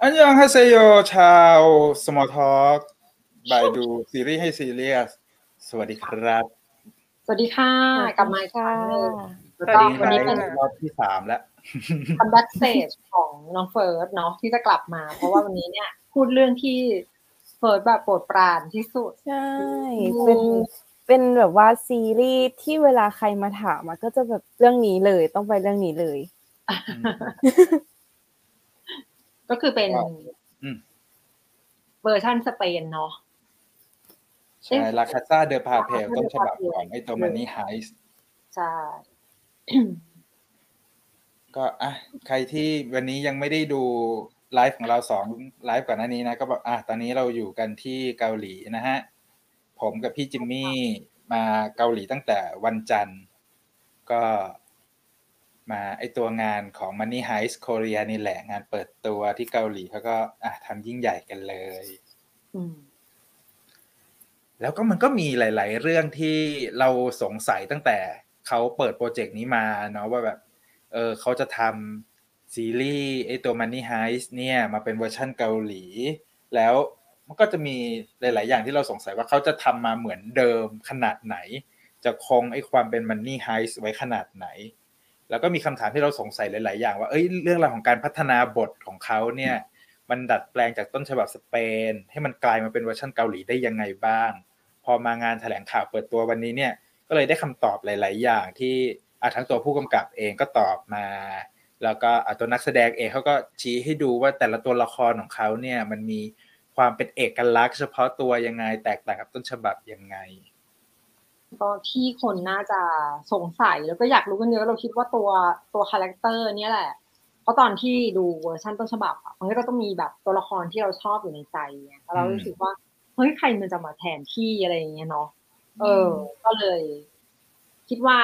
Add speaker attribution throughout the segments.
Speaker 1: 안녕하세요 ชาว Smalltalk by ดูซีรีส์ให้ซีเรียส สวัสดีครับ
Speaker 2: สวัสดีค่ะ กลับมาอีกค
Speaker 3: ค่ะ
Speaker 2: รั้งหนึ่งแล้วก็
Speaker 1: สวัสดี
Speaker 2: วันนี้เป็น
Speaker 1: รอบที่สามแล้ว
Speaker 2: comeback stage ของน้องเฟิร์สเนาะที่จะกลับมา เพราะว่าวันนี้เนี่ยพูดเรื่องที่เฟิร์สแบบโปรดปรานที่สุด
Speaker 3: ใช่
Speaker 2: อืม
Speaker 3: เป็นเป็นแบบว่าซีรีส์ที่เวลาใครมาถามอะก็จะแบบเรื่องนี้เลยต้องไปเรื่องนี้เลย
Speaker 2: ก็คือเป็น
Speaker 1: ว้าวอืม
Speaker 2: เวอร์ชันสเปนเนาะ
Speaker 1: ใช่ La Casa de Papel ต้นฉบับของไอตัว Money Heistส์
Speaker 2: ใช่
Speaker 1: ก็อะใครที่วันนี้ยังไม่ได้ดูไลฟ์ของเราสองไลฟ์ก่อนหน้านี้นะ ก็บอกอะตอนนี้เราอยู่กันที่เกาหลีนะฮะ ผมกับพี่จิมมี่มาเกาหลีตั้งแต่วันจันทร์ ก็ มาไอตัวงานของ Money Heist Korea นี่แหละงานเปิดตัวที่เกาหลีเขาก็อะทำยิ่งใหญ่กันเลย
Speaker 2: อืม
Speaker 1: แล้วก็มันก็มีหลาย ๆ เรื่องที่เราสงสัยตั้งแต่เขาเปิดโปรเจกต์นี้มาเนาะว่าแบบ เออเขาจะทำซีรีส์ไอตัว Money Heist เนี่ย มาเป็นเวอร์ชั่นเกาหลี แล้วมันก็จะมีหลาย ๆ อย่างที่เราสงสัยว่าเขาจะทำมาเหมือนเดิมขนาดไหน จะคงไอความเป็น Money Heist ไว้ขนาดไหน แล้วก็มีคำถามที่เราสงสัยหลาย ๆ อย่าง ว่าเอ้ยเรื่องราวของการพัฒนาบทของเขาเนี่ยมันดัดแปลงจากต้นฉบับสเปน ให้มันกลายมาเป็นเวอร์ชันเกาหลีได้ยังไงบ้าง พอมางานแถลงข่าวเปิดตัววันนี้เนี่ยก็เลยได้คำตอบหลาย ๆ อย่างที่อะทั้งตัวผู้กำกับเองก็ตอบมา แล้วก็ตัวนักแสดงเองเขาก็ชี้ให้ดูว่าแต่ละตัวละครของเขาเนี่ยมันมีความเป็นเอกลักษณ์เฉพาะตัวยังไง แตกต่างกับต้นฉบับยังไง
Speaker 2: ก็ที่คนน่าจะสงสัยแล้วก็อยากรู้กันเยอะเราคิดว่าตัวตัวคาแรคเตอร์เนี่ยแหละ เพราะตอนที่ดูเวอร์ชันต้นฉบับอะมันก็จะต้องมีแบบตัวละครที่เราชอบอยู่ในใจไงแล้วเรารู้สึกว่าเฮ้ยใครมันจะมาแทนที่อะไรอย่างเงี้ยเนาะเออ ก็เลย คิดว่า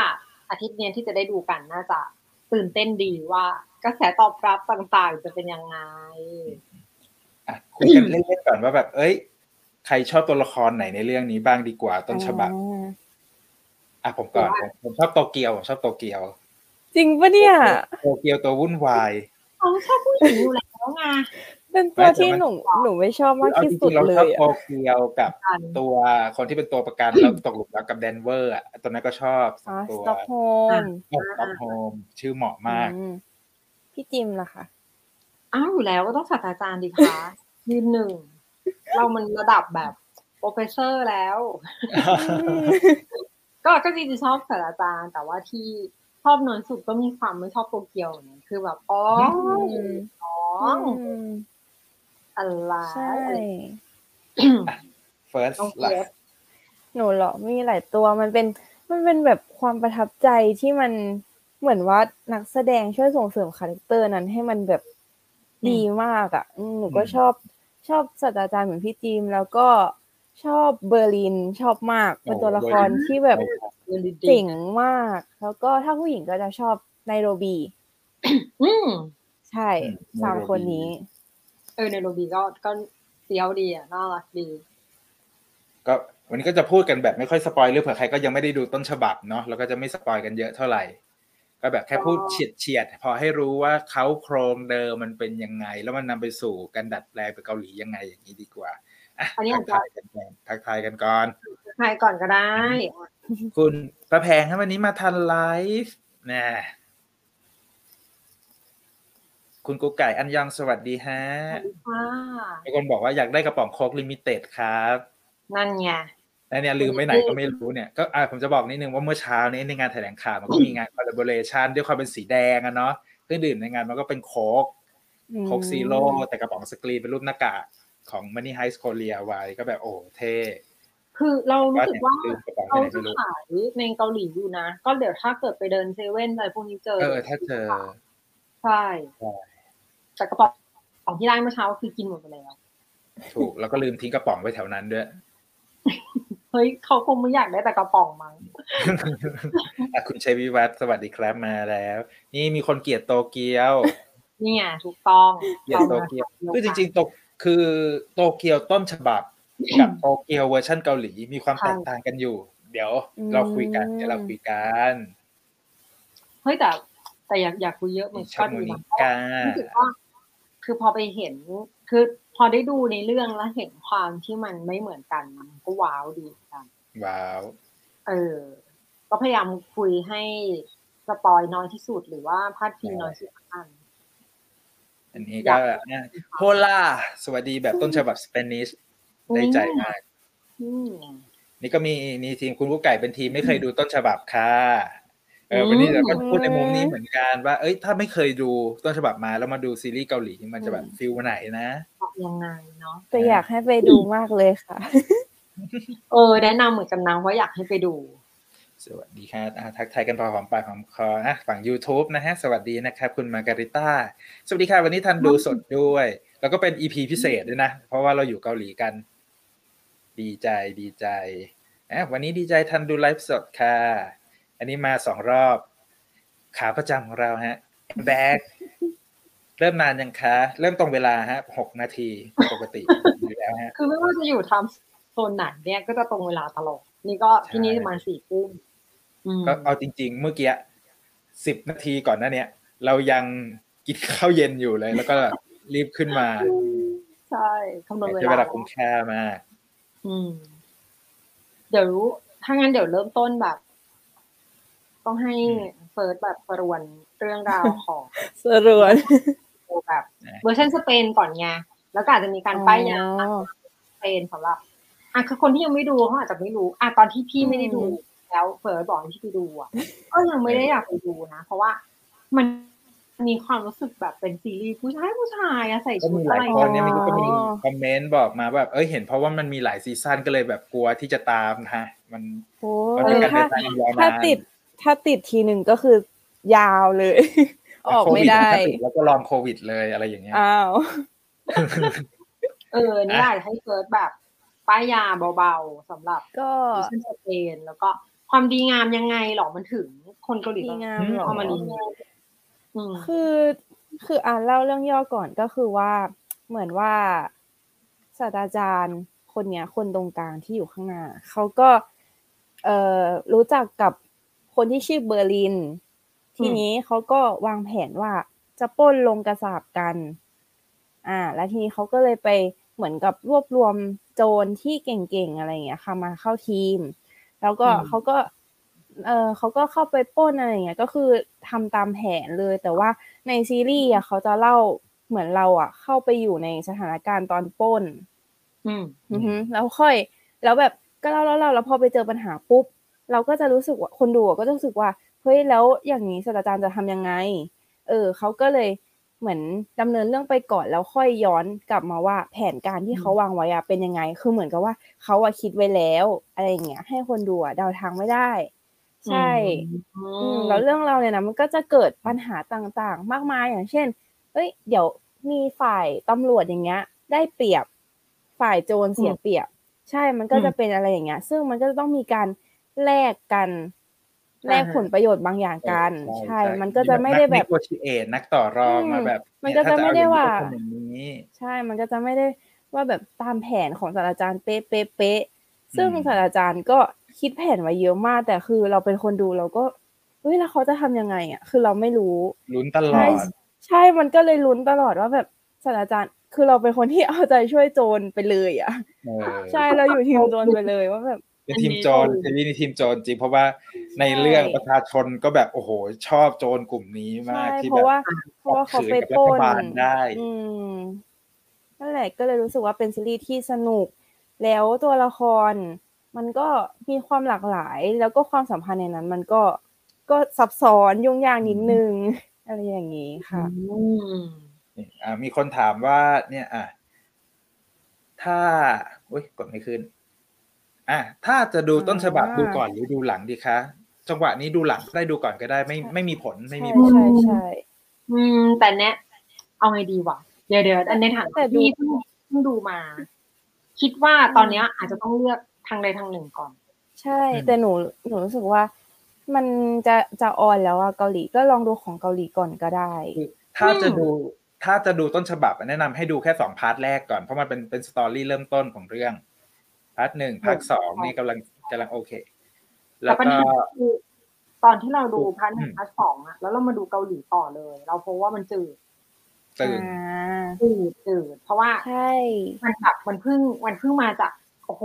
Speaker 2: อาทิตย์เนี้ยที่จะได้ดูกันน่าจะตื่นเต้นดีว่ากระแสตอบรับต่างๆ จะเป็นยังไง
Speaker 1: อะคุยกันเล่นๆก่อนว่าแบบ เอ้ย ใครชอบตัวละครไหนในเรื่องนี้บ้างดีกว่าต้นฉบับ
Speaker 3: อ่า
Speaker 1: อะผมก่อนผมผมชอบโตเกียวผมชอบโตเกียว
Speaker 3: จริงปะเนี่ย
Speaker 1: โตเกียวตัววุ่นวาย
Speaker 2: เขาชอบผู้หญิงอยู่แล้วไง
Speaker 3: เป็นตัวที่หนูหนูไม่ชอบมาก
Speaker 1: เอา
Speaker 3: ที่
Speaker 1: จ
Speaker 3: สุ
Speaker 1: ริ
Speaker 3: ด
Speaker 1: งๆเรา
Speaker 3: เล
Speaker 1: ชอบ
Speaker 3: ย
Speaker 1: โต
Speaker 3: อะ
Speaker 1: เกียวกับ
Speaker 2: กัน
Speaker 1: ตัวคนที่เป็นตัวประกันแล้วตกหลุมรักกับแดนเวอร์อะตัวนั้นก็ชอบสอ
Speaker 3: อ๋อง
Speaker 1: ตัว
Speaker 3: สต็อกโฮม
Speaker 1: สต็อกโฮมชื่อเหมาะมาก
Speaker 3: อืมพี่จิมล่ะคะ
Speaker 2: อ้าวอยู่แล้วก็ต้องศาสตราจารย์ดีคะยืนหนึ่ง เรามันระดับแบบโปรเฟสเซอร์แล้ว ก็ก็จริงๆชอบศาสตราจารย์ แต่ว่าที่ชอบน้อยสุดก็มีความไม่ชอบโตเกียวเนี่ยคือแบบอ๋อ
Speaker 3: อืม
Speaker 2: อ๋อ
Speaker 3: อืม
Speaker 2: อะไร
Speaker 3: ใช่
Speaker 1: first
Speaker 2: ต้อง
Speaker 1: ล่ะ
Speaker 2: เก็บ
Speaker 3: หนูเหรอมีหลายตัวมันเป็นมันเป็นแบบความประทับใจที่มันเหมือนว่านักแสดงช่วยส่งเสริมคาแรคเตอร์นั้นให้มันแบบดีมากอะอืมหนูก็
Speaker 1: อืม
Speaker 3: ชอบชอบศาสตราจารย์เหมือนพี่จิมแล้วก็ ชอบเบอร์ลินชอบมาก เป็นตัวละครที่แบบ
Speaker 2: เงินดีๆ
Speaker 3: เจ๋งมาก แล้วก็ถ้าผู้หญิงก็จะชอบไนโรบี
Speaker 2: อืม
Speaker 3: ใช่สามคนนี้
Speaker 2: เออไนโรบีก็ก็เซียวดีอะน่ารักดี
Speaker 1: ก็วันนี้ก็จะพูดกันแบบไม่ค่อยสปอยล์หรือเผื่อใครก็ยังไม่ได้ดูต้นฉบับเนาะแล้วก็จะไม่สปอยล์กันเยอะเท่าไหร่ ก็แบบแค่พูดเฉียดเฉียดๆพอให้รู้ว่าเค้าโครงเดิมมันเป็นยังไง แล้วมันนำไปสู่การดัดแปลงไปเกาหลียังไงอย่างนี้ดีกว่า อะ
Speaker 2: อันนี้
Speaker 1: ทั
Speaker 2: อาจ
Speaker 1: ก
Speaker 2: จะ
Speaker 1: ทายกันก่อนทักทายกันก่อน
Speaker 2: ใครก่อนก็ได้
Speaker 1: คุณประแพงครับวันนี้มาทันไลฟ์นะคุณกุ๊กไก่안녕 สวัสดีฮะ
Speaker 2: ค่ะ
Speaker 1: มีคนบอกว่าอยากได้กระป๋องโค้ก limited ครับ
Speaker 2: นั่นไง
Speaker 1: แล้วเนี่ยลืมไปไหนก็ไม่รู้เนี่ยก็อ่าผมจะบอกนิดนึงว่าเมื่อเช้านี้ในงานแถลงข่าวมันก็มีงาน collaboration ด้วยความเป็นสีแดงอะเนาะเครื่องดื่มในงานมันก็เป็นโค้ก
Speaker 3: อืม
Speaker 1: Coke Zeroแต่กระป๋องสกรีนเป็นรูปหน้ากาก ของ Money Heist Korea ไว้ก็แบบโอ้เท่
Speaker 2: คือเรารู้สึกว่า
Speaker 1: ลืมกระป๋อง
Speaker 2: เขา
Speaker 1: ไปไหน
Speaker 2: จะ
Speaker 1: ไม่รู้
Speaker 2: ขายในเกาหลีอยู่นะ ก็เดี๋ยวถ้าเกิดไปเดินเซเว่นอะไรพวกนี้เจอ
Speaker 1: เออถ้าเจอ
Speaker 2: ใช่
Speaker 1: ใช่
Speaker 2: แต่กระป๋องของที่ได้เมื่อเช้าคือกินหมดไปแล้ว
Speaker 1: ถูกแล้วก็ลืมทิ้งกระป๋องไว้แถวนั้นด้วย
Speaker 2: เฮ้ยเขาคงไม่อยากได้แต่กระป๋องมั้ง
Speaker 1: อะคุณชัยวิวัฒน์สวัสดีครับมาแล้ว นี่มีคนเกลียดโตเกียว
Speaker 2: นี่ไงถูกต้อง
Speaker 1: เกลียดโตเกียวคือจริงๆโต คือโตเกียวต้นฉบับกับโตเกียวเวอร์ชันเกาหลีมีความแตกต่างกันอยู่ เดี๋ยวเราคุยกันเดี๋ยวเราคุยกัน
Speaker 2: ๆเฮ้ยแต่แต่อยากอยากคุยเยอะเหมือน
Speaker 1: ชา
Speaker 2: ก็
Speaker 1: โม
Speaker 2: ดี
Speaker 1: นิ
Speaker 2: นะ
Speaker 1: ก้า
Speaker 2: รู้สึกว่าคือพอไปเห็นคือพอได้ดูในเรื่องแล้วเห็นความที่มันไม่เหมือนกันมันก็ว้าวดีเหมือนกัน
Speaker 1: ว้าว
Speaker 2: เออ ก็พยายามคุยให้สปอยน้อยที่สุดหรือว่าพาดพิงน้อยที่สุดละกัน
Speaker 1: อันนี้ก็เนี่ยโฮล่าสวัสดีแบบต้นฉบับสเปนิชได้ใจมาก
Speaker 2: อืม
Speaker 1: นี่ก็มีมีทีมคุณกุ๊กไก่เป็นทีมไม่เคยดูต้นฉบับค่ะเออวันนี้เราก็พูดในมุมนี้เหมือนกันว่า เอ้ย ถ้าไม่เคยดูต้นฉบับมาแล้วมาดูซีรีส์เกาหลีมันจะแบบฟิลไหนนะ
Speaker 2: ยังไงเนาะ
Speaker 3: แต่อยากให้ไปดูมากเลยค่ะ
Speaker 2: เออ แนะนำเหมือนกันนะว่าอยากให้ไปดู
Speaker 1: สวัสดีครับอ่าทักทายกันพอหอมปากหอมคอนะฝั่ง YouTube นะฮะ สวัสดีนะครับ คุณมาการิต้า สวัสดีค่ะ วันนี้ทันดูสดด้วย แล้วก็เป็น EP พิเศษด้วยนะ เพราะว่าเราอยู่เกาหลีกัน ดีใจดีใจอะวันนี้ดีใจทันดูไลฟ์สดค่ะ อันนี้มาสองรอบ ขาประจำของเราฮะแบ็กเริ่มนานยังคะ เริ่มตรงเวลาฮะหกนาทีปกติอยู่แล้วฮะ
Speaker 2: คือไม่ว่าจะอยู่ทำโซนไหนเนี่ยก็จะตรงเวลาตลอดนี่ก็
Speaker 1: ใช่
Speaker 2: ที่นี่ประมาณสี่ทุ่มอืม
Speaker 1: ก็เอาจริง ๆ เมื่อกี้สิบนาทีก่อนหน้าเนี้ยเรายังกินข้าวเย็นอยู่เลย แล้วก็รีบขึ้นมา
Speaker 2: ใช่คำนวณเว
Speaker 1: ใช้
Speaker 2: ลา
Speaker 1: เวลาคุ้มค่ามาก
Speaker 2: อืมเดี๋ยวถ้างั้นเดี๋ยวเริ่มต้นแบบ ต้องให้เฟิร์สแบบประรวนเรื่องราวของ
Speaker 3: สรวน
Speaker 2: แบบ
Speaker 1: นะ
Speaker 2: เวอร์ชันสเปนก่อนไงแล้วก็อาจจะมีการป้ายยา
Speaker 3: อ๋อ
Speaker 2: สเปนสำหรับอะคือคนที่ยังไม่ดูเขาอาจจะไม่รู้ อะตอนที่พี่ไม่ได้ดู
Speaker 3: อืม
Speaker 2: แล้วเฟิร์สบอกให้พี่ไปดูอะก็ยังไม่ได้อยากไปดูนะ เพราะว่ามันมีความรู้สึกแบบเป็นซีรีส์ผู้ชายผู้ชายอะใส่
Speaker 1: ก็
Speaker 2: ชุด
Speaker 1: มีห
Speaker 2: อะ
Speaker 1: ลาย
Speaker 2: ไร
Speaker 1: คนเนี่ย
Speaker 2: กั
Speaker 1: มันก็มี
Speaker 3: อ๋อ
Speaker 1: คอมเมนต์บอกมาแบบเอ้ยเห็นเพราะว่ามันมีหลายซีซั่นก็เลยแบบกลัวที่จะตามฮะ มัน
Speaker 3: โอ้
Speaker 1: มัน
Speaker 3: เอ
Speaker 1: เป็น
Speaker 3: อ
Speaker 1: การ
Speaker 3: ถ้า
Speaker 1: เดินทางที่ยาวนาน
Speaker 3: ถ้าติดถ้าติดทีหนึ่งก็คือยาวเลย ออกไม่ได้
Speaker 1: โควิแล้วก็ลองโควิดเลยอะไรอย่างเงี้ย
Speaker 3: อ้าว
Speaker 2: เออนี่อาจจะให้เฟิร์สแบบป้ายยาเบาๆสำหรับ
Speaker 3: ก็
Speaker 2: เวอร์ชันสเปนแล้วก็ ความดีงามยังไงหรอมันถึงคนเกาหลี
Speaker 3: ดีงาม
Speaker 1: อืม
Speaker 3: เหรอ
Speaker 2: เอามารีวิวอืม
Speaker 3: คือคืออ่านเล่าเรื่องย่อก่อนก็คือว่าเหมือนว่าศาสตราจารย์คนเนี้ย คนตรงกลางที่อยู่ข้างหน้าเขาก็ เอ่อรู้จักกับคนที่ชื่อเบอร์ลิน ทีนี้เขาก็วางแผนว่าจะปล้นลงกระสาบกัน อ่า แล้วทีนี้เขาก็เลยไปเหมือนกับรวบรวมโจรที่เก่งๆอะไรอย่างเงี้ยค่ะมาเข้าทีม แล้วก็
Speaker 2: อืม
Speaker 3: เขาก็ เออเขาก็เข้าไปปล้นอะไรอย่างเงี้ย ก็คือทำตามแผนเลย แต่ว่าในซีรีส์อะเขาจะเล่าเหมือนเราอะเข้าไปอยู่ในสถานการณ์ตอนปล้น
Speaker 2: อืม
Speaker 3: อือฮึแล้วค่อย แล้วแบบก็เล่าเล่าเล่าแล้วพอไปเจอปัญหาปุ๊บเราก็จะรู้สึกว่าคนดูอะก็จะรู้สึกว่าเฮ้ยแล้วอย่างนี้ศาสตราจารย์จะทำยังไง เออเขาก็เลย เหมือนดำเนินเรื่องไปก่อนแล้วค่อยย้อนกลับมาว่า แผนการที่เขาวางไว้อะเป็นยังไง คือเหมือนกับว่าเขาอะคิดไว้แล้วอะไรอย่างเงี้ย ให้คนดูอะเดาทางไม่ได้ ใช่
Speaker 2: อื
Speaker 3: อืม
Speaker 2: ม
Speaker 3: แล้วเรื่องเราเนี่ยนะมันก็จะเกิดปัญหาต่างๆ มากมายอย่างเช่น เอ้ย เดี๋ยวมีฝ่ายตำรวจอย่างเงี้ย ได้เปรียบฝ่ายโจรเสียเปรียบ ใช่มันก็จะเป็นอะไรอย่างเงี้ย ซึ่งมันก็จะต้องมีการแลกกัน แลกผลประโยชน์บางอย่างกัน ใช่ มันก็จะไม่ได้แบบ
Speaker 1: นัก negotiate นักต่อรองมาแบบ
Speaker 3: มันก็จะไม่ได้ว่า
Speaker 1: ถ้จะเออย่างนี้
Speaker 3: ใช่ มันก็จะไม่ได้ว่าแบบตามแผนของศาสตราจารย์เป๊ะเป๊ะเป๊ะซึ่ง
Speaker 1: อืม
Speaker 3: ศาสตราจารย์ก็คิดแผนไว้เยอะมาก แต่คือเราเป็นคนดูเราก็เฮ้ยแล้วเขาจะทำยังไงอะ คือเราไม่รู้
Speaker 1: ลุ้นตลอ
Speaker 3: ใช่
Speaker 1: ด
Speaker 3: ใช่ มันก็เลยลุ้นตลอดว่าแบบศาสตราจารย์ คือเราเป็นคนที่เอาใจช่วยโจรไปเลยอะ
Speaker 1: เออ
Speaker 3: ใช่ เราอยู่ทีมโจรไปเลยว่าแบบ
Speaker 1: เป็นทีมโจรซีรีส์นี้ทีมโจรจริงเพราะว่าในเรื่องประชาชนก็แบบโอ้โหชอบโจรกลุ่มนี้มาก
Speaker 3: ใช่
Speaker 1: ที่
Speaker 3: เพ
Speaker 1: แบบ
Speaker 3: ราะว่าเพราะว่าเขาไปปล้น
Speaker 1: ขัดขืนกับรัฐบาลได้
Speaker 3: อืมนั่นแหละก็เลยรู้สึกว่าเป็นซีรีส์ที่สนุก แล้วตัวละครมันก็มีความหลากหลาย แล้วก็ความสัมพันธ์ในนั้น มันก็ก็ซับซ้อนยุ่งยากนิดนึงอะไรอย่างนี้ค่ะ
Speaker 2: อืม
Speaker 1: นี่อ่ามีคนถามว่า เนี่ย อะถ้าอุ้ยกดไม่ขึ้น อะถ้าจะดูต้นฉบับ
Speaker 3: อ่า
Speaker 1: ดูก่อนหรือดูหลังดีคะจังหวะนี้ดูหลังได้ดูก่อนก็ได้ไม่ไม่มีผลไม่
Speaker 3: ใช่
Speaker 1: มีผล
Speaker 3: ใช่ใช่
Speaker 2: อืม แต่เนี้ยเอาไงดีวะเดี๋ยวเดี๋ยวอันในฐานะ
Speaker 3: แต่ดู
Speaker 2: ที่เพิ่งเพิ่งดูมา คิดว่าตอนเนี้ย อาจจะต้องเลือกทางใดทางหนึ่งก่อน
Speaker 3: ใช่
Speaker 1: อืม
Speaker 3: แต่หนูหนูรู้สึกว่า มันจะจะออนแล้วอะเกาหลีก็ลองดูของเกาหลีก่อนก็ได้
Speaker 1: คือถ้าจะ
Speaker 2: อืม
Speaker 1: ดูถ้าจะดูต้นฉบับอะแนะนำให้ดูแค่สอง part แรกก่อนเพราะมันเป็นเป็น story เริ่มต้นของเรื่อง part หนึ่ง part สองนี่กำลังกำลังโอเค แล้
Speaker 2: แต่ปัญหาคือตอนที่เราดู part หนึ่ง
Speaker 1: อืม
Speaker 2: part สองอะแล้วเรามาดูเกาหลีต่อเลย เราพบว่ามันจืด
Speaker 1: ตื่น
Speaker 3: อ่า
Speaker 2: จืดจืดเพราะว่า
Speaker 3: ใช่
Speaker 2: มันแบบมันเพิ่งมันเพิ่งมาจากโอ้โห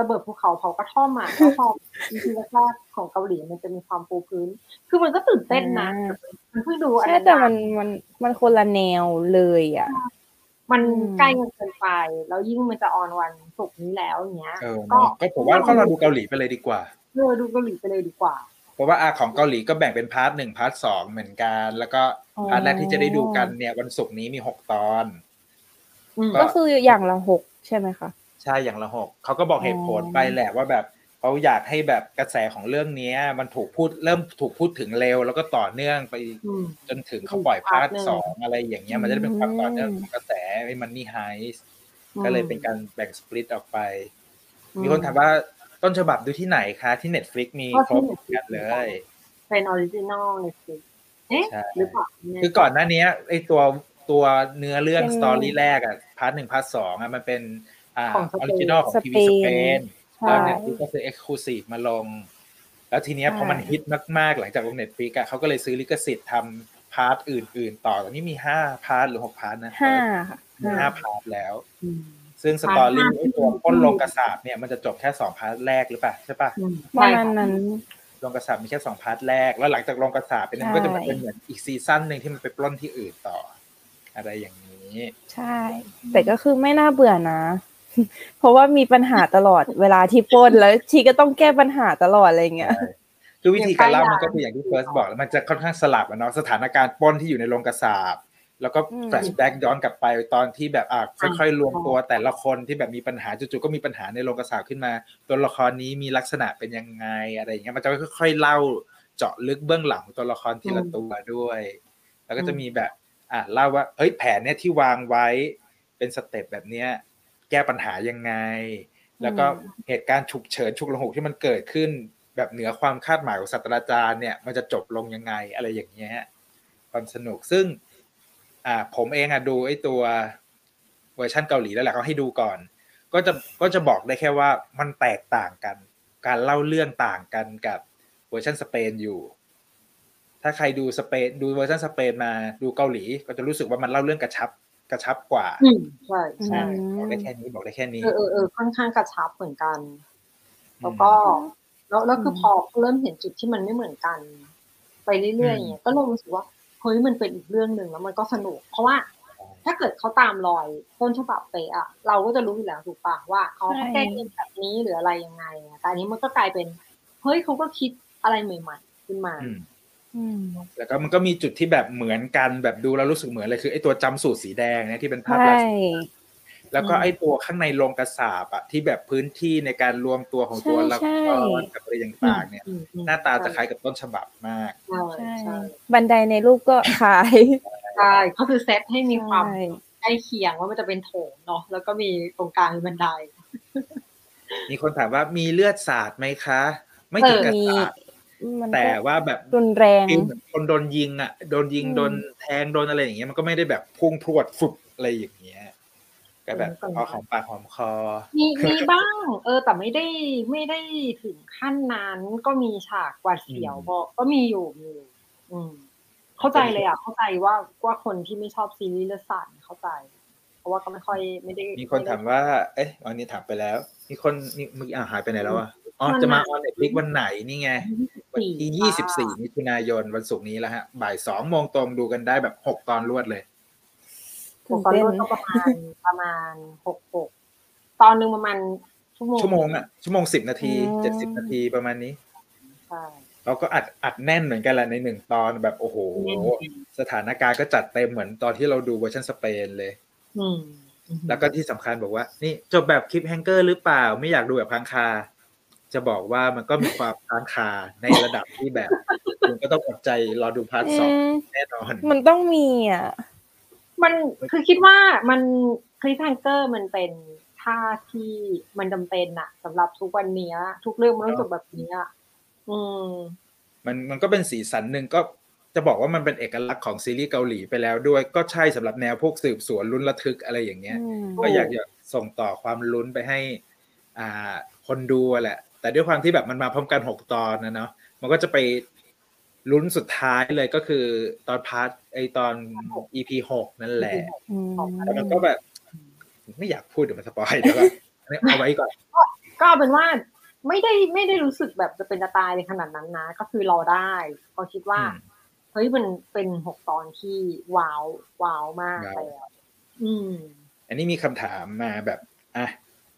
Speaker 2: ระเบิดภูเขาเผากระท่อมอะแล้วพอ EP แรกๆของเกาหลีมันจะมีความปูพื้น คือมันก็ตื่นเต้นนะมันเพิ่งดูอัน
Speaker 3: ใช่
Speaker 2: นั้น
Speaker 3: แต่
Speaker 2: อะ
Speaker 3: มันมันมันคนละแนวเลยอะ
Speaker 2: มัน
Speaker 3: อืม
Speaker 2: ใกล้กันเกินไป แล้วยิ่งมันจะ on วัน ศุกร์นี้แล้วอย่างเงี้ย
Speaker 1: เออ
Speaker 2: ก็
Speaker 1: เนาะก็ผมว่าก็เราดูเกาหลีไปเลยดีกว่า
Speaker 2: เออดูเกาหลีไปเลยดีกว่า
Speaker 1: เพราะว่าอาของเกาหลีก็แบ่งเป็น part หนึ่ง part สองเหมือนกัน แล้วก็
Speaker 3: อ๋อ
Speaker 1: part แรกที่จะได้ดูกันเนี่ยวันศุกร์นี้มีหกตอน
Speaker 2: อืม
Speaker 1: ก็
Speaker 3: ก็คืออย่างละหกใช่ไหมคะ
Speaker 1: ใช่อย่างละหกเขาก็บอกเหตุผล
Speaker 3: อ๋อ
Speaker 1: ไปแหละว่าแบบเขาอยากให้แบบกระแสของเรื่องเนี้ยมันถูกพูดเริ่มถูกพูดถึงเร็ว แล้วก็ต่อเนื่องไป
Speaker 2: อืม
Speaker 1: จนถึงเขาปล่อยพาร์ท
Speaker 2: พาร์ทหนึ่ง
Speaker 1: สองอะไรอย่างเงี้ยมันจะได้เป็นความต่อเนื่องของกระแสไอ้ Money Heist ก็เลยเป็นการแบ่ง split ออกไป มีคนถามว่าต้นฉบับดูที่ไหนคะที่ Netflix มี
Speaker 2: ก็
Speaker 1: คร
Speaker 2: ที่
Speaker 1: บ
Speaker 2: Netflix
Speaker 1: กันเลย
Speaker 2: เป็น original Netflix เอ๊ะ
Speaker 1: ใช่
Speaker 2: หรือเปล่าไม่แน่
Speaker 1: คือก่อนหน้านี้ไอ้ตัวตัวเนื้อเรื่อง
Speaker 3: เป็น
Speaker 1: story แรกอะ part หนึ่ง part สองอะมันเป็นอ่า
Speaker 2: ของสเปน
Speaker 1: อริจินอลของทีวีสเปน
Speaker 3: ใช่
Speaker 1: แล้ว Netflix ก็ซื้อ exclusive มาลง แล้วทีเนี้ย
Speaker 3: ใช่
Speaker 1: พอมันฮิตมากๆ หลังจากลง Netflix อะเขาก็เลยซื้อลิขสิทธิ์ทำ part อื่น ๆ ต่อตอนนี้มีห้า part หรือหก part นะ
Speaker 3: ห้าค่ะ
Speaker 1: มี ห้า part แล้ว
Speaker 2: อืม
Speaker 1: ซึ่ง
Speaker 2: story part ห้า
Speaker 1: ไอ้ตัวปล้นโรงกษาปณ์เนี่ยมันจะจบแค่สอง part แรกหรือเปล่าใช่ปะ
Speaker 2: อืมใช่
Speaker 3: ประมาณนั้น
Speaker 1: ค่ะโรงกษาปณ์มีแค่สอง part แรก แล้วหลังจากโรงกษาปณ์เป็นมันก็จะเป็นเหมือนอีกซีซั่นหนึ่งที่มันไปปล้นที่อื่นต่อ อะไรอย่างนี้
Speaker 3: ใช่ แต่ก็คือไม่น่าเบื่อนะ เพราะว่ามีปัญหาตลอดเวลาที่ปล้นแล้วชีก็ต้องแก้ปัญหาตลอดอะไรเงี้ย
Speaker 1: ใช่คือวิธีการเล่า
Speaker 2: อย่าง
Speaker 1: มันก็คืออย่างที่เฟิร์สบอกแล้วมันจะค่อนข้างสลับอะเนาะสถานการณ์ปล้นที่อยู่ในโรงกษาปณ์ แล้วก็
Speaker 3: อืม
Speaker 1: flashback ย้อนกลับไปตอนที่แบบอะค่อยๆรวมตัวแต่ละคนที่แบบมีปัญหาจู่ๆก็มีปัญหาในโรงกษาปณ์ขึ้นมา ตัวละครนี้มีลักษณะเป็นยังไงอะไรอย่างเงี้ยมันจะค่อยๆเล่าเจาะลึกเบื้องหลังของตัวละครทีละตัวด้วย แล้วก็จะมีแบบอะเล่าว่าเฮ้ยแผนเนี่ยที่วางไว้เป็น step แบบเนี้ยแก้ปัญหายังไง แล้วก็เหตุการณ์ฉุกเฉินฉุกละหุกที่มันเกิดขึ้นแบบเหนือความคาดหมายของศาสตราจารย์เนี่ยมันจะจบลงยังไงอะไรอย่างเงี้ยความสนุกซึ่ง อ่าผมเองอะดูไอ้ตัวเวอร์ชันเกาหลีแล้วแหละเขาให้ดูก่อน ก็จะก็จะบอกได้แค่ว่ามันแตกต่างกัน การเล่าเรื่องต่างกันกับเวอร์ชันสเปนอยู่ ถ้าใครดูสเปนดูเวอร์ชันสเปนมาดูเกาหลี ก็จะรู้สึกว่ามันเล่าเรื่องกระชับกระชับกว่า
Speaker 2: อืมใช่ใช่
Speaker 3: อืม
Speaker 1: บอกได้แค่นี้บอกได้แค่นี้
Speaker 2: เออเออเออค่อนข้างกระชับเหมือนกัน แล้วก็แล้วแล้วคือพอเริ่มเห็นจุดที่มันไม่เหมือนกัน ไปเรื่อยๆอย่างเงี้ยก็เริ่มรู้สึกว่า เฮ้ยมันเป็นอีกเรื่องหนึ่งแล้วมันก็สนุก เพราะว่าถ้าเกิดเขาตามรอยต้นฉบับเป๊ะอะเราก็จะรู้อยู่แล้วถูกปะว่าเขา
Speaker 3: ใช่
Speaker 2: แก้เกมแบบนี้หรืออะไรยังไงอะแต่อันนี้มันก็กลายเป็นเฮ้ยเขาก็คิดอะไรใหม่ๆขึ้นมา
Speaker 1: อืม
Speaker 3: อืม
Speaker 1: แล้วก็มันก็มีจุดที่แบบเหมือนกันแบบดูแล้วรู้สึกเหมือนเลยคือไอ้ตัวจำสูตรสีแดงเนี่ยที่เป็นภาพ
Speaker 3: ใช่
Speaker 1: ล่าสุด แล้วก็ไอ้ตัวข้างในโรงกระสาบอะที่แบบพื้นที่ในการรวมตัวของตัว
Speaker 3: ใช่
Speaker 1: ละ
Speaker 3: ใช่
Speaker 1: ครกับอะไรต่างๆ เนี่ย
Speaker 2: อืมอืม
Speaker 1: หน้าตาจะคล้ายกับต้นฉบับมาก
Speaker 2: ใช่
Speaker 3: ใช่
Speaker 2: ใช่
Speaker 3: บันไดในรูปก็ขาย
Speaker 2: ใช่ก็คือเซตให้มีความ
Speaker 3: ใช่
Speaker 2: ใกล้เคียงว่ามันจะเป็นโถงเนาะแล้วก็มีตรงกลางมีบันได
Speaker 1: มีคนถามว่ามีเลือดสาดไหมคะ ไม่ถึงกับ
Speaker 3: มี
Speaker 1: สาด
Speaker 3: มัน
Speaker 1: แต่
Speaker 3: ก็
Speaker 1: ว่าแบบ
Speaker 3: รุนแรง
Speaker 1: ฟิลเหมือนคนโดนยิงอะ โดนยิง
Speaker 3: อืม
Speaker 1: โดนแทงโดนอะไรอย่างเงี้ยมันก็ไม่ได้แบบพุ่งพรวดฟุบอะไรอย่างเงี้ย ก็แบบพอของปากหอมคอ
Speaker 2: มีมีบ้าง เออ แต่ไม่ได้ไม่ได้ถึงขั้นนั้นก็มีฉากหวาดเสียว
Speaker 1: อืม
Speaker 2: บอกก็มีอยู่มีอยู่อืม เข้าใจเลยอะ เข้าใจว่าว่าคนที่ไม่ชอบซีรีส์เลือดสาดเข้าใจ เพราะว่าก็ไม่ค่อยไม่ได้
Speaker 1: มีคนถามว่า เอ๊ะวันนี้ถามไปแล้ว มีคนนี่เมื่อกี้อ่าหายไปไหนแล้วอะอ๋อจะมาออนเน็ตฟลิกวันไหนนี่ไง วันที่ยี่สิบสี่มิถุนายนวันศุกร์นี้แล้วฮะบ่ายสองโมงตรงดูกันได้แบบหกตอนรวดเลย
Speaker 2: ผมตอนรวดก็ประมาณประมาณหกหกตอนหนึ่งประมาณชั่วโมง
Speaker 1: ชั่วโมงอะชั่วโมงสิบนาที
Speaker 3: อืม
Speaker 1: เจ็ดสิบนาทีประมาณนี้
Speaker 2: ใช่
Speaker 1: เราก็อัดอัดแน่นเหมือนกันแหละในหนึ่งตอนแบบโอ้โห
Speaker 2: แน่น
Speaker 1: สถานการณ์ก็จัดเต็มเหมือนตอนที่เราดูเวอร์ชันสเปนเลย
Speaker 2: อืม
Speaker 1: แล้วก็ที่สำคัญบอกว่า นี่จบแบบ cliffhanger หรือเปล่า ไม่อยากดูแบบค้างคา จะบอกว่ามันก็มีความค้างคาในระดับที่แบบ คุณก็ต้องอดใจรอดู part สอง
Speaker 3: อืม
Speaker 1: แน่นอน
Speaker 3: มันต้องมีอะ
Speaker 2: มันคือคิดว่ามัน cliffhanger มันเป็นท่าที่มันจำเป็นอะสำหรับทุกวันเนี้ยทุกเรื่องมันรู้สึกแบบนี้อะอืม
Speaker 1: มันมันก็เป็นสีสันหนึ่งก็จะบอกว่ามันเป็นเอกลักษณ์ของซีรีส์เกาหลีไปแล้วด้วย ก็ใช่สำหรับแนวพวกสืบสวนลุ้นระทึกอะไรอย่างเงี้ย
Speaker 3: อืม
Speaker 1: ก็อยากจะส่งต่อความลุ้นไปให้ อ่า คนดูอะแหละ แต่ด้วยความที่แบบมันมาพร้อมกันหกตอนนะเนาะมันก็จะไป ลุ้นสุดท้ายเลยก็คือตอน part ไอตอน EP หกนั่นแหละ
Speaker 3: อืม
Speaker 1: แต่มันก็แบบ ไม่อยากพูดเดี๋ยวมัน spoil เดี๋ยวก่อนอันนี้เอาไว้ก่อน
Speaker 2: ก็เอาเป็นว่าไม่ได้ไม่ได้รู้สึกแบบจะเป็นจะตายในขนาดนั้นนะ ก็คือรอได้เพราะคิดว่า
Speaker 1: อืม
Speaker 2: เฮ้ยมันเป็นหกตอนที่ว้าวว้าวมาก
Speaker 1: ว้าว
Speaker 2: ไปแล้วอืม
Speaker 1: อันนี้มีคำถามมาแบบ อะ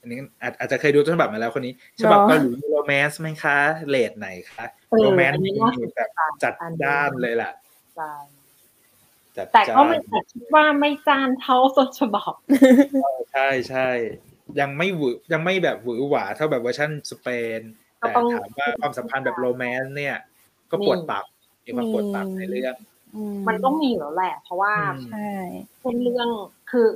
Speaker 1: อันนี้อาจอาจจะเคยดูต้นฉบับมาแล้วคนนี้ฉบับเกาหลี romance ไหมคะเรตไหนคะ
Speaker 2: เออ
Speaker 1: romance
Speaker 2: อันนี้
Speaker 1: มี
Speaker 2: น่าสนใจ
Speaker 1: แบบจัดจ้านเลยล่ะ
Speaker 2: ใช่
Speaker 1: จัด
Speaker 2: แต่ก็
Speaker 1: จ้าน
Speaker 2: ไม่แต่คิดว่าไม่จ้านเท่าต้นฉบับ
Speaker 1: ใช่ใช่ยังไม่หวือยังไม่แบบหวือหวาเท่าแบบเวอร์ชันสเปน
Speaker 2: ก็
Speaker 1: แต่
Speaker 2: ต้อง
Speaker 1: ถามว่าความสัมพันธ์แบบ romance เนี่ย ก็ปวดตับมีความปวดตับในเรื่อง
Speaker 3: อื
Speaker 2: มมันต้องมีอยู่แล้วแหละ เพราะว่า
Speaker 1: อืม
Speaker 3: ใช่
Speaker 2: เป็นเรื่องคือ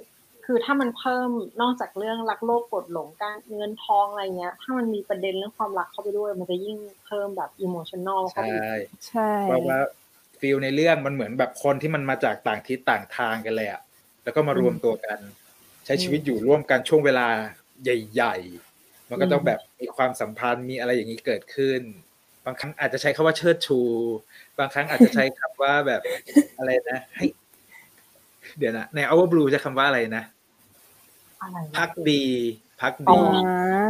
Speaker 2: คือถ้ามันเพิ่มนอกจากเรื่องรักโลภโกรธหลงการเงินทองอะไรเงี้ย ถ้ามันมีประเด็นเรื่องความรักเข้าไปด้วย มันจะยิ่งเพิ่มแบบ emotional เข้า
Speaker 1: ใช่
Speaker 2: ไปอีก
Speaker 3: ใช่
Speaker 1: เพราะว่า feel ในเรื่องมันเหมือนแบบคนที่มันมาจากต่างทิศต่างทางกันเลยอะแล้วก็มารวมตัวกัน ใช้ชีวิตอยู่ร่วมกันช่วงเวลาใหญ่ ๆ มันก็ต้องแบบมีความสัมพันธ์มีอะไรอย่างนี้เกิดขึ้น บางครั้งอาจจะใช้คำว่าเชิดชู บางครั้งอาจจะใช้คำว่าแบบอะไรนะให้เดี๋ยวนะใน Our Blues ใช้คำว่าอะไรนะ
Speaker 2: อะไรวะ
Speaker 1: ภักดี พัก
Speaker 2: อ๋
Speaker 1: ดี
Speaker 3: อ่า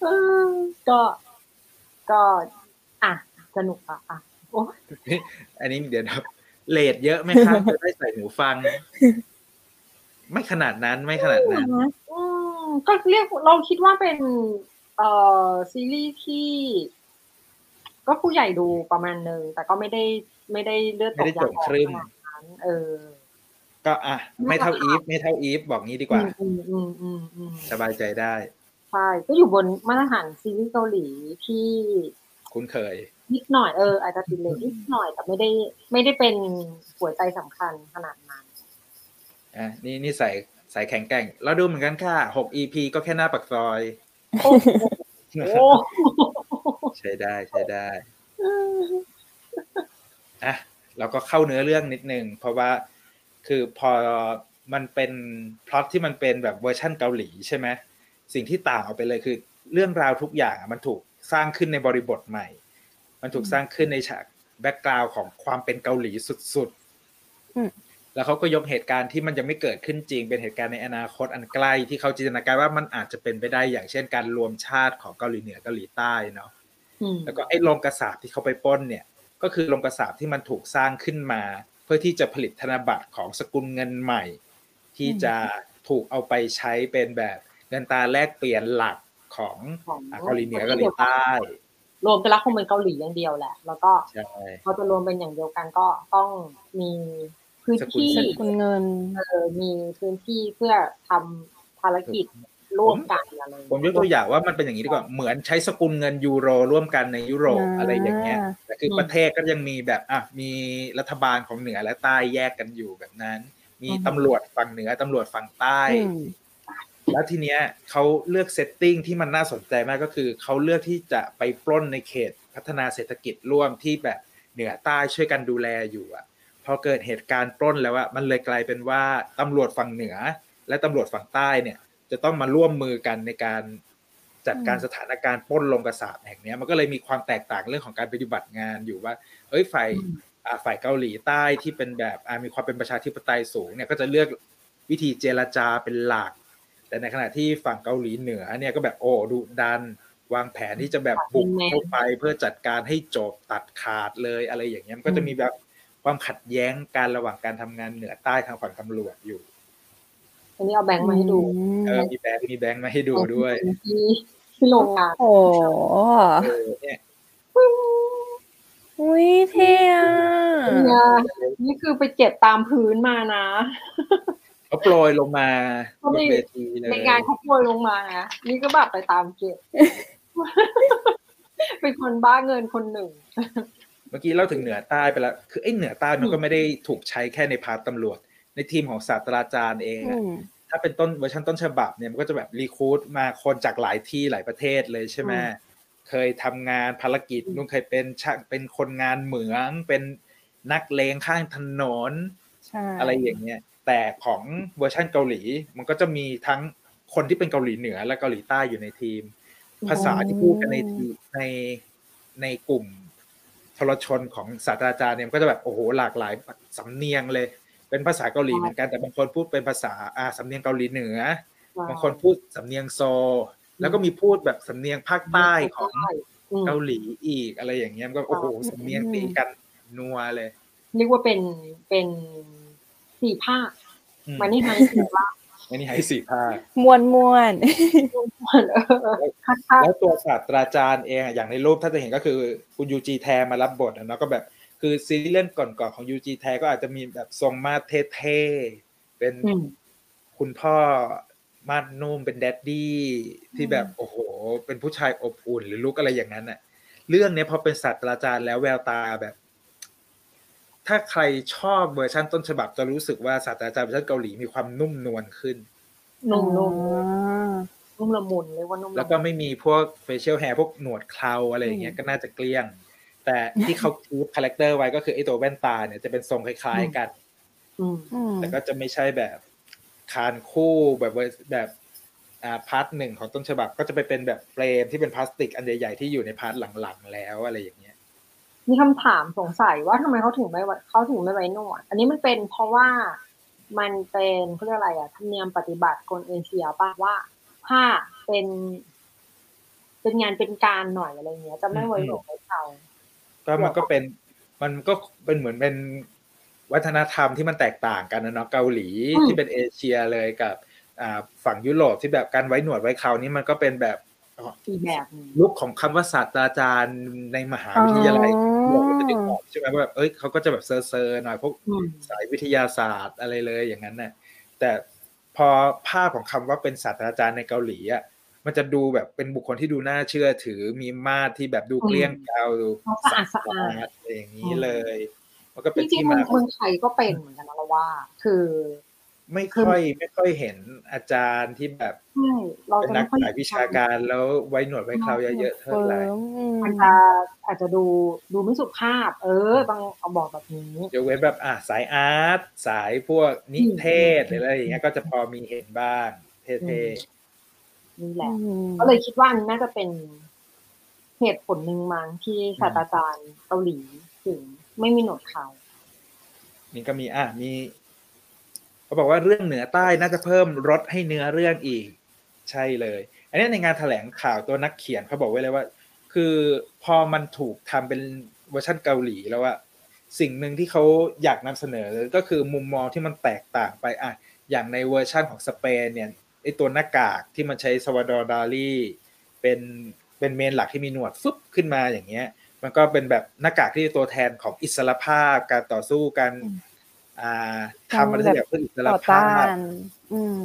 Speaker 2: เออก็ ก็อะสนุกอะอะโอ้ย
Speaker 1: อันนี้เดี๋ยวนะเลทเยอะไหมครับจะได้ใส่หูฟัง ไม่ขนาดนั้นไม่ขนาดนั้น
Speaker 2: อืมก็เรียกเราคิดว่าเป็น เอ่อซีรีส์ที่ ก็ผู้ใหญ่ดูประมาณหนึ่งแต่ก็ไม่ได้ไม่ได้เลือดต
Speaker 1: ไม่
Speaker 2: ก
Speaker 1: ได้
Speaker 2: ยา
Speaker 1: จ
Speaker 2: ง
Speaker 1: ง
Speaker 2: ออก
Speaker 1: ครึ่ม
Speaker 2: ขนาดนั้นเออ
Speaker 1: ก็อะไม่เท่าอีฟไม่เท่าอีฟบอกงี้ดีกว่า
Speaker 2: อืมอืมอืมอืม
Speaker 1: สบายใจได้
Speaker 2: ใช่ก็อยู่บนมาตรฐานซีรีส์เกาหลีที่
Speaker 1: คุ้นเคย
Speaker 2: นิดหน่อยเอออาจจะติดเลยนิดหน่อยแต่ไม่ได้ไม่ได้เป็นหัวใจสำคัญขนาดนั้น
Speaker 1: อะนี่นี่ใส่ใส่แข็งแกร่งเราดูเหมือนกันค่ะหก EP ก็แค่หน้าปักซอย
Speaker 2: โอ้โห
Speaker 1: ใช้ได้ใช้ได้อะเราก็เข้าเนื้อเรื่องนิดนึงเพราะว่า คือพอมันเป็นพล็อตที่มันเป็นแบบเวอร์ชั่นเกาหลีใช่ไหมสิ่งที่ต่างออกไปเลยคือ เรื่องราวทุกอย่างอะมันถูกสร้างขึ้นในบริบทใหม่ มันถูกสร้างขึ้นในฉากแบ็กกราวด์ของความเป็นเกาหลีสุดๆแล้วเขาก็ยกเหตุการณ์ที่มันยังไม่เกิดขึ้นจริง เป็นเหตุการณ์ในอนาคตอันใกล้ที่เขาจินตนาการว่ามันอาจจะเป็นไปได้อย่างเช่นการรวมชาติของเกาหลีเหนือเกาหลีใต้เนาะ
Speaker 2: อืม
Speaker 1: แล้วก็ไอ้โรงกระสาบที่เขาไปปล้นเนี่ย ก็คือโรงกระสาบที่มันถูกสร้างขึ้นมาเพื่อที่จะผลิตธนบัตรของสกุลเงินใหม่ ที่จะถูกเอาไปใช้เป็นแบบเงินตราแลกเปลี่ยนหลักของ
Speaker 2: ของ
Speaker 1: อะเกาหลีเหนือเกาหลีใต้
Speaker 2: รวมกันแล้วคงเป็นเกาหลีอย่างเดียวแหละ แล้วก็
Speaker 1: ใช่
Speaker 2: พอจะรวมเป็นอย่างเดียวกันก็ต้องมีพื้นที่
Speaker 3: สกุลเงิน
Speaker 2: เออมีพื้นที่เพื่อทำภารกิจ ร่วมกันอะไร
Speaker 1: ผมยกตัวอย่างว่ามันเป็นอย่างนี้ดีกว่าเหมือนใช้สกุลเงินยูโรร่วมกันในยุโรป
Speaker 3: อ่า
Speaker 1: อะไรอย่างเงี้ยแต่คือประเทศก็ยังมีแบบอะมีรัฐบาลของเหนือและใต้แยกกันอยู่แบบนั้น มีตำรวจฝั่งเหนือตำรวจฝั่งใต้
Speaker 3: อืม
Speaker 1: แล้วทีเนี้ยเขาเลือกเซตติ้งที่มันน่าสนใจมากก็คือเขาเลือกที่จะไปปล้นในเขตพัฒนาเศรษฐกิจร่วมที่แบบเหนือใต้ช่วยกันดูแลอยู่อะพอเกิดเหตุการณ์ปล้นแล้วอะมันเลยกลายเป็นว่าตำรวจฝั่งเหนือและตำรวจฝั่งใต้เนี่ย จะต้องมาร่วมมือกันในการจัดการ
Speaker 3: อืม
Speaker 1: สถานการณ์ปล้นลงกระสาบแห่งเนี้ยมันก็เลยมีความแตกต่างเรื่องของการปฏิบัติงานอยู่ว่าเอ้ยฝ่ายอ่าฝ่ายเกาหลีใต้ที่เป็นแบบอ่ามีความเป็นประชาธิปไตยสูงเนี่ยก็จะเลือกวิธีเจรจาเป็นหลัก แต่ในขณะที่ฝั่งเกาหลีเหนือเนี่ยก็แบบโอ้ดุดัน วางแผนที่จะแบบบุกเข้าไปเพื่อจัดการให้จบตัดขาดเลยอะไรอย่างเงี้ยมันก็จะมีแบบความขัดแย้งการระหว่างการทำงานเหนือใต้ทางฝั่งตำรวจอยู่
Speaker 2: อันนี้เอาแบงค์มาให้ดู
Speaker 1: เออมีแบงค์มีแบงค์มาให้ดูด้วย
Speaker 2: ที่ที่โรงงาน
Speaker 3: โอ้
Speaker 1: เออเนี่ย
Speaker 3: อุ้ยเท่อะ
Speaker 2: เนี่ยนี่คือไปเก็บตามพื้นมานะ
Speaker 1: เขาโปรยลงมา
Speaker 2: เขา
Speaker 1: บ
Speaker 2: ไม่
Speaker 1: นเวทีเลย
Speaker 2: ในงานเขาโปรยลงมานะนี่ก็แบบไปตามเก็บเป็นคนบ้าเงินคนหนึ่ง
Speaker 1: เมื่อกี้เล่าถึงเหนือใต้ไปแล้วคือไอ้เหนือใต้มันก็ไม่ได้ถูกใช้แค่ใน part ตำรวจ ในทีมของศาสตราจารย์เอง
Speaker 3: อะ
Speaker 1: อื
Speaker 3: ม
Speaker 1: ถ้าเป็นต้นเวอร์ชันต้นฉบับเนี่ยมันก็จะแบบ recruit มาคนจากหลายที่หลายประเทศเลยใช่ไหม
Speaker 2: อืม
Speaker 1: เคยทำงานภารกิจนู่นเคยเป็นช่างเป็นคนงานเหมือง เป็นนักเลงข้างถนน
Speaker 3: ใช่
Speaker 1: อะไรอย่างเงี้ยแต่ของเวอร์ชันเกาหลี มันก็จะมีทั้งคนที่เป็นเกาหลีเหนือและเกาหลีใต้อยู่ในทีม ภาษาที่พูดกันในทีในในกลุ่มทรชนของศาสตราจารย์เนี่ยมันก็จะแบบโอ้โหหลากหลายสำเนียงเลย เป็นภาษาเกาหลีเหมือนกันแต่บางคนพูดเป็นภาษาอาสำเนียงเกาหลีเหนือบางคนพูดสำเนียงโซ แล้วก็มีพูดแบบสำเนียงภาคใต้ของ
Speaker 2: อืม
Speaker 1: เกาหลีอีกอะไรอย่างเงี้ยมันก็โอ้โหสำเนียงตีกันนัวเลย
Speaker 2: เรียกว่าเป็นเป็นสี่ภาค
Speaker 1: อืม
Speaker 2: Money Heist สี่ภาค
Speaker 1: อันนี้ให้สี่ภาค
Speaker 3: มวนมวน
Speaker 2: เออภาคภาค
Speaker 1: แล้วตัวศาสตราจารย์เองอะอย่างในรูปถ้าจะเห็นก็คือคุณยูจีแทมารับบทอะเนาะก็แบบ คือซีรีส์เรื่องก่อนๆของยูจีแทก็อาจจะมีแบบทรงมาดเท่ๆเป็น
Speaker 2: อืม
Speaker 1: คุณพ่อมาดนุ่มเป็น daddy ที่แบบโอ้โห เป็นผู้ชายอบอุ่นหรือ look อะไรอย่างนั้นอะเรื่องเนี้ยพอเป็นศาสตราจารย์แล้วแววตาแบบ ถ้าใครชอบเวอร์ชันต้นฉบับจะรู้สึกว่าศาสตราจารย์เวอร์ชันเกาหลีมีความนุ่มนวลขึ้น
Speaker 2: นุ่มนุ่ม
Speaker 3: อ่า
Speaker 2: นุ่มละมุนเรียกว่านุ่มละมุน
Speaker 1: แล้วก็ไม่มีพวก facial hair พวกหนวดเคราอะไรอย่างเงี้ย
Speaker 3: อืม
Speaker 1: ก็น่าจะเกลี้ยง แต่ที่เขา keep character ไว้ก็คือไอ้ตัวแว่นตาเนี่ยจะเป็นทรงคล้ายๆกัน
Speaker 2: อืม
Speaker 3: อืม
Speaker 1: แต่ก็จะไม่ใช่แบบคานคู่แบบเวอร์แบบอ่า part หนึ่งของต้นฉบับก็จะไปเป็นแบบ frame ที่เป็นพลาสติกอันใหญ่ๆที่อยู่ใน partหลังๆแล้วอะไรอย่างเงี้ย
Speaker 2: มีคำถามสงสัยว่าทำไมเขาถึงไม่ไว้เขาถึงไม่ไว้หนวด อันนี้มันเป็นเพราะว่ามันเป็นเขาเรียกอะไรอะธรรมเนียมปฏิบัติคนเอเชียป่ะว่าถ้าเป็น เป็นงานเป็นการหน่อยอะไรเงี้ย จะไม่ไว้หนวดไว้เขา
Speaker 1: ก็มันก็เป็นมันก็เป็นเหมือนเป็นวัฒนธรรมที่มันแตกต่างกันนะเนาะเกาหลีที่เป็นเอเชียเลยกับอ่าฝั่งยุโรปที่แบบการไว้หนวดไว้เครานี่มันก็เป็นแบบ
Speaker 2: อีกแบบหนึง
Speaker 1: ลุกของคำว่าศาสตราจารย์ในมหาวิทยาลัย
Speaker 3: อ๋อ
Speaker 1: เราก็จะนึกออกใช่ไหมว่าแบบเอ้ยเขาก็จะแบบเซอร์เซอร์หน่อยพวก
Speaker 2: อืม
Speaker 1: สายวิทยาศาสตร์อะไรเลยอย่างนั้นน่ะแต่พอภาพของคำว่าเป็นศาสตราจารย์ในเกาหลีอะ มันจะดูแบบเป็นบุคคลที่ดูน่าเชื่อถือมีมาตรที่แบบดูเกลี้ยงเกลาดู
Speaker 2: เขาสะอาดสะอาด
Speaker 1: อะไรอย่างนี้เลย มันก็เป็
Speaker 2: จ
Speaker 1: น
Speaker 2: ริง
Speaker 1: ที่
Speaker 2: ๆเมื
Speaker 1: มา
Speaker 2: องเมืองไทยก็เป็นเหมือนกันนะเราว่า คือ
Speaker 1: ไม่ค่อยไม่ค่อยเห็นอาจารย์ที่แบบ
Speaker 2: ใช่เรา
Speaker 1: เป็น
Speaker 2: จะ
Speaker 1: นั
Speaker 2: ไม่
Speaker 1: ก
Speaker 2: ค่อย
Speaker 1: สายวิชาการแล้วไว้หนวดไว้เคราเยอะๆเท่า
Speaker 3: เฟิ
Speaker 1: ไหร่
Speaker 3: ร์มอืม
Speaker 2: อาจจะอาจจะดูดูไม่สุภาพ เออต้องเอาบอกแบบนี้
Speaker 1: ยกเว้นแบบอะสายอาร์ตสายพวกนิเทศหรืออะไรอย่างเงี้ยก็จะพอมีเห็นบ้างเท่
Speaker 2: นี่แหละ
Speaker 3: อืม
Speaker 2: ก็เลยคิดว่าอันนี้น่าจะเป็นเหตุผลหนึ่งมั้งที่ศาสตราจารย์เกาหลีถึงไม่มีหนวดเขา
Speaker 1: ๆนี่ก็มีอะมีเขาบอกว่าเรื่องเหนือใต้น่าจะเพิ่มรสให้เนื้อเรื่องอีก ใช่เลย อันนี้ในงานแถลงข่าวตัวนักเขียนเขาบอกไว้เลยว่า คือพอมันถูกทำเป็นเวอร์ชันเกาหลีแล้วว่าสิ่งหนึ่งที่เขาอยากนำเสนอก็คือมุมมองที่มันแตกต่างไปอะอย่างในเวอร์ชั่นของสเปนเนี่ยไอตัวหน้ากากที่มันใช้สวาดอร์ดาลีเป็นเป็นเมนหลักที่มีหนวดฟึบขึ้นมาอย่างเงี้ย มันก็เป็นแบบหน้ากากที่ตัวแทนของอิสรภาพการต่อสู้กันอ่าทำอะไรสักอย่างเพื่ออิสร
Speaker 3: ต่อ
Speaker 1: ภา
Speaker 3: ต้า
Speaker 1: พ
Speaker 3: นอืม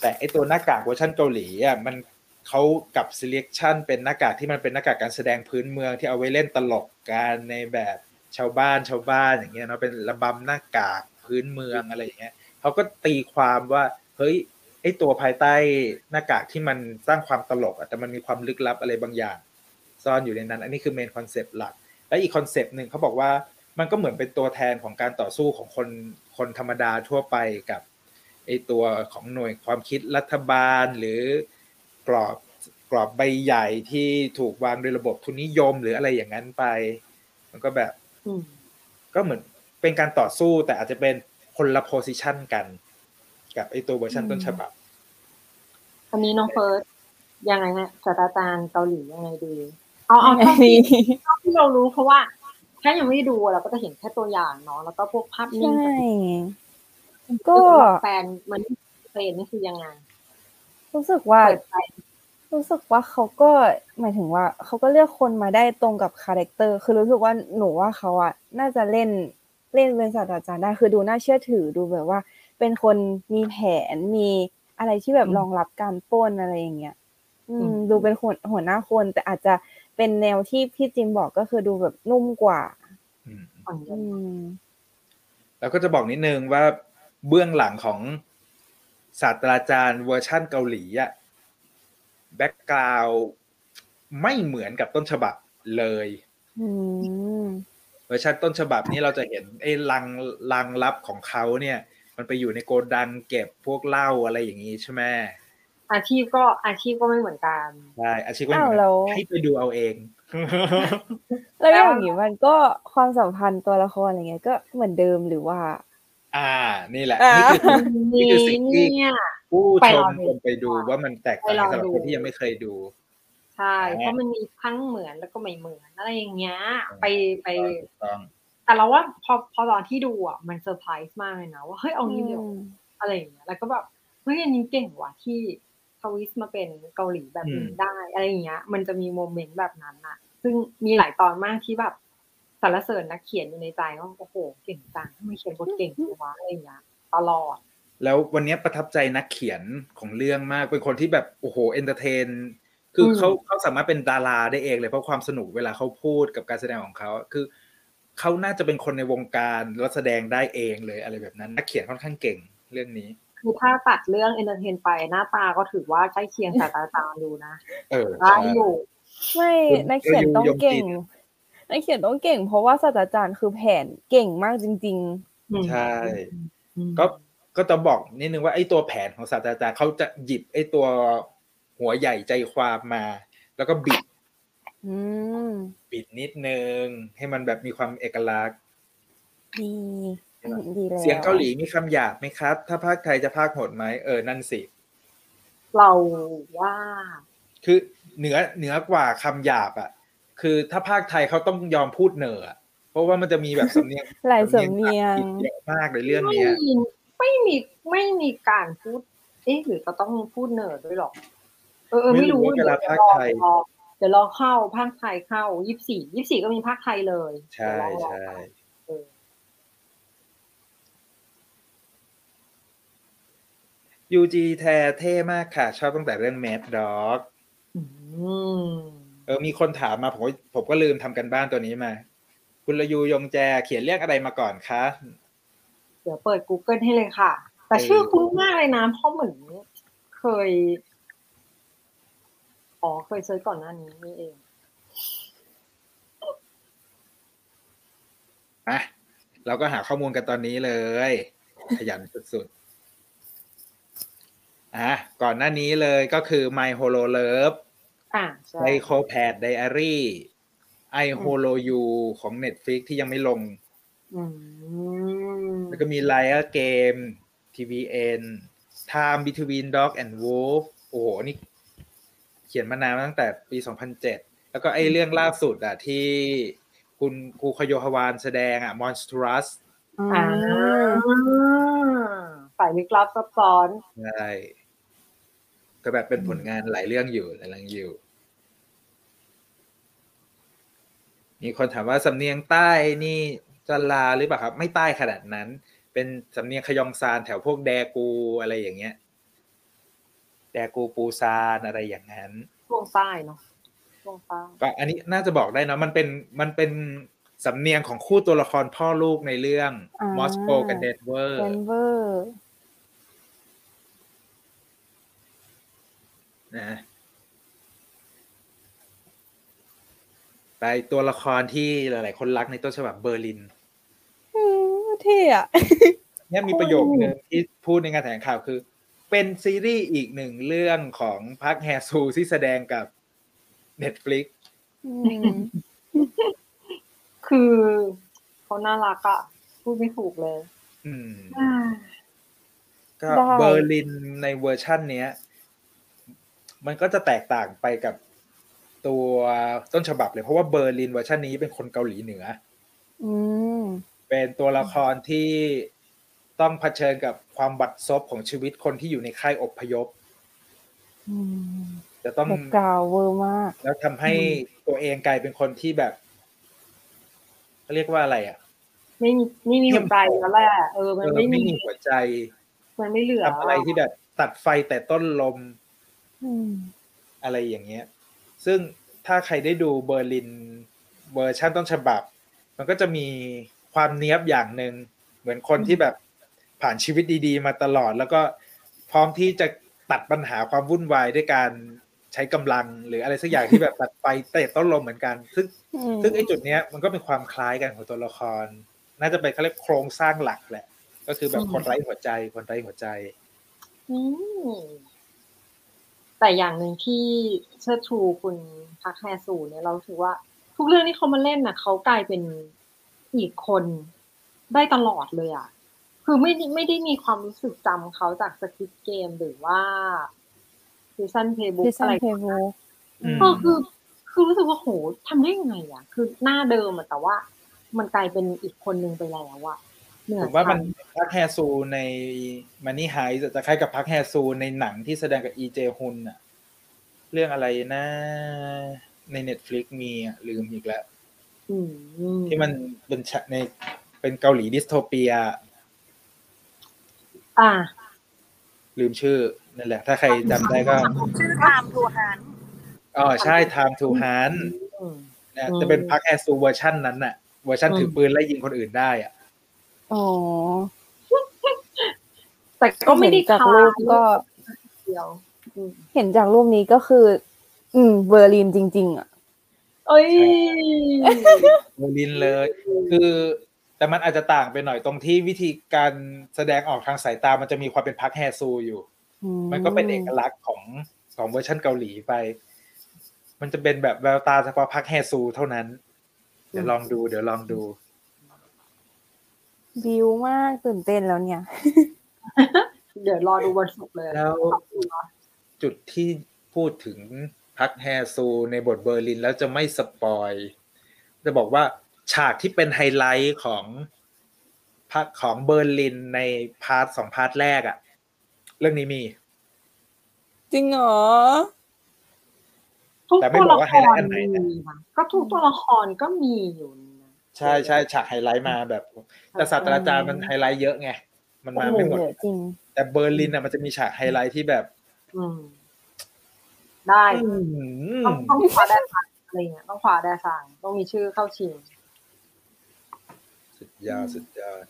Speaker 1: แต่ไอตัวหน้ากากเวอร์ชันเกาหลีอะมันเขากับ selection เป็นหน้ากากที่มันเป็นหน้ากากการแสดงพื้นเมืองที่เอาไว้เล่นตลกกันในแบบชาวบ้านชาวบ้านอย่างเงี้ยเนาะเป็นระบำหน้ากากพื้นเมืองอะไรอย่างเงี้ยเขาก็ตีความว่าเฮ้ย ไอตัวภายใต้หน้ากากที่มันสร้างความตลกอะแต่มันมีความลึกลับอะไรบางอย่าง ซ่อนอยู่ในนั้น อันนี้คือ main concept หลัก และอีก concept หนึ่งเขาบอกว่ามันก็เหมือนเป็นตัวแทนของการต่อสู้ของคนคนธรรมดาทั่วไปกับไอตัวของหน่วยความคิดรัฐบาลหรือกรอบกรอบใบใหญ่ที่ถูกวางโดยระบบทุนนิยมหรืออะไรอย่างนั้นไป มันก็แบบ
Speaker 2: อืม
Speaker 1: ก็เหมือนเป็นการต่อสู้แต่อาจจะเป็นคนละ position กัน กับไอตัวเวอร์ชันต้นฉบับ
Speaker 2: อันนี้น้องเฟิร์สยังไงฮะศาสตราจารย์เกาหลียังไงดีเอาเอาเท่าที่เท่าที่เรารู้เพราะว่าถ้ายังไม่ได้ดูเราก็จะเห็นแค่ตัวอย่างเนาะแล้วก็พวกภาพนิ่ง
Speaker 3: ใช่
Speaker 2: ก็
Speaker 3: ก็
Speaker 2: แฟนมันเฟรนนี่คือยังไง
Speaker 3: รู้สึกว่า
Speaker 2: เปิดใจ
Speaker 3: รู้สึกว่าเขาก็หมายถึงว่าเขาก็เลือกคนมาได้ตรงกับ character คือรู้สึกว่าหนูว่าเขาอะน่าจะเล่นเล่นเป็นศาสตราจารย์ได้คือดูน่าเชื่อถือดูแบบว่า เป็นคนมีแผนมีอะไรที่แบบรองรับการปล้นอะไรอย่างเงี้ยอืม ดูเป็นคนหัวหน้าคน แต่อาจจะเป็นแนวที่พี่จิมบอกก็คือดูแบบนุ่มกว่า
Speaker 1: อืม
Speaker 2: อ่อนโยน อื
Speaker 3: ม
Speaker 1: แล้วก็จะบอกนิดนึงว่าเบื้องหลังของศาสตราจารย์เวอร์ชั่นเกาหลีอะ backgroundไม่เหมือนกับต้นฉบับเลย
Speaker 3: อืม
Speaker 1: เวอร์ชันต้นฉบับนี้เราจะเห็นไอ้ลังลังลับของเขาเนี่ย มันไปอยู่ในโกดังเก็บพวกเหล้าอะไรอย่างนี้ใช่ไหม
Speaker 2: อาชีพก็อาชีพก็ไม่เหมือนกัน
Speaker 1: ใช่อาชีพก็
Speaker 3: อ้าว
Speaker 1: เหมือน
Speaker 3: แล้ว
Speaker 1: ให้ไปดูเอาเอง
Speaker 3: แล้วอย่างนี้มันก็ความสัมพันธ์ตัวละครอะไรเงี้ยก็เหมือนเดิมหรือว่า
Speaker 1: อ่า นี่แหละ
Speaker 3: อ่า
Speaker 1: นี่คือนี่คือสิ่งที่
Speaker 2: เนี่ย
Speaker 1: ผู้
Speaker 2: ไป
Speaker 1: ช
Speaker 2: ร
Speaker 1: ม
Speaker 2: อดู
Speaker 1: ควรไปดูว่ามันแตกต่าง
Speaker 2: ไปรอ
Speaker 1: สำหรับ
Speaker 2: ดู
Speaker 1: คนที่ยังไม่เคยดู
Speaker 2: ใช่
Speaker 1: อ่า
Speaker 2: เพราะมันมีทั้งเหมือนแล้วก็ไม่เหมือนอะไรอย่างเงี้ย ไปไป
Speaker 1: ถูกต้อง
Speaker 2: แต่เราว่าพอพอตอนที่ดูอะมันเซอร์ไพรส์มากเลยนะว่าเฮ้ยเอางี้เดียว
Speaker 3: อืม
Speaker 2: อะไรอย่างเงี้ยแล้วก็แบบเฮ้ยอันนี้เก่งว่ะที่ทวิสมาเป็นเกาหลีแบบนี้ได้อะไรอย่างเงี้ย มันจะมีโมเมนต์แบบนั้นอะซึ่งมีหลายตอนมากที่แบบสรรเสริญนักเขียนอยู่ในใจว่าโอ้โหเก่งจังทำไมเขียนบทเก่งจังวะอะไรอย่างเงี้ยตลอด
Speaker 1: แล้ววันนี้ประทับใจนักเขียนของเรื่องมากเป็นคนที่แบบโอ้โห entertain คืออ
Speaker 2: ม
Speaker 1: เขาเขาสามารถเป็นดาราได้เองเลยเพราะความสนุกเวลาเขาพูดกับการแสดงของเขาคือ เขาน่าจะเป็นคนในวงการแล้วแสดงได้เองเลยอะไรแบบนั้นนักเขียนค่อนข้างเก่งเรื่องนี้
Speaker 2: คือถ้าตัดเรื่อง entertain ไปหน้าตาก็ถือว่าใกล้เคียงศาสตราจารย์ดูนะ
Speaker 1: เออ
Speaker 2: ได้
Speaker 1: ใช่
Speaker 2: อยู่
Speaker 3: ไม่
Speaker 1: คุณ
Speaker 3: นักเขียนต้อง
Speaker 1: ยมจิต
Speaker 3: เก่งนักเขียนต้องเก่ง เพราะว่าศาสตราจารย์คือแผนเก่งมากจริง
Speaker 2: อืม
Speaker 1: ใช่
Speaker 2: อืม
Speaker 1: ก็ก็จะบอกนิดนึงว่าไอ้ตัวแผนของศาสตราจารย์เขาจะหยิบไอ้ตัวหัวใหญ่ใจความมา แล้วก็บิด
Speaker 3: ๆอืม
Speaker 1: บิดนิดนึง ให้มันแบบมีความเอกลักษณ์
Speaker 3: ดีดีแล้ว
Speaker 1: เสียงเกาหลีมีคำหยาบไหมครับ ถ้าภาคไทยจะภาคโหดไหมเออนั่นสิ
Speaker 2: เราว่า
Speaker 1: คือเหนือเหนือกว่าคำหยาบอะ คือถ้าภาคไทยเขาต้องยอมพูดเหนืออะเพราะว่ามันจะมีแบบสำเนียง
Speaker 3: หลายสำเนียง
Speaker 1: ผิดเยอะมากในเรื่อง
Speaker 2: ไม่
Speaker 1: เนี้ย
Speaker 2: มีไม่มีไม่มีการพูดเอ๊ะหรือจะต้องพูดเนิร์ดด้วยหรอเออเออไม่รู้
Speaker 1: ไม่รู้เวลาภาคไทย
Speaker 2: เดี๋วรอเดี๋ยวรอเข้าภาคไทยเข้ายี่สิบสี่ยี่สิบสี่ก็มีภาคไทยเลย
Speaker 1: ใช่
Speaker 2: เดี๋ยวรอ
Speaker 1: ใช่
Speaker 2: เออ
Speaker 1: ยูจีแทเท่มากค่ะ ชอบตั้งแต่เรื่องแมดด็อก
Speaker 2: อืม
Speaker 1: เออมีคนถามมาผมก็ผมก็ลืมทำกันบ้านตัวนี้มา คุณระยูยงแจเขียนเรื่องอะไรมาก่อนคะ
Speaker 2: เดี๋ยวเปิด Google ให้เลยค่ะ แต่
Speaker 1: เออ
Speaker 2: ชื่อคุ้นมากเลยนะเพราะเหมือนเคย อ๋อเคยเซิร์ชก่อนหน้านี้นี่เอง
Speaker 1: อะเราก็หาข้อมูลกันตอนนี้เลย ขยันสุดๆอะก่อนหน้านี้เลยก็คือ My Holo Love
Speaker 2: อ่าใช่
Speaker 1: Psychopath Diary I Holo You ของ Netflix ที่ยังไม่ลง
Speaker 2: อืม
Speaker 1: แล้วก็มี Liar Game TVN Time Between Dog and Wolf โอ้โห นี่ เขียนมานานตั้งแต่ปี 2007 แล้วก็ไอ้เรื่องล่าสุดอะที่คุณครูคโยฮวานแสดงอะ Monstrous
Speaker 2: อ่าฝ่ายลึกลับซับซ้อน
Speaker 1: ใช่ก็แบบเป็นผลงานหลายเรื่องอยู่หลายเรื่องอยู่ มีคนถามว่าสำเนียงใต้นี่จะลาหรือเปล่าครับ ไม่ใต้ขนาดนั้น เป็นสำเนียงขยองซานแถวพวกแดกูอะไรอย่างเงี้ย แดกูปูซานอะไรอย่างนั้น
Speaker 2: ช่วงใต้เนาะช่วงใต้
Speaker 1: ก็อันนี้น่าจะบอกได้เนอะมันเป็นมันเป็นสำเนียงของคู่ตัวละครพ่อลูกในเรื่อง
Speaker 3: อ่าม
Speaker 1: มอสโกกับเดนเวอร์
Speaker 3: เดนเวอร์
Speaker 1: นะไปตัวละครที่หลาย ๆ คนรักในต้นฉบับเบอร์ลิน
Speaker 3: อืมเท่อะ
Speaker 1: เนี่ยมีประโยคนึงที่พูดในงานแถลงข่าวคือ เป็นซีรีส์อีกหนึ่งเรื่องของพักแฮซูที่แสดงกับ Netflix
Speaker 3: อืม
Speaker 2: คือเขาน่ารักอะพูดไม่ถูกเลย
Speaker 1: อืม
Speaker 2: อ่า
Speaker 1: ก็
Speaker 3: ได้
Speaker 1: เบอร์ลินในเวอร์ชั่นเนี้ย มันก็จะแตกต่างไปกับตัวต้นฉบับเลย เพราะว่าเบอร์ลินเวอร์ชันนี้เป็นคนเกาหลีเหนือ
Speaker 3: อืม
Speaker 1: เป็นตัวละครที่ ต้องเผชิญกับความบัดซบของชีวิตคนที่อยู่ในค่ายอพยพ
Speaker 3: อืม
Speaker 1: จะต้อง
Speaker 3: backราวเวอร์มาก
Speaker 1: แล้วทำให้ตัวเองกลายเป็นคนที่แบบเขาเรียกว่าอะไรอะ
Speaker 2: ไม่มีไม่มีหัวใจแล้วแหละเออ มัน
Speaker 1: เออ
Speaker 2: ไม่
Speaker 1: ไม่
Speaker 2: มี
Speaker 1: มีหัวใจ
Speaker 2: มันไม่เหลือ
Speaker 1: ทำอะไรที่แบบ ตัดไฟแต่ต้นลม
Speaker 3: อืม
Speaker 1: อะไรอย่างเงี้ย ซึ่งถ้าใครได้ดูเบอร์ลินเวอร์ชันต้นฉบับ มันก็จะมีความเนี้ยบอย่างหนึ่งเหมือนคนที่แบบ ผ่านชีวิตดี ๆ มาตลอด แล้วก็พร้อมที่จะตัดปัญหาความวุ่นวายด้วยการใช้กำลังหรืออะไรสักอย่างที่แบบตัดไฟเตะต้นลมเหมือนกัน ซึ่ง
Speaker 3: อืม
Speaker 1: ซึ่งไอ้จุดเนี้ยมันก็เป็นความคล้ายกันของตัวละคร น่าจะเป็นเขาเรียกโครงสร้างหลักแหละ ก็คือแบบคนไร้หัวใจ คนไร้หัวใจ
Speaker 2: อืมแต่อย่างหนึ่งที่เชิดชูคุณพักแฮซูเนี่ยเราถือว่า ทุกเรื่องที่เขามาเล่นน่ะเขากลายเป็นอีกคนได้ตลอดเลยอะ คือไม่ได้ไม่ได้มีความรู้สึกจำเขาจาก Squid Game หรือว่าซีซันเพย์บุ๊
Speaker 3: พิ
Speaker 2: ก
Speaker 3: ซั
Speaker 2: อะ
Speaker 3: น
Speaker 2: ไร
Speaker 3: เพ book
Speaker 1: อืม
Speaker 2: เออคือ คือรู้สึกว่าโหทำได้ยังไงอะ คือหน้าเดิมอะแต่ว่า มันกลายเป็นอีกคนนึงไปแล้วอะเหนือ
Speaker 1: ผมว่ามัน
Speaker 2: ชั้
Speaker 1: พักแฮซูในMoney Heist จะคล้ายกับพักแฮซูในหนังที่แสดงกับอีเจฮุนอะเรื่องอะไรนะใน Netflix มีอะลืมอีกแล้ว
Speaker 2: อืมอืม
Speaker 1: ที่มันเป็นฉะในเป็นเกาหลี dystopia
Speaker 2: อ่า
Speaker 1: ลืมชื่อนั่นแหละ ถ้าใครจำได้ก็
Speaker 4: ชื่อ Time to Hunt
Speaker 1: อ๋อใช่ Time to Hunt
Speaker 2: อืม
Speaker 1: นะ
Speaker 2: อืม
Speaker 1: จะเป็นพักแฮซูเวอร์ชันนั้นน่ะเวอร์ชัน
Speaker 2: อืม
Speaker 1: ถือปืนไล่ยิงคนอื่นได้อะ
Speaker 3: อ๋อ
Speaker 2: แต่ก็ไม่ได้
Speaker 3: เห็นจากรูปก็
Speaker 2: เดียวอืม
Speaker 3: เห็นจากรูปนี้ก็คือ อืมเบอร์ลินจริง ๆ อะ
Speaker 2: เอ้ย
Speaker 1: เบอร์ลินเลย คือ แต่มันอาจจะต่างไปหน่อยตรงที่วิธีการแสดงออกทางสายตามันจะมีความเป็นพักแฮซูอยู่ มันก็เป็นเอกลักษณ์ของของเวอร์ชันเกาหลีไป มันจะเป็นแบบแววตาเฉพาะพักแฮซูเท่านั้น เดี๋ยวลองดู เดี๋ยวลองดู
Speaker 3: บิวมากตื่นเต้นแล้วเนี่ย
Speaker 2: เดี๋ยวรอดูวันศุกร์เลย
Speaker 1: แล้วจุดที่พูดถึงพัคแฮซูในบทเบอร์ลินแล้วจะไม่ spoil จะบอกว่า ฉากที่เป็นไฮไลท์ของ part ของเบอร์ลินใน part สอง part แรกอะเรื่องนี้มี
Speaker 3: จริงเหรอ
Speaker 2: ทุก
Speaker 1: แต่ไม่
Speaker 2: ตัว
Speaker 1: บอ
Speaker 2: ละ
Speaker 1: กว่า
Speaker 2: ค
Speaker 1: ไฮไลท์
Speaker 2: ร
Speaker 1: อันไหนนะ
Speaker 2: มีนะก็ทุกตัวละครก็มีอยู่นะ
Speaker 1: ใช่ใช่ฉากไฮไลท์มาแบบ แต่ศาสตราจารย์มันไฮไลท์เยอะไง มัน
Speaker 3: โอ้
Speaker 1: มา
Speaker 3: โห
Speaker 1: ไม่หมด
Speaker 3: เยอะจริง
Speaker 1: แต่เบอร์ลินอะมันจะมีฉากไฮไลท์ที่แบบ
Speaker 2: อืมได้
Speaker 1: อืม
Speaker 2: ต้องต้องคว้าแดซังอะไรเงี้ยต้องคว้าแดซังต้องมีชื่อเข้าชิง
Speaker 1: สุด ยอดสุดยอด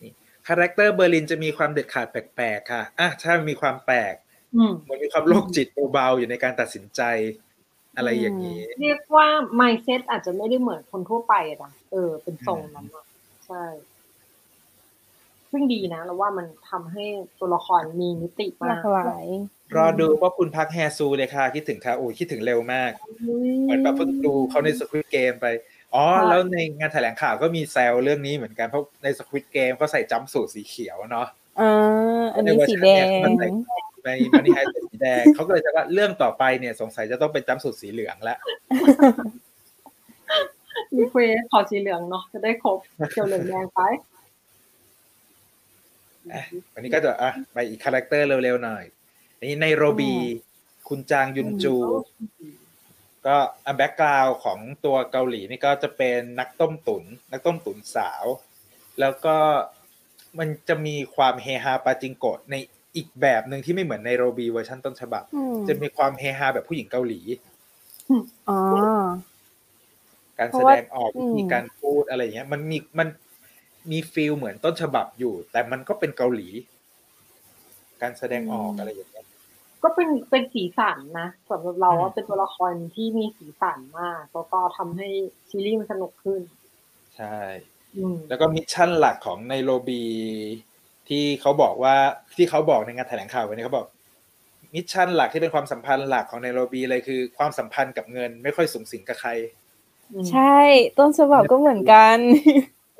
Speaker 1: นี่คาแรคเตอร์เบอร์ลินจะมีความเด็ดขาดแปลกๆค่ะอะใช่มันมีความแปลก
Speaker 2: อืม
Speaker 1: มันมีความโรคจิตเบาๆอยู่ในการตัดสินใจอะไรอย่างนี้
Speaker 2: เรียกว่า mindset อาจจะไม่ได้เหมือนคนทั่วไปอะนะเออ เป็นทรงนั้นอะใช่ ซึ่งดีนะแล้วว่ามันทำให้ตัวละครมีมิติ
Speaker 3: ห
Speaker 2: มา
Speaker 3: ลากกหลาย
Speaker 1: รอดูว่าคุณพักแฮซูเลยค่ะ คิดถึงค่ะโอ้ยคิดถึงเร็วมาก เหมือนแบบเพิ่งดูเขาในสควิตเกมไป อ๋อ แล้วในงานแถลงข่าวก็มีแซวเรื่องนี้เหมือนกัน เพราะในสควิตเกมเขาใส่จัมป์สูทสีเขียวเนาะ
Speaker 3: อ่าอันนี้สีแดง
Speaker 1: ใน Money Heist ใส่สีแดงเขาก็เลยจะว่าเรื่องต่อไปเนี่ย สงสัยจะต้องเป็นจัมป์สูทสีเหลืองละ
Speaker 2: request ขอสีเหลืองเนาะจะได้ครบเขียวเหลืองแดงไป
Speaker 1: วันนี้ก็จะอะไปอีก character เร็วๆหน่อยอันนี้ไนโรบี คุณจางยุนจู ก็อัน background ของตัวเกาหลีนี่ก็จะเป็นนักต้มตุ๋น นักต้มตุนสาว แล้วก็มันจะมีความเฮฮาปาจิงโกะในอีกแบบหนึ่งที่ไม่เหมือนในโรบีเวอร์ชันต้นฉบับ
Speaker 3: อืม
Speaker 1: จะมีความเฮฮาแบบผู้หญิงเกาหลี
Speaker 3: อ๋อ
Speaker 1: การ
Speaker 3: เพ
Speaker 1: แส
Speaker 3: ราะว่า
Speaker 1: ดงออก
Speaker 3: อื
Speaker 1: วิ
Speaker 3: ม
Speaker 1: ธีการพูดอะไรอย่างเงี้ย มันมีมันมีฟีลเหมือนต้นฉบับอยู่ แต่มันก็เป็นเกาหลี การแสดงออกอะไรอย่างเงี้ย
Speaker 2: ก็เป็นเป็นสีสันนะสำหรับเราว่าเป็นตัวละครที่มีสีสันมากแล้วก็ทำให้ซีรีส์มันสนุกขึ้น
Speaker 1: ใช่
Speaker 2: อืม
Speaker 1: แล้วก็ mission หลักของไนโรบีที่เขาบอกว่าที่เขาบอกในงานแถลงข่าววันนี้เขาบอก mission หลักที่เป็นความสัมพันธ์หลักของในโรบีเลยคือ ความสัมพันธ์กับเงินไม่ค่อยสุงสิงกับใคร
Speaker 3: ใช่ ต้นฉบับก็เหมือนกัน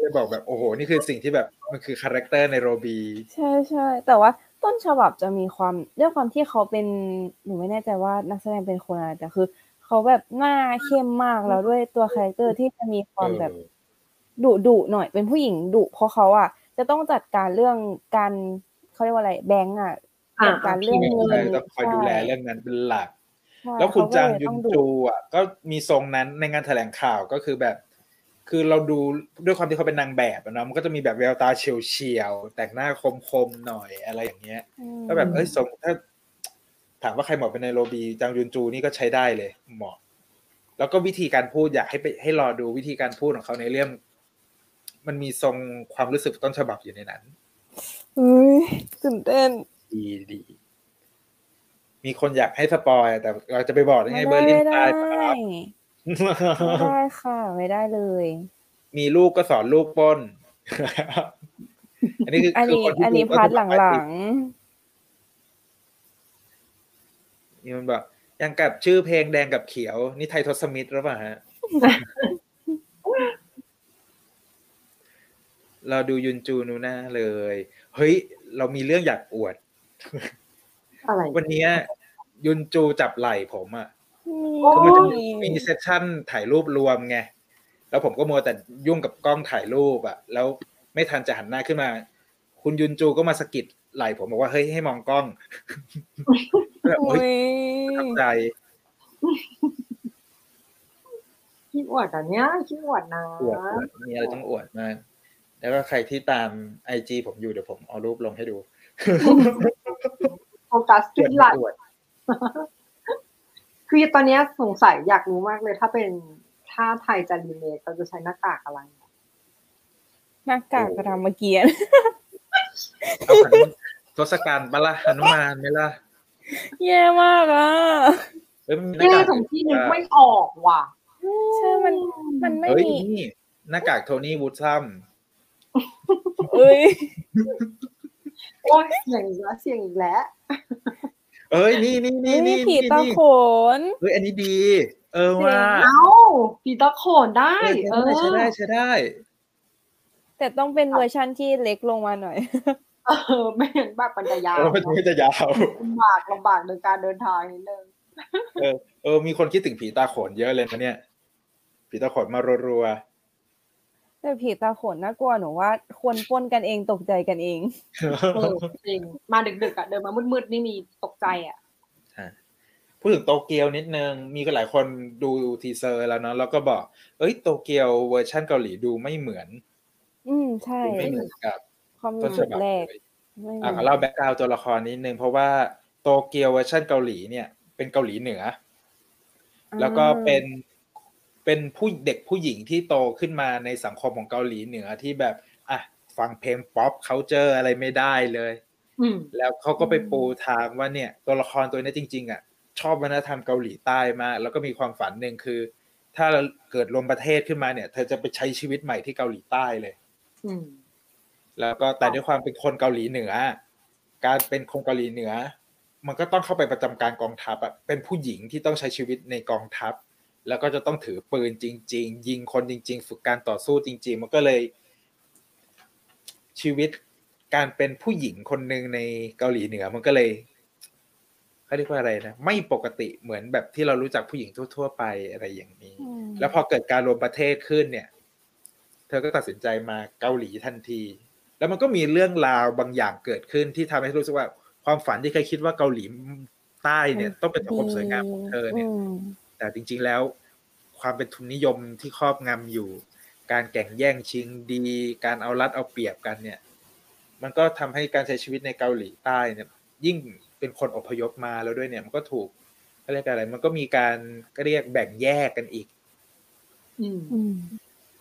Speaker 1: เลยบอกแบบโอ้โหนี่คือสิ่งที่แบบมันคือคาแรคเตอร์ไนโรบี
Speaker 3: ใช่ใช่แต่ว่า ต้นฉบับจะมีความด้วยความที่เขาเป็นหนูไม่แน่ใจว่านักแสดงเป็นคนอะไรแต่คือ เขาแบบหน้าเข้มมากแล้วด้วยตัวคาแรคเตอร์ที่จะมีความแบบ
Speaker 1: เออ
Speaker 3: ดุดุหน่อย เป็นผู้หญิงดุเพราะเขาอะจะต้องจัดการเรื่องการเขาเรียกว่าอะไรแบงก์อะ
Speaker 2: อ่า
Speaker 3: จัดการเรื่องเงิน
Speaker 1: ใช่ต้องคอยดูแลเรื่องนั้นเป็นหลัก
Speaker 3: ใช่
Speaker 1: แล้วคุณ
Speaker 3: เขก็
Speaker 1: จาง
Speaker 3: เล
Speaker 1: ยุ
Speaker 3: ต้
Speaker 1: น
Speaker 3: อดุ
Speaker 1: จูอะก็มีทรงนั้นในงานแถลงข่าวก็คือแบบ คือเราดูด้วยความที่เขาเป็นนางแบบอะเนาะมันก็จะมีแบบแววตาเฉียวเฉียวๆแต่งหน้าคมๆหน่อยอะไรอย่างเงี้ย
Speaker 3: อืม
Speaker 1: ก็แบบเอ้ยทรงถ้า ถามว่าใครเหมาะเป็นไนโรบีจางยุนจูนี่ก็ใช้ได้เลยเหมาะ แล้วก็วิธีการพูดอยากให้ไปให้รอดูวิธีการพูดของเขาในเรื่อง มันมีทรงความรู้สึกต้นฉบับอยู่ในนั้น
Speaker 3: อุ้ยตื่นเต้น
Speaker 1: ดีดีมีคนอยากให้ spoil แต่เราจะไปบอกได้ไงเบอร์ลิน
Speaker 3: ไม่ได้
Speaker 1: ตาย
Speaker 3: ไม่
Speaker 1: ค
Speaker 3: ได้
Speaker 1: รับ
Speaker 3: ไม่ได้ค่ะ ไม่ได้เลย
Speaker 1: มีลูกก็สอนลูกปล้นอันนี้คือ
Speaker 3: อัน
Speaker 1: คือ
Speaker 3: นี้
Speaker 1: คนที่
Speaker 3: อันนี้
Speaker 1: ดูก็
Speaker 3: พาร์ท
Speaker 1: จะ
Speaker 3: ห
Speaker 1: บอกว่า
Speaker 3: ลัง
Speaker 1: มีมันบอกยังกับชื่อเพลงแดงกับเขียว นี่ไทยทศมิตรหรือเปล่าฮะเราดูยุนจูนูน่าเลย เฮ้ย เรามีเรื่องอยากอวด
Speaker 2: อะไร
Speaker 1: วันเนี้ยยุนจูจับไหล่ผมอะ
Speaker 2: โอ้
Speaker 1: คือมันจะ
Speaker 2: ย
Speaker 1: มีเซสชั่นถ่ายรูปรวมไง แล้วผมก็มัวแต่ยุ่งกับกล้องถ่ายรูปอะแล้วไม่ทันจะหันหน้าขึ้นมา คุณยุนจูก็มาสะกิดไหล่ผมบอกว่าเฮ้ยให้มองกล้องแบบ
Speaker 3: อุ้
Speaker 1: เฮ้ย
Speaker 3: ย
Speaker 1: ประทับใจ
Speaker 2: ขี้อวดอันเนี้ยขี้อวดนะ
Speaker 1: อวดอวดมีอะไรต้องอวดมาก แล้วก็ใครที่ตามไอจีผมอยู่เดี๋ยวผมเอารูปลงให้ดู
Speaker 2: โฟกัส
Speaker 1: อ
Speaker 2: ที่
Speaker 1: วด
Speaker 2: ไหล
Speaker 1: อวด
Speaker 2: คือตอนเนี้ยสงสัยอยากรู้มากเลยถ้าเป็นถ้าไทยจะรีเมคเราจะใช้หน้ากากอะไร
Speaker 3: หน้ากากกระทำเมื่อกี้
Speaker 1: เอาหันทศกัณฐ์ปะละหนุมานไหมล่ะ
Speaker 3: แย่มากอะ
Speaker 1: เฮ้ยมันมีห
Speaker 2: นี่
Speaker 1: น้ากาก
Speaker 2: ของที่นึกไม่ออกว่ะ
Speaker 3: ใช่มันมันไม่
Speaker 1: เฮ้ย
Speaker 3: มี
Speaker 1: นี่หน้ากากโทนี่วูดซัม
Speaker 3: เอ้ย
Speaker 2: โอ้ยเสียงอีกแล้วเสียงอีกแล้ว
Speaker 1: เอ้ยนี่นี่นี่
Speaker 3: นี่
Speaker 1: นี่
Speaker 3: ผีตา
Speaker 1: นี่
Speaker 3: โขน
Speaker 1: เฮ้ยอันนี้ดี เออว่า
Speaker 2: เอ้าปีตาโขนได้
Speaker 1: เอ
Speaker 2: เอ
Speaker 1: อ
Speaker 2: อ
Speaker 1: ใช้ได้ใช้ได้
Speaker 3: แต่ต้องเป็นเวอร์ชั่นที่เล็กลงมาหน่อย
Speaker 2: เออไม่เห็นแบบปัญญายาว
Speaker 1: เออมันไม่จะยาว
Speaker 2: ลำบากลำบากในการเดินทางนิดนึง
Speaker 1: เออเออ มีคนคิดถึงผีตาโขนเยอะเลยนะเนี่ยผีตาโขนมารัว
Speaker 3: แต่ผีตาโขนน่ากลัวหนูว่าควรปล้นกันเองตกใจกันเอง
Speaker 2: เออจริงมาดึกๆอะเดินมามืดๆนี่มีตกใจอะ
Speaker 1: ๆพูดถึงโตเกียวนิดนึง มีก็หลายคนดู teaser แล้วเนาะแล้วก็บอก เอ้ยโตเกียวเวอร์ชั่นเกาหลีดูไม่เหมือน
Speaker 3: อืมใช่
Speaker 1: ดูไม่เหมือนกับ
Speaker 3: ความ
Speaker 1: ต้น
Speaker 3: รู้
Speaker 1: ฉ
Speaker 3: สึก
Speaker 1: บับ
Speaker 3: แรก
Speaker 1: เลย
Speaker 3: ไม่เหมื
Speaker 1: อะ
Speaker 3: อน
Speaker 1: ขอเล่าแบ็กกราวตัวละครนิดนึงเพราะว่าโตเกียวเวอร์ชันเกาหลีเนี่ย เป็นเกาหลีเหนือ แล้วก็เป็น เป็นผู้เด็กผู้หญิงที่โตขึ้นมาในสังคมของเกาหลีเหนือที่แบบอะฟังเพลง pop culture อะไรไม่ได้เลย
Speaker 2: อืม
Speaker 1: แล้วเขาก็ไปปูทางว่าเนี่ยตัวละครตัวนี้จริง ๆ อะ ชอบวัฒนธรรมเกาหลีใต้มากแล้วก็มีความฝันหนึ่งคือ ถ้าเกิดรวมประเทศขึ้นมาเนี่ย เธอจะไปใช้ชีวิตใหม่ที่เกาหลีใต้เลย
Speaker 2: อืม
Speaker 1: แล้วก็แต่ด้วยความเป็นคนเกาหลีเหนือ การเป็นคนเกาหลีเหนือ มันก็ต้องเข้าไปประจำการกองทัพอะเป็นผู้หญิงที่ต้องใช้ชีวิตในกองทัพ แล้วก็จะต้องถือปืนจริง ๆ ยิงคนจริง ๆ ฝึกการต่อสู้จริง ๆ มันก็เลย ชีวิตการเป็นผู้หญิงคนหนึ่งในเกาหลีเหนือมันก็เลยเขาเรียกว่าอะไรนะไม่ปกติเหมือนแบบที่เรารู้จักผู้หญิงทั่ว ๆ ไปอะไรอย่างนี้
Speaker 3: อืม
Speaker 1: แล้วพอเกิดการรวมประเทศขึ้นเนี่ย เธอก็ตัดสินใจมาเกาหลีทันที แล้วมันก็มีเรื่องราวบางอย่างเกิดขึ้นที่ทำให้รู้สึกว่า ความฝันที่เคยคิดว่าเกาหลีใต้เนี่ย ต้องเป็นสังคมสวยงามของเธอเนี่ย
Speaker 3: ม
Speaker 1: แต่จริง ๆแล้วความเป็นทุนนิยมที่ครอบงำอยู่ การแข่งแย่งชิงดี การเอารัดเอาเปรียบกันเนี่ย มันก็ทำให้การใช้ชีวิตในเกาหลีใต้เนี่ย ยิ่งเป็นคนอพยพมาแล้วด้วยเนี่ยมันก็ถูกเขาเรียกอะไร มันก็มีการก็เรียกแบ่งแยกกันอีก
Speaker 2: อืม
Speaker 3: อืม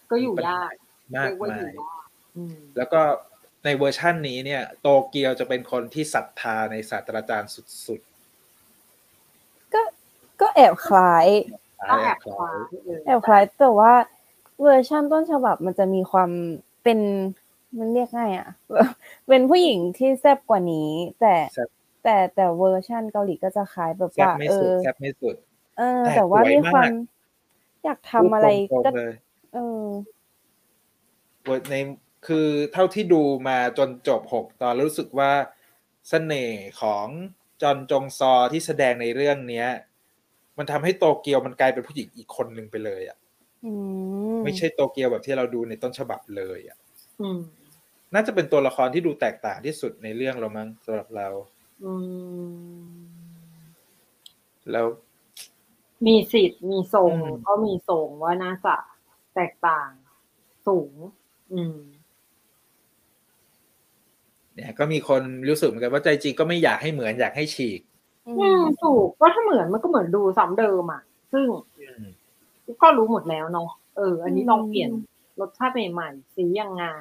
Speaker 2: ก็อยู่ยาก
Speaker 1: มาก
Speaker 2: เรียกว่าอ
Speaker 1: มา
Speaker 2: ยู่
Speaker 1: ย
Speaker 2: ยากอืม
Speaker 1: แล้วก็ในเวอร์ชั่นนี้เนี่ย โตเกียวจะเป็นคนที่ศรัทธาในศาสตราจารย์สุด
Speaker 3: ก็ ก็แอบคล้าย
Speaker 1: ๆ
Speaker 2: ก็แอบ
Speaker 1: ค
Speaker 2: ค
Speaker 1: ล้า
Speaker 2: ว้ายเออ
Speaker 3: แอบคล้ายแต่ว่าเวอร์ชั่นต้นฉบับมันจะมีความเป็นมันเรียกง่ายอะเป็นผู้หญิงที่แซ่บกว่านี้ แต่แต่แต่เวอร์ชั่นเกาหลีก็จะคล้ายแบบ
Speaker 1: แซ่บ
Speaker 3: ว่า
Speaker 1: ไม่
Speaker 3: เอ
Speaker 1: สุด
Speaker 3: อ
Speaker 1: แซ่บไม่สุด
Speaker 3: เออ
Speaker 1: แต่
Speaker 3: แต่ว่า
Speaker 1: สวย
Speaker 3: มีความ
Speaker 1: มาก
Speaker 3: อยากทำอะไร
Speaker 1: พูดต
Speaker 3: ก็
Speaker 1: รงๆเลย
Speaker 3: เออ
Speaker 1: ในคือเท่าที่ดูมาจนจบหกตอนแล้วรู้สึกว่าเสน่ห์ของจอนจงซอที่แสดงในเรื่องเนี้ย มันทำให้โตเกียวมันกลายเป็นผู้หญิงอีกคนหนึ่งไปเลยอะ
Speaker 3: อืม
Speaker 1: ไม่ใช่โตเกียวแบบที่เราดูในต้นฉบับเลยอะ
Speaker 2: อืม
Speaker 1: น่าจะเป็นตัวละครที่ดูแตกต่างที่สุดในเรื่องเรามั้งสำหรับเรา
Speaker 2: อืม
Speaker 1: แล้ว
Speaker 2: มีสิทธิ์มีทรง
Speaker 1: อืม
Speaker 2: ก็มีทรงว่าน่าจะแตกต่างสูง อืม
Speaker 1: เนี่ย ก็มีคนรู้สึกเหมือนกันว่าใจจริงก็ไม่อยากให้เหมือนอยากให้ฉีก
Speaker 3: อื
Speaker 2: อืม
Speaker 3: ม
Speaker 2: ถูกก็ถ้าเหมือนมันก็เหมือนดูซ้ำเดิมอะ ซึ่ง
Speaker 1: อืม
Speaker 2: ก็รู้หมดแล้วเนาะเออ อันนี้ลองเปลี่ยนรสชาติใหม่ๆสียังงา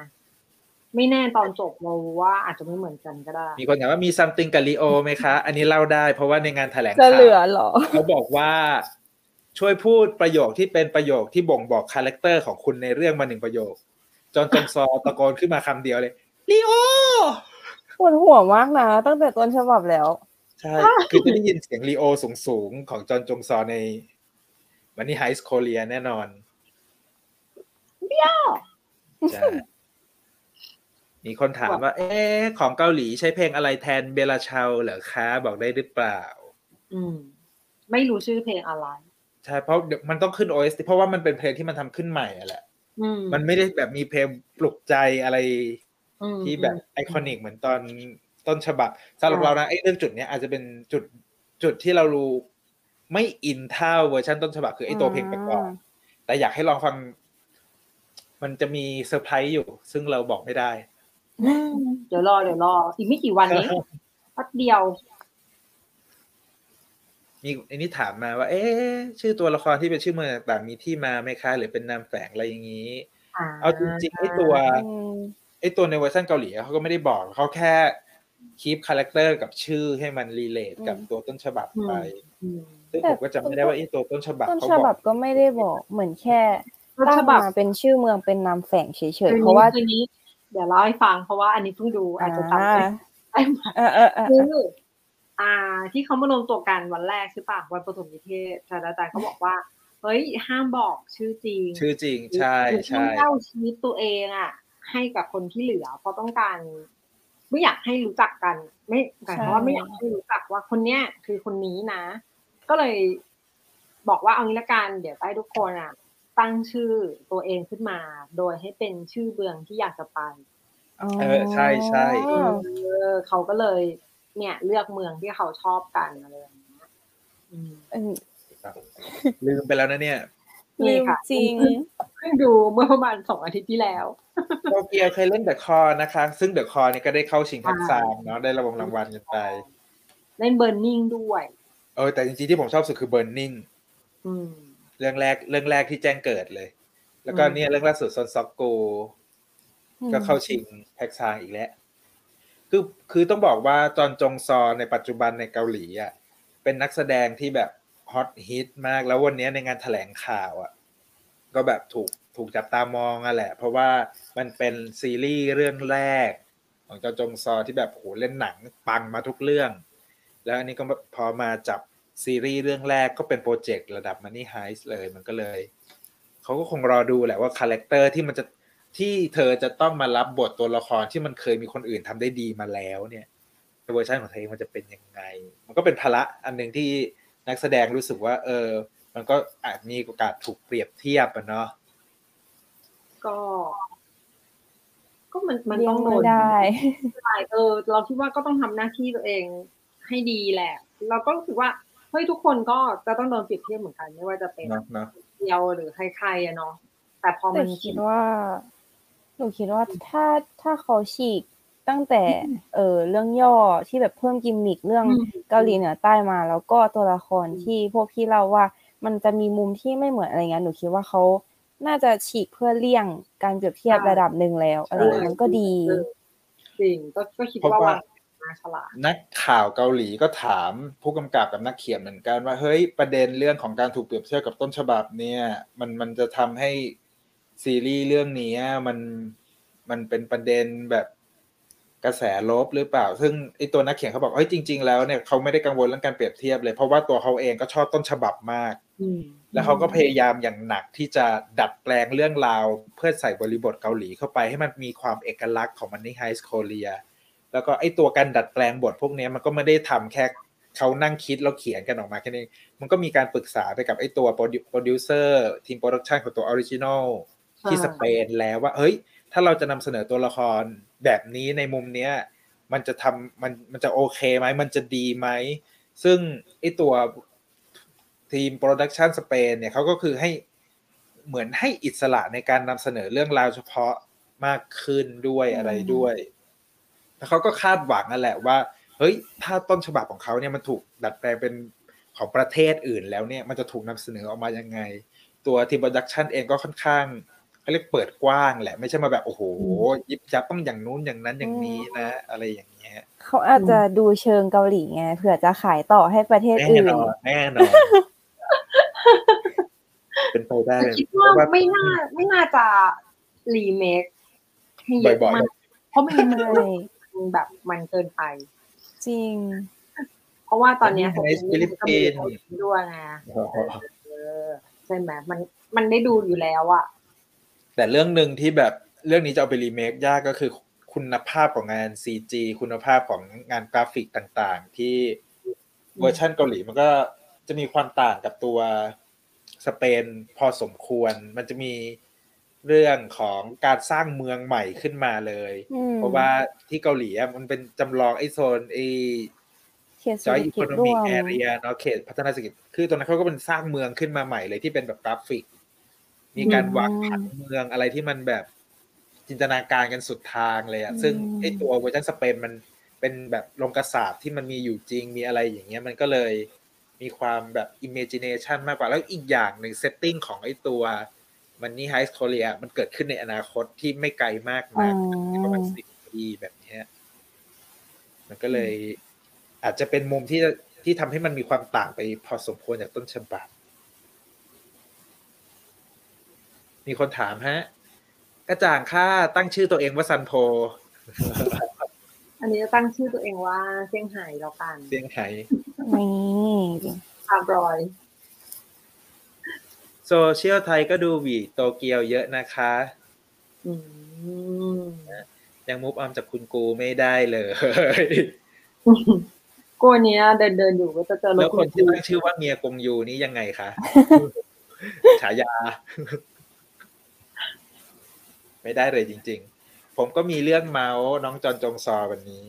Speaker 2: ไม่แน่ตอนจบเราว่าอาจจะไม่เหมือนกันก็ได้
Speaker 1: มีคนถามว่ามีซัมติงกับลีโอไหมคะ อันนี้เล่าได้ เพราะว่าในงานแถลง
Speaker 3: จะ
Speaker 1: ข่าว
Speaker 3: เหลือเหรอ
Speaker 1: เขาบอกว่าช่วยพูดประโยคที่เป็นประโยคที่บ่งบอก character ของคุณในเรื่องมาหนึ่งประโยค จอนจงซอตะโกนขึ้นมาคำเดียวเลยรีโอ
Speaker 3: ปวดหัวมากนะตั้งแต่ต้นฉบับแล้ว
Speaker 1: ใช่ คือจะได้ยินเสียงรีโอสูงๆ ของจอห์นจงซอใน Money Heist Korea แน่นอน
Speaker 2: เบี้ยว
Speaker 1: ใช่มีคนถามว่า เอ๊ะ ของเกาหลีใช้เพลงอะไรแทน Bella Ciao เหรอคะบอกได้หรือเปล่า
Speaker 2: อืม ไม่รู้ชื่อเพลงอะไร
Speaker 1: ใช่ เพราะเดี๋ยวมันต้องขึ้น OST เพราะว่ามันเป็นเพลงที่มันทำขึ้นใหม่อะแหละ
Speaker 2: อืม
Speaker 1: มันไม่ได้แบบมีเพลงปลุกใจอะไร
Speaker 2: อืม
Speaker 1: ที่แบบ iconic เหมือนตอน ต้นฉบับสำหรับเรานะไอเรื่องจุดเนี้ยอาจจะเป็นจุดจุดที่เรารู้ไม่อินเท่าเวอร์ชันต้นฉบับคือไอตัวเพลงประกอบแต่อยากให้ลองฟัง มันจะมีเซอร์ไพรส์อยู่ ซึ่งเราบอกไม่ได้
Speaker 2: อืมเดี๋ยวรอเดี๋ยวรอ อีกไม่กี่วันนี้แป๊บเดียว
Speaker 1: มีอันนี้ถามมาว่า เอ๊ะชื่อตัวละครที่เป็นชื่อเมืองต่างๆมีที่มาไหมคะหรือเป็นนามแฝงอะไรอย่างนี้ เอาจริงๆไอตัว
Speaker 3: อืม
Speaker 1: ไอตัวในเวอร์ชันเกาหลีเขาก็ไม่ได้บอกเขาแค่ keep character กับชื่อให้มัน relate กับตัวต้นฉบับไป
Speaker 2: อืม
Speaker 1: ซึ่งผมก็จำไม่ได้ว่าไอตัวต้นฉบับ
Speaker 3: ต้นฉบับ
Speaker 1: เขาบอก
Speaker 3: ก็ไม่ได้บอกเหมือน
Speaker 2: ต้นฉบับแค่ตั้ง
Speaker 3: มาเป็นชื่อเมืองเป็นนามแฝงเฉย
Speaker 2: คืน
Speaker 3: ๆ
Speaker 2: นี้
Speaker 3: เพราะว่า
Speaker 2: คืนนี้ เดี๋ยวเล่าให้ฟังเพราะว่าอันนี้เพิ่งดูอาจจะจำไม่ได้มา
Speaker 3: เออเออเออ
Speaker 2: คืออ่า ที่เขามารวมตัวกันวันแรกใช่ปะวันประถมนิเทศศาสตราจารย์เขาบอกว่าเฮ้ยห้ามบอกชื่อจริง
Speaker 1: ชื่อจริงใช่
Speaker 2: หรือ
Speaker 1: ใช่
Speaker 2: ต้องเล่าชีวิตตัวเองอะ ให้กับคนที่เหลือเพราะต้องการ ไม่อยากให้รู้จักกัน ไม่หมายความว่าไม่อยากให้รู้จักว่าคนเนี้ยคือคนนี้นะ ก็เลยบอกว่าเอางี้ละกันเดี๋ยวให้ทุกคนอะ ตั้งชื่อตัวเองขึ้นมา โดยให้เป็นชื่อเมืองที่อยากจะไป
Speaker 1: เออใช่ใช่
Speaker 3: อ๋อ
Speaker 2: เออเขาก็เลย เนี่ย เลือกเมืองที่เขาชอบกันอะไรอย่างเงี้ยอืม
Speaker 3: เออ
Speaker 1: ลืมไปแล้วนะเนี่ย
Speaker 3: ลื
Speaker 2: นี่
Speaker 3: ม
Speaker 2: ค่ะ
Speaker 3: จริง
Speaker 2: เพิ่งดูเมื่อประมาณสองอาทิตย์ที่แล้ว
Speaker 1: โตเกียวเคยเล่นเดอะคอนะคะ ซึ่งเดอะคอนี่ก็ได้เข้าชิงทักซามเนาะได้รางวัลรางวัลกันไป
Speaker 2: เล่นเบ r ร์นิ่งด้วย
Speaker 1: เออ แต่จริงๆที่ผมชอบสุดคือ Burning
Speaker 2: อืม
Speaker 1: เรื่องแรกเรื่องแรกที่แจ้งเกิดเลย แล้วก็
Speaker 2: อืม
Speaker 1: เนี่ยเรื่องล่าสุดซอนซอกโก ก็เข้าชิงแพ็กซางอีกแล้ว คือคือต้องบอกว่าจอห์นจงซอในปัจจุบันในเกาหลีอะเป็นนักแสดงที่แบบฮอตฮิตมากแล้ววันนี้ในงานแถลงข่าวอะ ก็แบบถูกถูกจับตามองอะแหละ เพราะว่ามันเป็นซีรีส์เรื่องแรก ของจอจงซอที่แบบโหเล่นหนังปังมาทุกเรื่อง แล้วอันนี้ก็พอมาจับซีรีส์เรื่องแรกก็เป็นโปรเจกต์ระดับ Money Heist เลยมันก็เลยเขาก็คงรอดูแหละว่า character ที่มันจะที่เธอจะต้องมารับบทตัวละครที่มันเคยมีคนอื่นทำได้ดีมาแล้วเนี่ยเวอร์ชันของเธอเองมันจะเป็นยังไง มันก็เป็นภาระอันหนึ่งที่นักแสดงรู้สึกว่า เออ มันก็อาจมีโอกาสถูกเปรียบเทียบอะเนาะ
Speaker 2: ก็ ก็มันมัน
Speaker 3: เลี้ย
Speaker 2: ต้องงโด
Speaker 3: ไม่
Speaker 2: น
Speaker 3: ได้
Speaker 2: ใช่เออ เราคิดว่าก็ต้องทำหน้าที่ตัวเองให้ดีแหละ เราก็รู้สึกว่าเฮ้ยทุกคนก็จะต้องโดนเปรียบเทียบเหมือนกัน ไม่ว่าจะเป็น
Speaker 1: เนาะเนาะ
Speaker 2: เดียวหรือใครๆอะเนาะแต่พอ
Speaker 3: แต่
Speaker 2: มัน
Speaker 3: คิดว่าหนูคิดว่าถ้าถ้าเขาฉีกตั้งแต่ เออเรื่องย่อที่แบบเพิ่มกิมมิคเรื่อง
Speaker 2: อืม
Speaker 3: เกาหลีเหนือใต้มา แล้วก็ตัวละครที่พวกพี่เล่าว่า มันจะมีมุมที่ไม่เหมือนอะไรเงี้ยหนูคิดว่าเขา น่าจะฉีกเพื่อเลี่ยงการเปรียบเทียบระดับหนึ่งแล้วอะไรอย่างเงี้ยมันก็ดี
Speaker 2: เออจริงก็ก็คิดว่าวางมาฉลาด
Speaker 1: นักข่าวเกาหลีก็ถามผู้กำกับกับนักเขียนเหมือนกันว่าเฮ้ยประเด็นเรื่องของการถูกเปรียบเทียบกับต้นฉบับเนี่ยมันมันจะทำให้ซีรีส์เรื่องนี้มันมันเป็นประเด็นแบบ กระแสลบหรือเปล่า ซึ่งไอตัวนักเขียนเขาบอกเฮ้ยจริง ๆ แล้วเนี่ยเขาไม่ได้กังวลเรื่องการเปรียบเทียบเลย เพราะว่าตัวเขาเองก็ชอบต้นฉบับมาก
Speaker 2: อืม
Speaker 1: แล้วเขาก็พยายามอย่างหนักที่จะดัดแปลงเรื่องราว เพื่อใส่บริบทเกาหลีเข้าไปให้มันมีความเอกลักษณ์ของ Money Heist Korea แล้วก็ไอตัวการดัดแปลงบทพวกเนี้ยมันก็ไม่ได้ทำแค่เขานั่งคิดแล้วเขียนกันออกมาแค่นี้มันก็มีการปรึกษาไปกับไอตัวโปรดิวเซอร์ทีม production ของตัว original ที่สเปนแล้วว่าเฮ้ย ถ้าเราจะนำเสนอตัวละคร แบบนี้ในมุมเนี้ย มันจะทำมันมันจะโอเคไหมมันจะดีไหม ซึ่งไอตัวทีม production สเปนเนี่ยเขาก็คือให้เหมือนให้อิสระในการนำเสนอเรื่องราวเฉพาะมากขึ้นด้วยอะไรด้วยแล้วเขาก็คาดหวังนั่นแหละว่า เฮ้ย ถ้าต้นฉบับของเขาเนี่ยมันถูกดัดแปลงเป็นของประเทศอื่นแล้วเนี่ย มันจะถูกนำเสนอออกมายังไง ตัวทีม production เองก็ค่อนข้าง เขาเรียกเปิดกว้างแหละ ไม่ใช่มาแบบโอ้โห ยิบยับต้องอย่างนู้นอย่างนั้นอย่างนี้นะ อะไรอย่างเงี้ย
Speaker 3: เขาอาจจะดูเชิงเกาหลีไงเผื่อจะขายต่อให้ประเทศ
Speaker 1: แน่
Speaker 3: อื่น
Speaker 1: นอนแน่นอนเป็นไปได้
Speaker 2: แต่คิดว่าไม่น่าไม่น่าจะรีเมคให้เยอะ
Speaker 1: บ่อยๆ
Speaker 2: มากเพราะไม่งั้นมัน
Speaker 3: ใช่
Speaker 2: แบบมันเกินไป
Speaker 3: จริง
Speaker 2: เพราะว่าตอนเนี้ย
Speaker 1: ในฟิลิปปินส์
Speaker 2: ก็มีด้วยไงเออใช่ไหมมันมันได้ดูอยู่แล้วอะ
Speaker 1: แต่เรื่องหนึ่งที่แบบเรื่องนี้จะเอาไปรีเมคยากก็คือคุณภาพของงาน CG คุณภาพของงานกราฟิกต่างๆ ที่เวอร์ชันเกาหลีมันก็จะมีความต่างกับตัวสเปนพอสมควร มันจะมีเรื่องของการสร้างเมืองใหม่ขึ้นมาเลย
Speaker 3: อืม
Speaker 1: เพราะว่าที่เกาหลีอะมันเป็นจำลองไอ้โซนไอ้
Speaker 3: เขตเศ
Speaker 1: จ
Speaker 3: ร
Speaker 1: อ
Speaker 3: ษ
Speaker 1: ย
Speaker 3: ฐ
Speaker 1: อี
Speaker 3: กิ
Speaker 1: โค
Speaker 3: จ
Speaker 1: โน
Speaker 3: ร่
Speaker 1: มิ
Speaker 3: ว
Speaker 1: ก
Speaker 3: ม
Speaker 1: แอเรียเนาะเขตพัฒนาเศรษฐกิจคือตรงนั้นเขาก็เป็นสร้างเมืองขึ้นมาใหม่เลยที่เป็นแบบกราฟิก มีการวางผังเมืองอะไรที่มันแบบจินตนาการกันสุดทางเลยอะซึ่งไอตัวเวอร์ชันสเปนมันเป็นแบบโรงกษาปณ์ที่มันมีอยู่จริงมีอะไรอย่างเงี้ยมันก็เลยมีความแบบ imagination มากกว่าแล้วอีกอย่างหนึ่ง setting ของไอตัว Money Heist Korea มันเกิดขึ้นในอนาคตที่ไม่ไกลมาก
Speaker 3: อ๋อ
Speaker 1: นักประมาณสิบปีแบบเนี้ยมันก็เลยอาจจะเป็นมุมที่ที่ทำให้มันมีความต่างไปพอสมควรจากต้นฉบับ มีคนถามฮะ กระจ่างค่าตั้งชื่อตัวเองว่าซันโพ
Speaker 2: อันนี้จะตั้งชื่อตัวเองว่าเซี่ยงไฮ้แล้วกัน
Speaker 1: เซี่ยงไฮ้
Speaker 3: นี่
Speaker 2: ตามรอย
Speaker 1: โซเชียลไทยก็ดูหวีโตเกียวเยอะนะคะ
Speaker 2: อืม
Speaker 1: ยังมุฟออมจากคุณกูไม่ได้เลย
Speaker 2: กลัวเนี้ยเดินเดินๆอยู่ก็จะเจอรถ
Speaker 1: แล้วคนที่
Speaker 2: ณ
Speaker 1: ตั้งชื่อว่าเมียกงยูนี่ยังไงคะฉายา ไม่ได้เลยจริง ๆ ผมก็มีเรื่องเมาส์น้องจอนจงซอวันนี้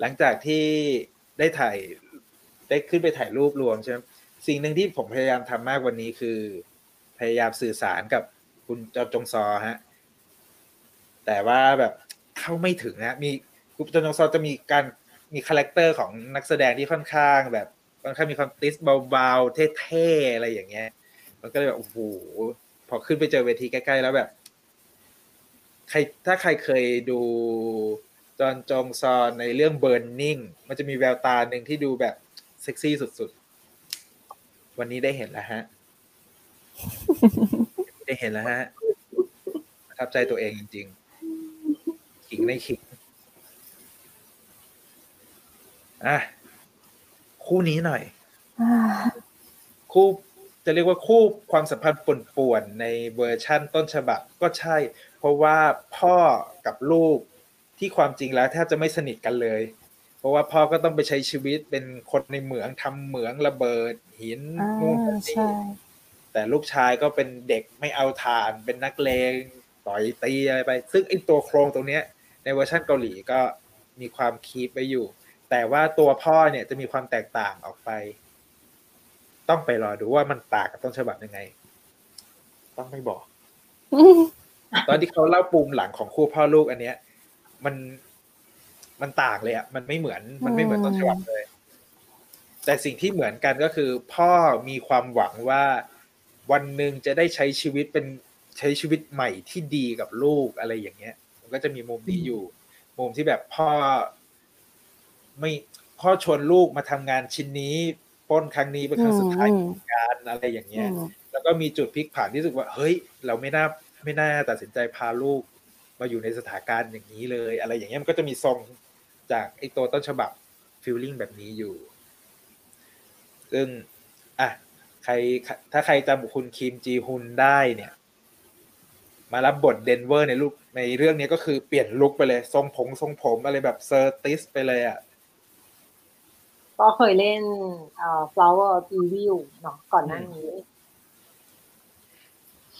Speaker 1: หลังจากที่ได้ถ่ายได้ขึ้นไปถ่ายรูปรวมใช่ไหมสิ่งหนึ่งที่ผมพยายามทำมากวันนี้คือ พยายามสื่อสารกับคุณจอนจงซอฮะ แต่ว่าแบบเข้าไม่ถึงนะมีคุณจอนจงซอจะมีการมี character ของนักแสดงที่ค่อนข้างแบบค่อนข้างมีความติสเบาๆเท่ๆอะไรอย่างเงี้ย มันก็เลยแบบโอ้โห อขึ้นไปเจอเวทีใกล้ๆแล้วแบบ ใครถ้าใครเคยดูจอนจงซอในเรื่อง Burning มันจะมีแววตาหนึ่งที่ดูแบบเซ็กซี่สุดๆ วันนี้ได้เห็นแล้วฮะ ได้เห็นแล้วฮะประทับใจตัวเองจริงๆ ขิงในขิงอะคู่นี้หน่อย
Speaker 3: อ่า
Speaker 1: คู่ จะเรียกว่าคู่ความสัมพันธ์ป่วนๆในเวอร์ชั่นต้นฉบับก็ใช่ เพราะว่าพ่อกับลูกที่ความจริงแล้วแทบจะไม่สนิทกันเลย เพราะว่าพ่อก็ต้องไปใช้ชีวิตเป็นคนในเหมืองทำเหมืองระเบิดหิน
Speaker 3: อ่า
Speaker 1: นู่นนั่น
Speaker 3: ใช่
Speaker 1: นี่แต่ลูกชายก็เป็นเด็กไม่เอาทาน เป็นนักเลงต่อยตีอะไรไป ซึ่งไอ้ตัวโครงตรงเนี้ย ในเวอร์ชันเกาหลีก็มีความคีปไว้อยู่ แต่ว่าตัวพ่อเนี่ยจะมีความแตกต่างออกไป ต้องไปรอดูว่ามันต่างกับต้นฉบับยังไง ต้องไม่บอก ตอนที่เขาเล่าปูมหลังของคู่พ่อลูกอันเนี้ย มันมันต่างเลยอะมันไม่เหมือนมันไม่เหมือนต้นฉบับเลย แต่สิ่งที่เหมือนกันก็คือ พ่อมีความหวังว่าวันหนึ่งจะได้ใช้ชีวิตเป็นใช้ชีวิตใหม่ที่ดีกับลูกอะไรอย่างเงี้ย มันก็จะมีมุมนี้อยู่ มุมที่แบบพ่อ ไม่พ่อชวนลูกมาทำงานชิ้นนี้ป ล้นครั้งนี้เป็นครั้งสุดท้ายของการอะไรอย่างเงี้ย
Speaker 3: อืม
Speaker 1: แล้วก็มีจุดพลิกผันที่รู้สึกว่า เฮ้ย เราไม่น่าไม่น่าตัดสินใจพาลูกมาอยู่ในสถานการณ์อย่างนี้เลย อะไรอย่างเงี้ยมันก็จะมีทรงจากไอ้ตัวต้นฉบับ feeling แบบนี้อยู่ ซึ่งอะใครถ้าใครจำคุณคิมจีฮุนได้เนี่ย มารับบทเดนเวอร์ในลูกในเรื่องนี้ก็คือเปลี่ยน look ไปเลย ทรงผมทรงผมอะไรแบบเซอร์ติสไปเลยอะ
Speaker 2: ก็เคยเล่นเอ่อ flower of evil เนาะก่อนหน้านี้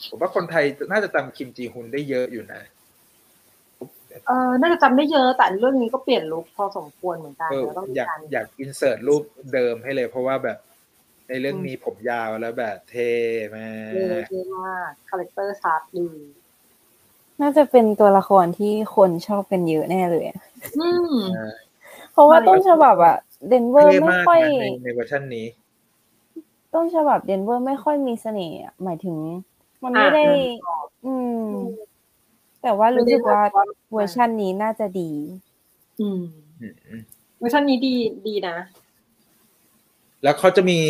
Speaker 1: ผมว่าคนไทยน่าจะจำคิมจีฮุนได้เยอะอยู่นะ
Speaker 2: เออน่าจะจำได้เยอะ แต่เรื่องนี้ก็เปลี่ยน look พอสมควรเหมือนกัน
Speaker 1: เออ
Speaker 2: แล้วต้องมี
Speaker 1: อยาก
Speaker 2: การ
Speaker 1: อยาก insert รูปเดิมให้เลย เพราะว่าแบบในเรื่องนี้ผมยาวแล้วแบบเท่มา
Speaker 2: เท่
Speaker 1: ก
Speaker 2: เท่มาก character ชัดดี
Speaker 3: น่าจะเป็นตัวละครที่คนชอบกันเยอะแน่เลยอะ
Speaker 2: อืม
Speaker 3: เพราะว่า
Speaker 2: ใช่
Speaker 3: ต้นฉบับอะ เดนเวอร์
Speaker 1: เท่
Speaker 3: ไม่
Speaker 1: มาก
Speaker 3: ค่อย
Speaker 1: นะในในเวอร์ชันนี้
Speaker 3: ต้นฉบับเดนเวอร์ไม่ค่อยมีเสน่ห์อะหมายถึง มันไม่ได้ อืม แต่ว่ารู้สึกว่าเวอร์ชันนี้น่าจะดี
Speaker 2: อืม
Speaker 1: อืม
Speaker 2: เวอร์ชันนี้ดีดีนะ
Speaker 1: แล้วเขาจะมี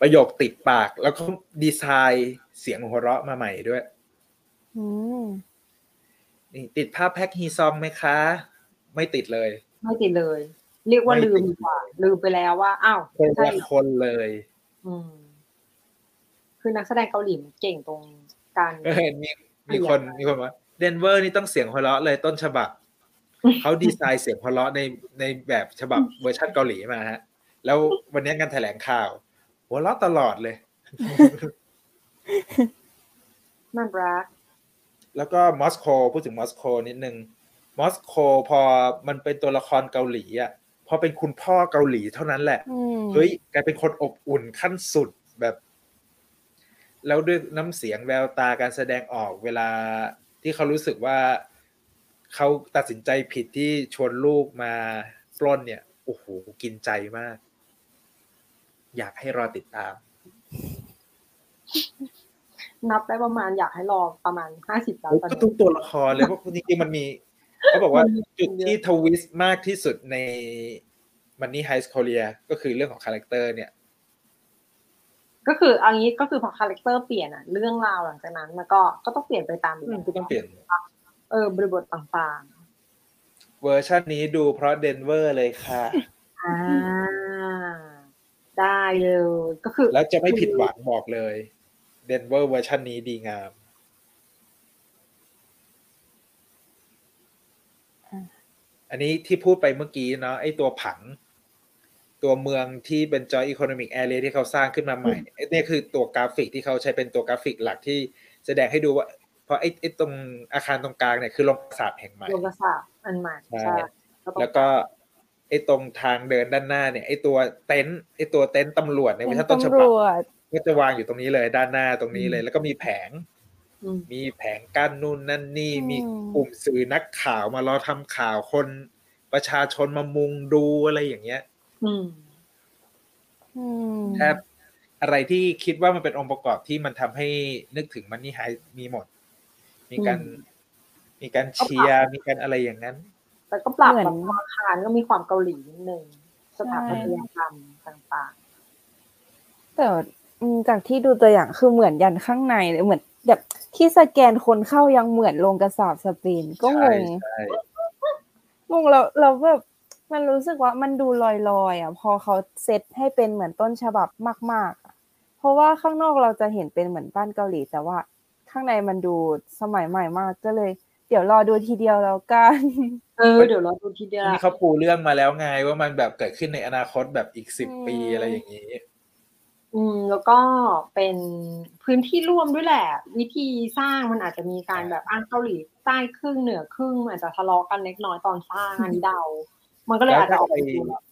Speaker 1: ประโยคติดปาก แล้วเขาดีไซน์เสียงหัวเราะมาใหม่ด้วย
Speaker 3: อืม
Speaker 1: นี่ติดภาพแพ็คฮีซองไหมคะ ไม่ติดเลย
Speaker 2: ไม่ติดเลย เรียกว่า
Speaker 1: ไม่
Speaker 2: ลืม
Speaker 1: ติด
Speaker 2: ดีกว่า ลืมไปแล้วว่าอ้าว
Speaker 1: คน
Speaker 2: ใช่
Speaker 1: ละคนเลย
Speaker 2: อืม คือนักแสดงเกาหลีมันเก่งตรงการ
Speaker 1: เออมีมีคนมีคนว่าเดนเวอร์นี่ต้องเสียงหัวเราะเลยต้นฉบับเขาดีไซน์เสียงหัวเราะในในแบบฉบับเวอร์ชันเกาหลีมาฮะ แล้ววันนี้งานแถลงข่าว หัวเราะตลอดเลย
Speaker 2: น่ารัก
Speaker 1: แล้วก็มอสโกพูดถึงมอสโกนิดนึงมอสโกพอมันเป็นตัวละครเกาหลีอะ พอเป็นคุณพ่อเกาหลีเท่านั้นแหละ
Speaker 3: อืม
Speaker 1: เฮ้ยกลายเป็นคนอบอุ่นขั้นสุดแบบ แล้วด้วยน้ำเสียงแววตาการแสดงออกเวลาที่เขารู้สึกว่าเขาตัดสินใจผิดที่ชวนลูกมาปล้นเนี่ยโอ้โหกินใจมาก อยากให้รอติดตาม
Speaker 2: นับได้ประมาณอยากให้รอประมาณห้าสิบแล้วตอน
Speaker 1: ก็
Speaker 2: นี้
Speaker 1: ทุกตัวละครเลยเพราะจริงๆมันมี เขาบอกว่า
Speaker 2: มันมี
Speaker 1: จุด
Speaker 2: เยอะ
Speaker 1: ที่ twist มากที่สุดใน Money Heist Korea ก็คือเรื่องของ character เนี่ย
Speaker 2: ก็คือเอันนี้ก็คือพอ character เปลี่ยนอะเรื่องราวหลังจากนั้นมันก็ก็ต้องเปลี่ยนไปตาม
Speaker 1: ก็ต้องเปลี่ยน
Speaker 2: เออบริบทต่าง
Speaker 1: เวอร์ชันนี้ดูเพราะเดนเวอร์เลยค่ะ
Speaker 2: ๆอ่าได้เลยก็คือ
Speaker 1: แล้วจะไม่ผิดหวังบอกเลยเดนเวอร์เวอร์ชันนี้ดีงาม อันนี้ที่พูดไปเมื่อกี้เนาะไอตัวผัง ตัวเมืองที่เป็น Joint Economic Area ที่เขาสร้างขึ้นมาใหม่ไอ้เนี่ยคือตัวกราฟิกที่เขาใช้เป็นตัวกราฟิกหลักที่แสดงให้ดูว่า เพราะไอ้ไอ้ตรงอาคารตรงกลางเนี่ยคือโรงกษาปณ์แห่งใหม่
Speaker 2: โรงกษาปณ์อันใหม่
Speaker 1: ใช่
Speaker 2: ใช่ก็ต้อง
Speaker 1: แล้วก็ไอ้ตรงทางเดินด้านหน้าเนี่ยไอ้ตัวเต็นท์ไอ้ตัวเต็นท์ตำรวจในเวอร์ชันต้นฉบับ
Speaker 3: ตำรวจ
Speaker 1: ก็จะวางอยู่ตรงนี้เลยด้านหน้าตรงนี้เลย แล้วก็มีแผง
Speaker 2: อื ม
Speaker 1: มีแผงกั้นนู่นนั่นนี่
Speaker 3: อืม
Speaker 1: มีกลุ่มสื่อนักข่าวมารอทำข่าวคนประชาชนมามุงดูอะไรอย่างเงี้ย
Speaker 2: อืม
Speaker 3: อืม
Speaker 1: แทบอะไรที่คิดว่ามันเป็นองค์ประกอบที่มันทำให้นึกถึงมันนี่ไฮมีหมด มีการ
Speaker 2: อืม
Speaker 1: มีการเชียร์มีการอะไรอย่างนั้น
Speaker 2: แต่ก็ปรับ
Speaker 3: เหมือน
Speaker 2: แบบตัวอาคารก็มีความเกาหลีนิดนึงสถาปัตยกรรมต่าง
Speaker 3: แต่อืมจากที่ดูตัวอย่างคือเหมือนยันข้างในเลยเหมือน แบบที่สแกนคนเข้ายังเหมือนลงกระสอบสปรินก็ง
Speaker 1: ใช่
Speaker 3: ง
Speaker 1: ใช่
Speaker 3: งงแล้วเราแบบมันรู้สึกว่ามันดูลอยๆอะ พอเขาเซตให้เป็นเหมือนต้นฉบับมากๆอะเพราะว่าข้างนอกเราจะเห็นเป็นเหมือนบ้านเกาหลี แต่ว่าข้างในมันดูสมัยใหม่มากก็เลย เดี๋ยวรอดูทีเดียวแล้วกัน
Speaker 2: ๆเออเดี๋ยวเราดูทีเดียว
Speaker 1: นี่เขาปูเรื่องมาแล้วไงว่ามันแบบเกิดขึ้นในอนาคตแบบอีกสิบ
Speaker 3: อืม
Speaker 1: ปีอะไรอย่างนี้
Speaker 2: อืมแล้วก็เป็นพื้นที่ร่วมด้วยแหละ วิธีสร้างมันอาจจะมีการแบบอ้างเกาหลีใต้ครึ่งเหนือครึ่งอาจจะทะเลาะกันเล็กน้อยตอนสร้างอันนี้เดา มันก็เลย
Speaker 1: แล้ว
Speaker 2: อาจจะ
Speaker 1: ถ้า
Speaker 2: ออก
Speaker 1: ใคร
Speaker 2: มาดูแบบ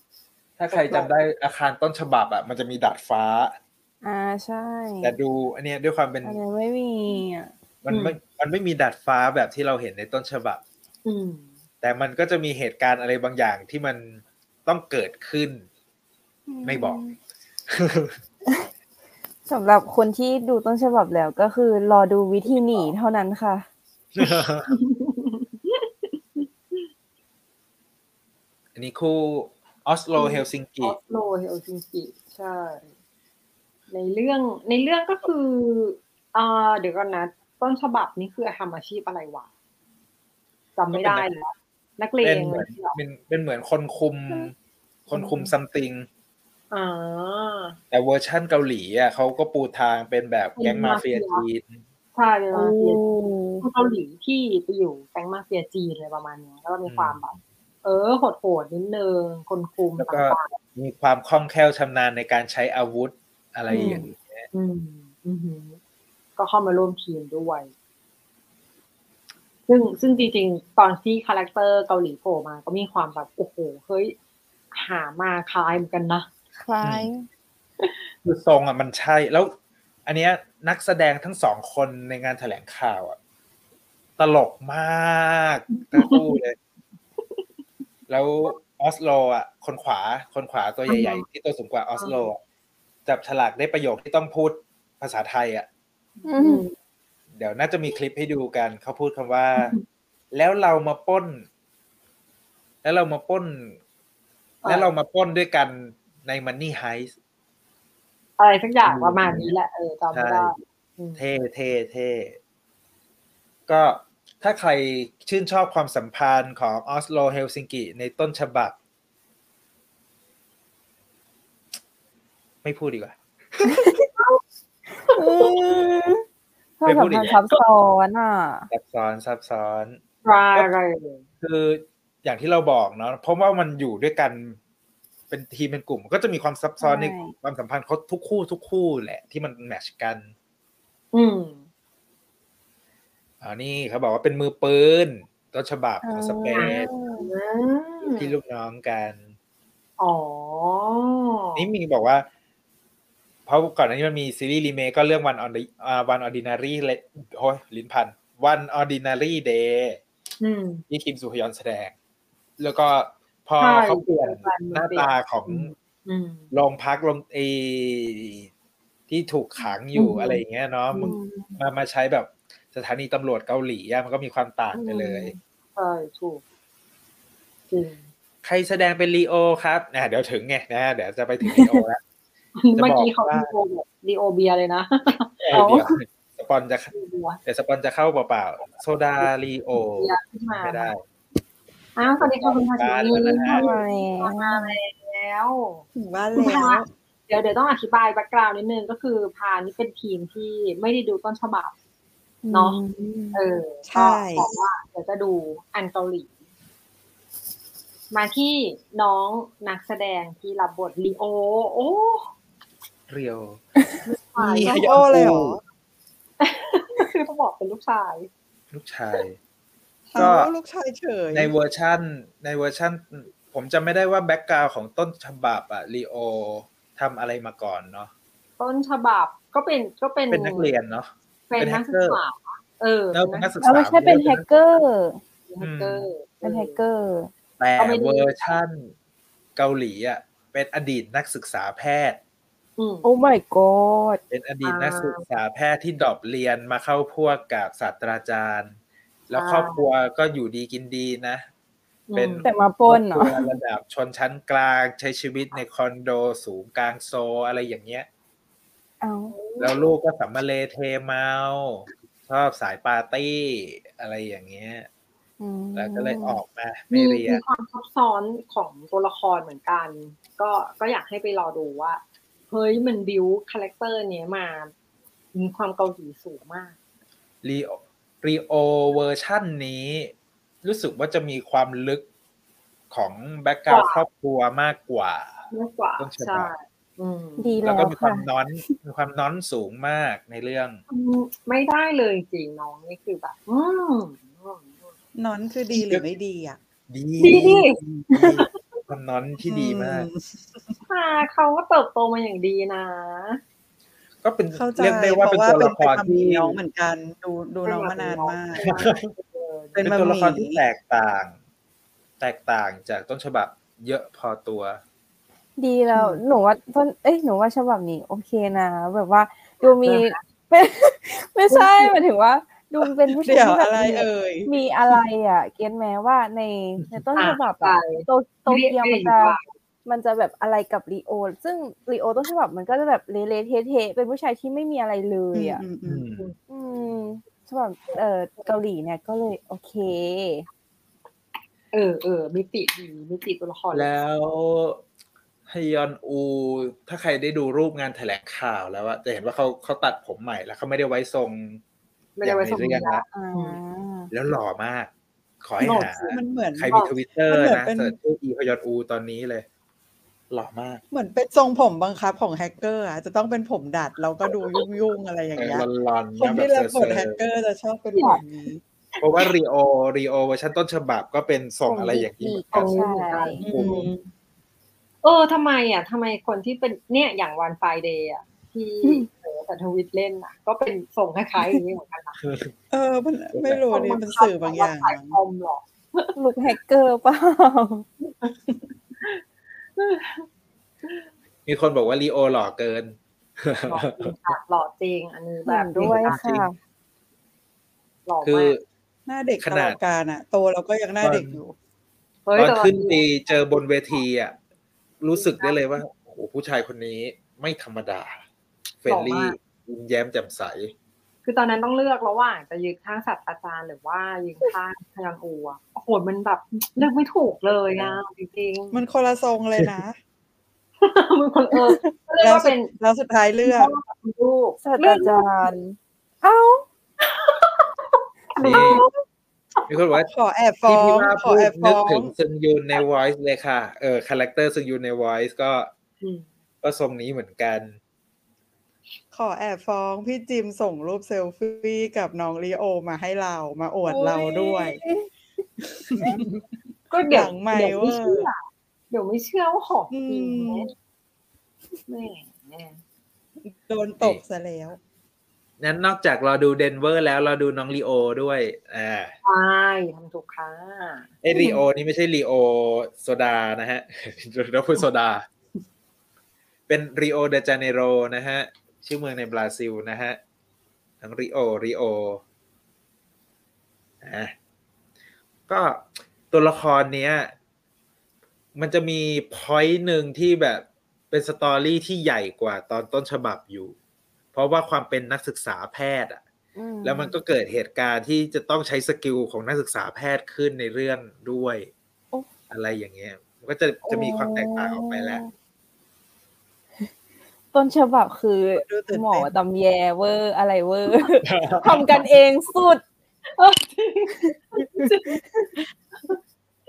Speaker 1: ถ้าใครจำได้อาคารต้นฉบับอะมันจะมีดาดฟ้า
Speaker 3: อ่าใช่
Speaker 1: แต่ดูอันเนี้ยด้วยความเป็น
Speaker 3: อันนี้ไม่มีอะ
Speaker 1: มันไม่มันไม่มีดาดฟ้าแบบที่เราเห็นในต้นฉบับ
Speaker 2: อืม
Speaker 1: แต่มันก็จะมีเหตุการณ์อะไรบางอย่างที่มันต้องเกิดขึ้น ไม่บอก
Speaker 3: สำหรับคนที่ดูต้นฉบับแล้วก็คือ รอดูวิธีหนีเท่านั้นค่ะ
Speaker 1: อันนี้คู่ออสโลเฮลซิง
Speaker 2: อ
Speaker 1: กิ
Speaker 2: อสโลเฮลซิงกิใช่ ในเรื่องในเรื่องก็คืออ่าเดี๋ยวก่อนนะ ต้นฉบับนี่คือทำอาชีพอะไรวะจำไม่ได้เลยนักเล
Speaker 1: เป็น
Speaker 2: ง
Speaker 1: เหมือน
Speaker 2: หรอ
Speaker 1: เป็นเป็นเหมือนคนคุม คนคุมซัมติง
Speaker 2: อ่า
Speaker 1: แต่เวอร์ชั่นเกาหลีอะเขาก็ปูทางเป็นแบบแก๊งมาเฟียจีน
Speaker 2: ใช่เป็นมาเฟีย
Speaker 3: โอ้
Speaker 2: คนเกาหลีที่ไปอยู่แก๊งมาเฟียจีนอะไรประมาณเนี้ยแล้วก็มีความแบบเออโหดๆนิดนึงคนคุม
Speaker 1: แล้ว
Speaker 2: ต
Speaker 1: ก็่า
Speaker 2: ง
Speaker 1: มีความคล่องแคล่วชำนาญในการใช้อาวุธอะไรอย่างนี้ย
Speaker 2: ๆอืมอือหือก็เข้ามาร่วมทีมด้วย ซึ่งซึ่งจริงๆ ตอนที่ character เกาหลีโผล่มา ก็มีความแบบโอ้โหเฮ้ยหามาคล้ายเหมือนกันนะ
Speaker 3: คล้าย
Speaker 1: คือทรงอะมันใช่แล้ว อันเนี้ยนักแสดงทั้งสองคนในงานแถลงข่าวอะตลกมากทั้งคู่เลย แล้วออสโลอะ คนขวาคนขวาตัวใหญ่ๆ ที่ตัวสูงกว่าออสโลอะจับฉลากได้ประโยคที่ต้องพูดภาษาไทยอะ
Speaker 3: อืม
Speaker 1: เดี๋ยวน่าจะมีคลิปให้ดูกัน เขาพูดคำว่า แล้วเรามาปล้น แล้วเรามาปล้น แล้วเรามาปล้นด้วยกัน ในมันนี่ไฮส์
Speaker 2: อะไรสักอย่างประมาณนี้แหละเออจำไม่ได้อืม
Speaker 1: เท่เท่เท่ก็ถ้าใครชื่นชอบความสัมพันธ์ของออสโลเฮลซิงกิในต้นฉบับ ไม่พูดดีกว่า
Speaker 3: ความสัมพันธ์ซับซ้อนอะ
Speaker 1: ซับซ้อนซับซ้อน
Speaker 2: รายอะไร
Speaker 1: คืออย่างที่เราบอกเนาะเพราะว่ามันอยู่ด้วยกัน เป็นทีมเป็นกลุ่ม ก็จะมีความซับซ้อนใน
Speaker 3: ใช่
Speaker 1: ความสัมพันธ์เขาทุกคู่ทุกคู่แหละที่มันแมทชกัน
Speaker 2: อืม
Speaker 1: อ่านี่เขาบอกว่าเป็นมือปืนต้นฉบับของสเปน
Speaker 2: อืม
Speaker 1: พี่ลูกน้องกัน
Speaker 2: อ๋อ
Speaker 1: นี่มีบอกว่า เพราะก่อนหน้านี้มันมีซีรีส์รีเมคก็เรื่องวันอออ่าวันออดินารีเลยโอ้ยลิ้นพันวันออดินารีเดย์
Speaker 2: อืม
Speaker 1: ที่คิมสุฮยอนแสดง แล้วก็ พอ
Speaker 2: ใช่
Speaker 1: เขาเปลี่ยน
Speaker 2: เปลี่ยน
Speaker 1: หน้าตาของ
Speaker 2: อืม
Speaker 1: โรงพักโรงเอที่ถูกขังอยู่
Speaker 2: อืม
Speaker 1: อะไรอย่างเงี้ยเนาะมึง
Speaker 3: อืม
Speaker 1: มามาใช้แบบสถานีตำรวจเกาหลีอะมันก็มีความต่างไปเลย
Speaker 2: ใช่ถูกจริง
Speaker 1: ใครแสดงเป็นลีโอครับนะเดี๋ยวถึงไงนะเดี๋ยวจะไปถึงลีโอแล้วจะบอก
Speaker 2: เมื่อกี้เขา
Speaker 1: ว่า
Speaker 2: ดีโอแบบดีโอเบียร์เลยนะ
Speaker 1: เออเดี๋ยวสปอนจะ
Speaker 2: ดีโอ
Speaker 1: เดี๋ยวสปอนจะเข้าเปล่าๆโซดาลีโอ
Speaker 2: เบียร์ขึ้นมา
Speaker 1: ไม่ได้
Speaker 2: อ้าวสวัสดีค่ะคุณภา
Speaker 1: บ้าน
Speaker 2: ชี
Speaker 1: แล้วนะ
Speaker 3: มาแล้ว
Speaker 2: มาแล้ว
Speaker 5: ถึงบ้าน
Speaker 2: คุณ
Speaker 5: แล้
Speaker 2: พาวเดี๋ยวเดี๋ยวต้องอธิบายแบ็กกราวน์นิดนึงก็คือพานี่เป็นทีมที่ไม่ได้ดูต้นฉบับเนาะเออ
Speaker 5: ใช่
Speaker 2: ก็บอกว่าเดี๋ยวจะดูอันเกาหลี มาที่น้องนักแสดงที่รับบทลีโอ โอ้
Speaker 1: เรียว
Speaker 2: ชาย
Speaker 1: มี
Speaker 5: โอ้เลยเหรอ
Speaker 2: คือต้องบอกเป็นลูกชาย
Speaker 1: ลูกชาย
Speaker 5: ทำว่าลูกชายเฉย
Speaker 1: ในเวอร์ชั่น ในเวอร์ชั่น ผมจำไม่ได้ว่าแบ็กกราวของต้นฉบับอะลีโอทำอะไรมาก่อนเนาะ
Speaker 2: ต้นฉบับก็เป็นก็เป็น
Speaker 1: เป็นนักเรียนเนาะ
Speaker 2: เป็น
Speaker 1: เป็น
Speaker 2: นักศึก
Speaker 1: hacker
Speaker 2: ษาเออ
Speaker 1: เออเป็นนักศึก
Speaker 3: เอา
Speaker 1: ษา
Speaker 3: ไม่ใช่เป็นแฮกเกอร์
Speaker 2: เป็นแฮกเกอร์
Speaker 3: เป็นแฮกเกอร์
Speaker 1: แต่
Speaker 2: ก็ไม่ดี
Speaker 1: เวอร์ชั่นเกาหลีอะเป็นอดีตนักศึกษาแพทย์
Speaker 2: อืม
Speaker 3: โอ้ my god
Speaker 1: เป็นอดีต
Speaker 2: อ่านั
Speaker 1: นักศึกษาแพทย์ที่ดรอปเรียนมาเข้าพวกกับศาสตราจารย์ แล้ว
Speaker 2: อ่า
Speaker 1: ครอบครัวก็อยู่ดีกินดีนะ เป็น
Speaker 2: อืม
Speaker 3: แต่มาปล้นเนาะ
Speaker 1: ครอบครัวระดับชนชั้นกลางใช้ชีวิตในคอนโดสูงกลางโซลอะไรอย่างเงี้ย
Speaker 3: เอา
Speaker 1: แล้วลูกก็สัมมาเลเทเมาชอบสายปาร์ตี้อะไรอย่างเงี้ย
Speaker 3: อืม
Speaker 1: แล้วก็เลยออกมา
Speaker 2: มี
Speaker 1: ไม่เรีย
Speaker 2: มี
Speaker 1: น
Speaker 2: ความซับซ้อนของตัวละครเหมือนกัน ก็ก็อยากให้ไปรอดูว่าเฮ้ยมัน build character เนี้ยมามีความเกาหลีสูงมาก
Speaker 1: รีโอ รีโอเวอร์ชันนี้ รู้สึกว่าจะมีความลึกของแบ็กกราว
Speaker 2: กว่า
Speaker 1: ครอบครัวมากกว่า
Speaker 2: มากกว่า
Speaker 1: ต้นฉบับ
Speaker 2: ใช่อืม
Speaker 3: ดี
Speaker 1: แล้
Speaker 3: แล้วว
Speaker 1: ก็มีควา
Speaker 3: ค่ะ
Speaker 1: มน้อนมีความน้อนสูงมากในเรื่อง
Speaker 2: ไม่ได้เลยจริงๆน้องนี่คือแบบอืม
Speaker 5: นอนคือดีหรือไม่ดีอะ
Speaker 1: ดี
Speaker 2: ดีดิ
Speaker 1: ความน้อนที่ดีมาก
Speaker 5: อื
Speaker 2: ค่ะเขาก็เติบโตมาอย่างดีนะ
Speaker 1: ก็เป็น
Speaker 5: เข้าใจ
Speaker 1: เรียกได้ว่า
Speaker 5: เพ
Speaker 1: เป็น
Speaker 5: ราะว่า
Speaker 1: ตัว
Speaker 5: เป็น
Speaker 1: ละค
Speaker 5: เป็น
Speaker 1: ร
Speaker 5: มัม
Speaker 1: ที่
Speaker 5: มี่น้องเหมือนกันดูดูน้องมานานมาก เป็
Speaker 1: เป็นน
Speaker 5: มัม
Speaker 1: ตัวละคร
Speaker 5: มี่
Speaker 1: ที่แตกต่าง แตกต่างจากต้นฉบับเยอะพอตัว
Speaker 3: ดีแล้วหนูว่าต้นเอ้ยหนูว่าฉบับนี้ โอเคนะแบบว่าดูมีไม่ไม่ใช่หมายถึงว่าดูเป็นผู้ชาย
Speaker 5: เดี๋ยว
Speaker 3: ที่แบบ
Speaker 5: อะไร
Speaker 3: มี
Speaker 5: เอ่ย
Speaker 3: มีอะไรอะ เก็ตแม้ว่าในในต้นฉบับอะ
Speaker 2: อะ
Speaker 3: โตโตเกียวมันจะ
Speaker 2: เรียกว่า
Speaker 3: มันจะแบบอะไรกับลีโอ ซึ่งลีโอต้นฉบับมันก็จะแบบเละๆเทะๆเป็นผู้ชายที่ไม่มีอะไรเลยอะ
Speaker 5: อืมอืมอืม
Speaker 3: อืมฉบับเอ่อเกาหลีเนี่ยก็เลยโอเค
Speaker 2: เออเออมิติดีมิติตัวละคร
Speaker 1: แล้วฮยอนอู ถ้าใครได้ดูรูปงานแถลงข่าวแล้วอะจะเห็นว่าเขาเขาตัดผมใหม่แล้วเขาไม่ได้ไว้ทรง
Speaker 2: ไม่ได้ไว้สม
Speaker 1: อย่างในเรื่อง
Speaker 2: นะ
Speaker 1: ละ
Speaker 3: อ่า
Speaker 1: แล้วหล่อมาก ขอให้
Speaker 2: หล่อ
Speaker 1: หา
Speaker 2: จริง
Speaker 5: มันเหมือน
Speaker 1: ใครมีทวิตเตอร์
Speaker 5: มันเหมือน
Speaker 1: นะ
Speaker 5: เป็น
Speaker 1: เสิร์ชชื่ออีฮยอนอูตอนนี้เลย หล่อมาก
Speaker 5: เหมือนเป็นทรงผมบังคับของแฮกเกอร์อะจะต้องเป็นผมดัดแล้วก็ดูยุ่งยุ่งๆอะไรอย่าง
Speaker 1: เออ
Speaker 5: เงี้ย
Speaker 1: ลอนๆ
Speaker 5: คน
Speaker 1: นะแบ
Speaker 5: ที่
Speaker 1: บ
Speaker 5: รับบ
Speaker 1: เซ
Speaker 5: ท
Speaker 1: อ
Speaker 5: แฮ
Speaker 1: ร์
Speaker 5: กเกอร์จะชอบเป็นแบบนี้
Speaker 1: ๆเพราะว่ารีโอรีโอเวอร์ชันต้นฉบับก็เป็นทรงอะไรอย่างนี้เหมือน
Speaker 2: ต
Speaker 1: กั
Speaker 2: ร
Speaker 1: น
Speaker 2: งนี้เหมือนกัน
Speaker 5: อืม
Speaker 2: เออทำไมอะทำไมคนที่เป็นเนี่ยอย่างวันไฟเดย์อะที่เออแต่ทวิตเล่นอะ ก็เป็นทรงคล้ายๆอย่างนี้เหมือนกันนะ
Speaker 5: เออมันไม่รู้นี่มันสื่อบางอย่าง
Speaker 2: สาย
Speaker 5: มั้ง
Speaker 2: คอมหรอ
Speaker 3: ลูกแฮกเกอร์เปล่า
Speaker 1: มีคนบอกว่ารีโอหล่อเกิน
Speaker 2: หล่อจริงค่ะหล่อจริง อันนี้แบ
Speaker 3: แบบบด้วยค่ะ
Speaker 2: หล่อ
Speaker 1: คือ
Speaker 2: มาก
Speaker 5: หน้าเด็ก
Speaker 1: ข
Speaker 5: ต
Speaker 1: นา
Speaker 5: ล
Speaker 1: ด
Speaker 5: อดการอะ โตเราก็ยังหน้าเด็กอยู่
Speaker 2: เฮ้ย
Speaker 1: ตอน
Speaker 2: แต่
Speaker 1: ขึ้นไปเจอบนเวทีอะ รู้สึกได้เลยว่าโอ้โหผู้ชายคนนี้ไม่ธรรมดาเฟรนลี่ยิ้มแย้มแจ่มใส
Speaker 2: คือตอนนั้นต้องเลือกระหว่างจะยืนข้างศาสตราจารย์หรือว่ายืนข้างพยอนอูอะโอ้โหมันแบบเลือกไม่ถูกเลยอะจริงๆ
Speaker 5: มันคนละทรงเลยนะ
Speaker 2: มันคนเออก็เรียก
Speaker 5: แล้ว
Speaker 2: ว่า
Speaker 5: สุ
Speaker 2: เป็
Speaker 5: ด
Speaker 2: น
Speaker 5: แล้วสุดท้ายเลือก
Speaker 2: ลูก
Speaker 3: ศาสตราจารย์เอ้า
Speaker 1: นี่มีคนบอกว่า
Speaker 5: ขอแอบฟ้
Speaker 1: ที่
Speaker 5: อง
Speaker 1: พี่ว่า
Speaker 5: ขอ
Speaker 1: พูด
Speaker 5: แอบ
Speaker 1: นึ
Speaker 5: ฟ้
Speaker 1: ก
Speaker 5: อง
Speaker 1: ถึงซึงยูนใน Voice เลยค่ะ เออคาแรคเตอร์ซึงยูนใน Voice ก็
Speaker 2: อืม
Speaker 1: ก็ทรงนี้เหมือนกัน
Speaker 5: ข อแอบฟ้องพี่จิมส่งรูปเซลฟี่กับน้องลีโอมาให้เรามาอวดเราด้วย
Speaker 2: ก็เดี๋ยว
Speaker 5: หลังไมค์
Speaker 2: เดี๋ยวไม่
Speaker 5: เวอร์
Speaker 2: เชื่อเดี๋ยวไม่เชื่อว่าของจริง
Speaker 5: อืม
Speaker 2: แม่แม่
Speaker 5: โดนตกซะแล้ว
Speaker 1: นั้นนอกจากเราดูเดนเวอร์แล้วเราดูน้องลีโอด้วยอ่า
Speaker 2: ใช่ทำถูกค่ะ
Speaker 1: ไอรีโอนี่ไม่ใช่รีโอโซดานะฮะเราพูดโซดา เป็นริโอเดจาเนโรนะฮะ ชื่อเมืองในบราซิลนะฮะทั้งริโอริโออะก็ตัวละครเนี้ย มันจะมี point หนึ่งที่แบบเป็น story ที่ใหญ่กว่าตอนต้นฉบับอยู่ เพราะว่าความเป็นนักศึกษาแพทย์อะ
Speaker 3: อืม
Speaker 1: แล้วมันก็เกิดเหตุการณ์ที่จะต้องใช้ skill ของนักศึกษาแพทย์ขึ้นในเรื่องด้วย
Speaker 3: โอ้
Speaker 1: อะไรอย่างเงี้ยมันก็จะจะมีความแตกต่างออกไปแล้ว
Speaker 3: ต้นฉบับคือ
Speaker 5: ดูตื่นเต้น
Speaker 3: หมอตำแยเวอร์อะไรเวอร์ทำกันเองสุด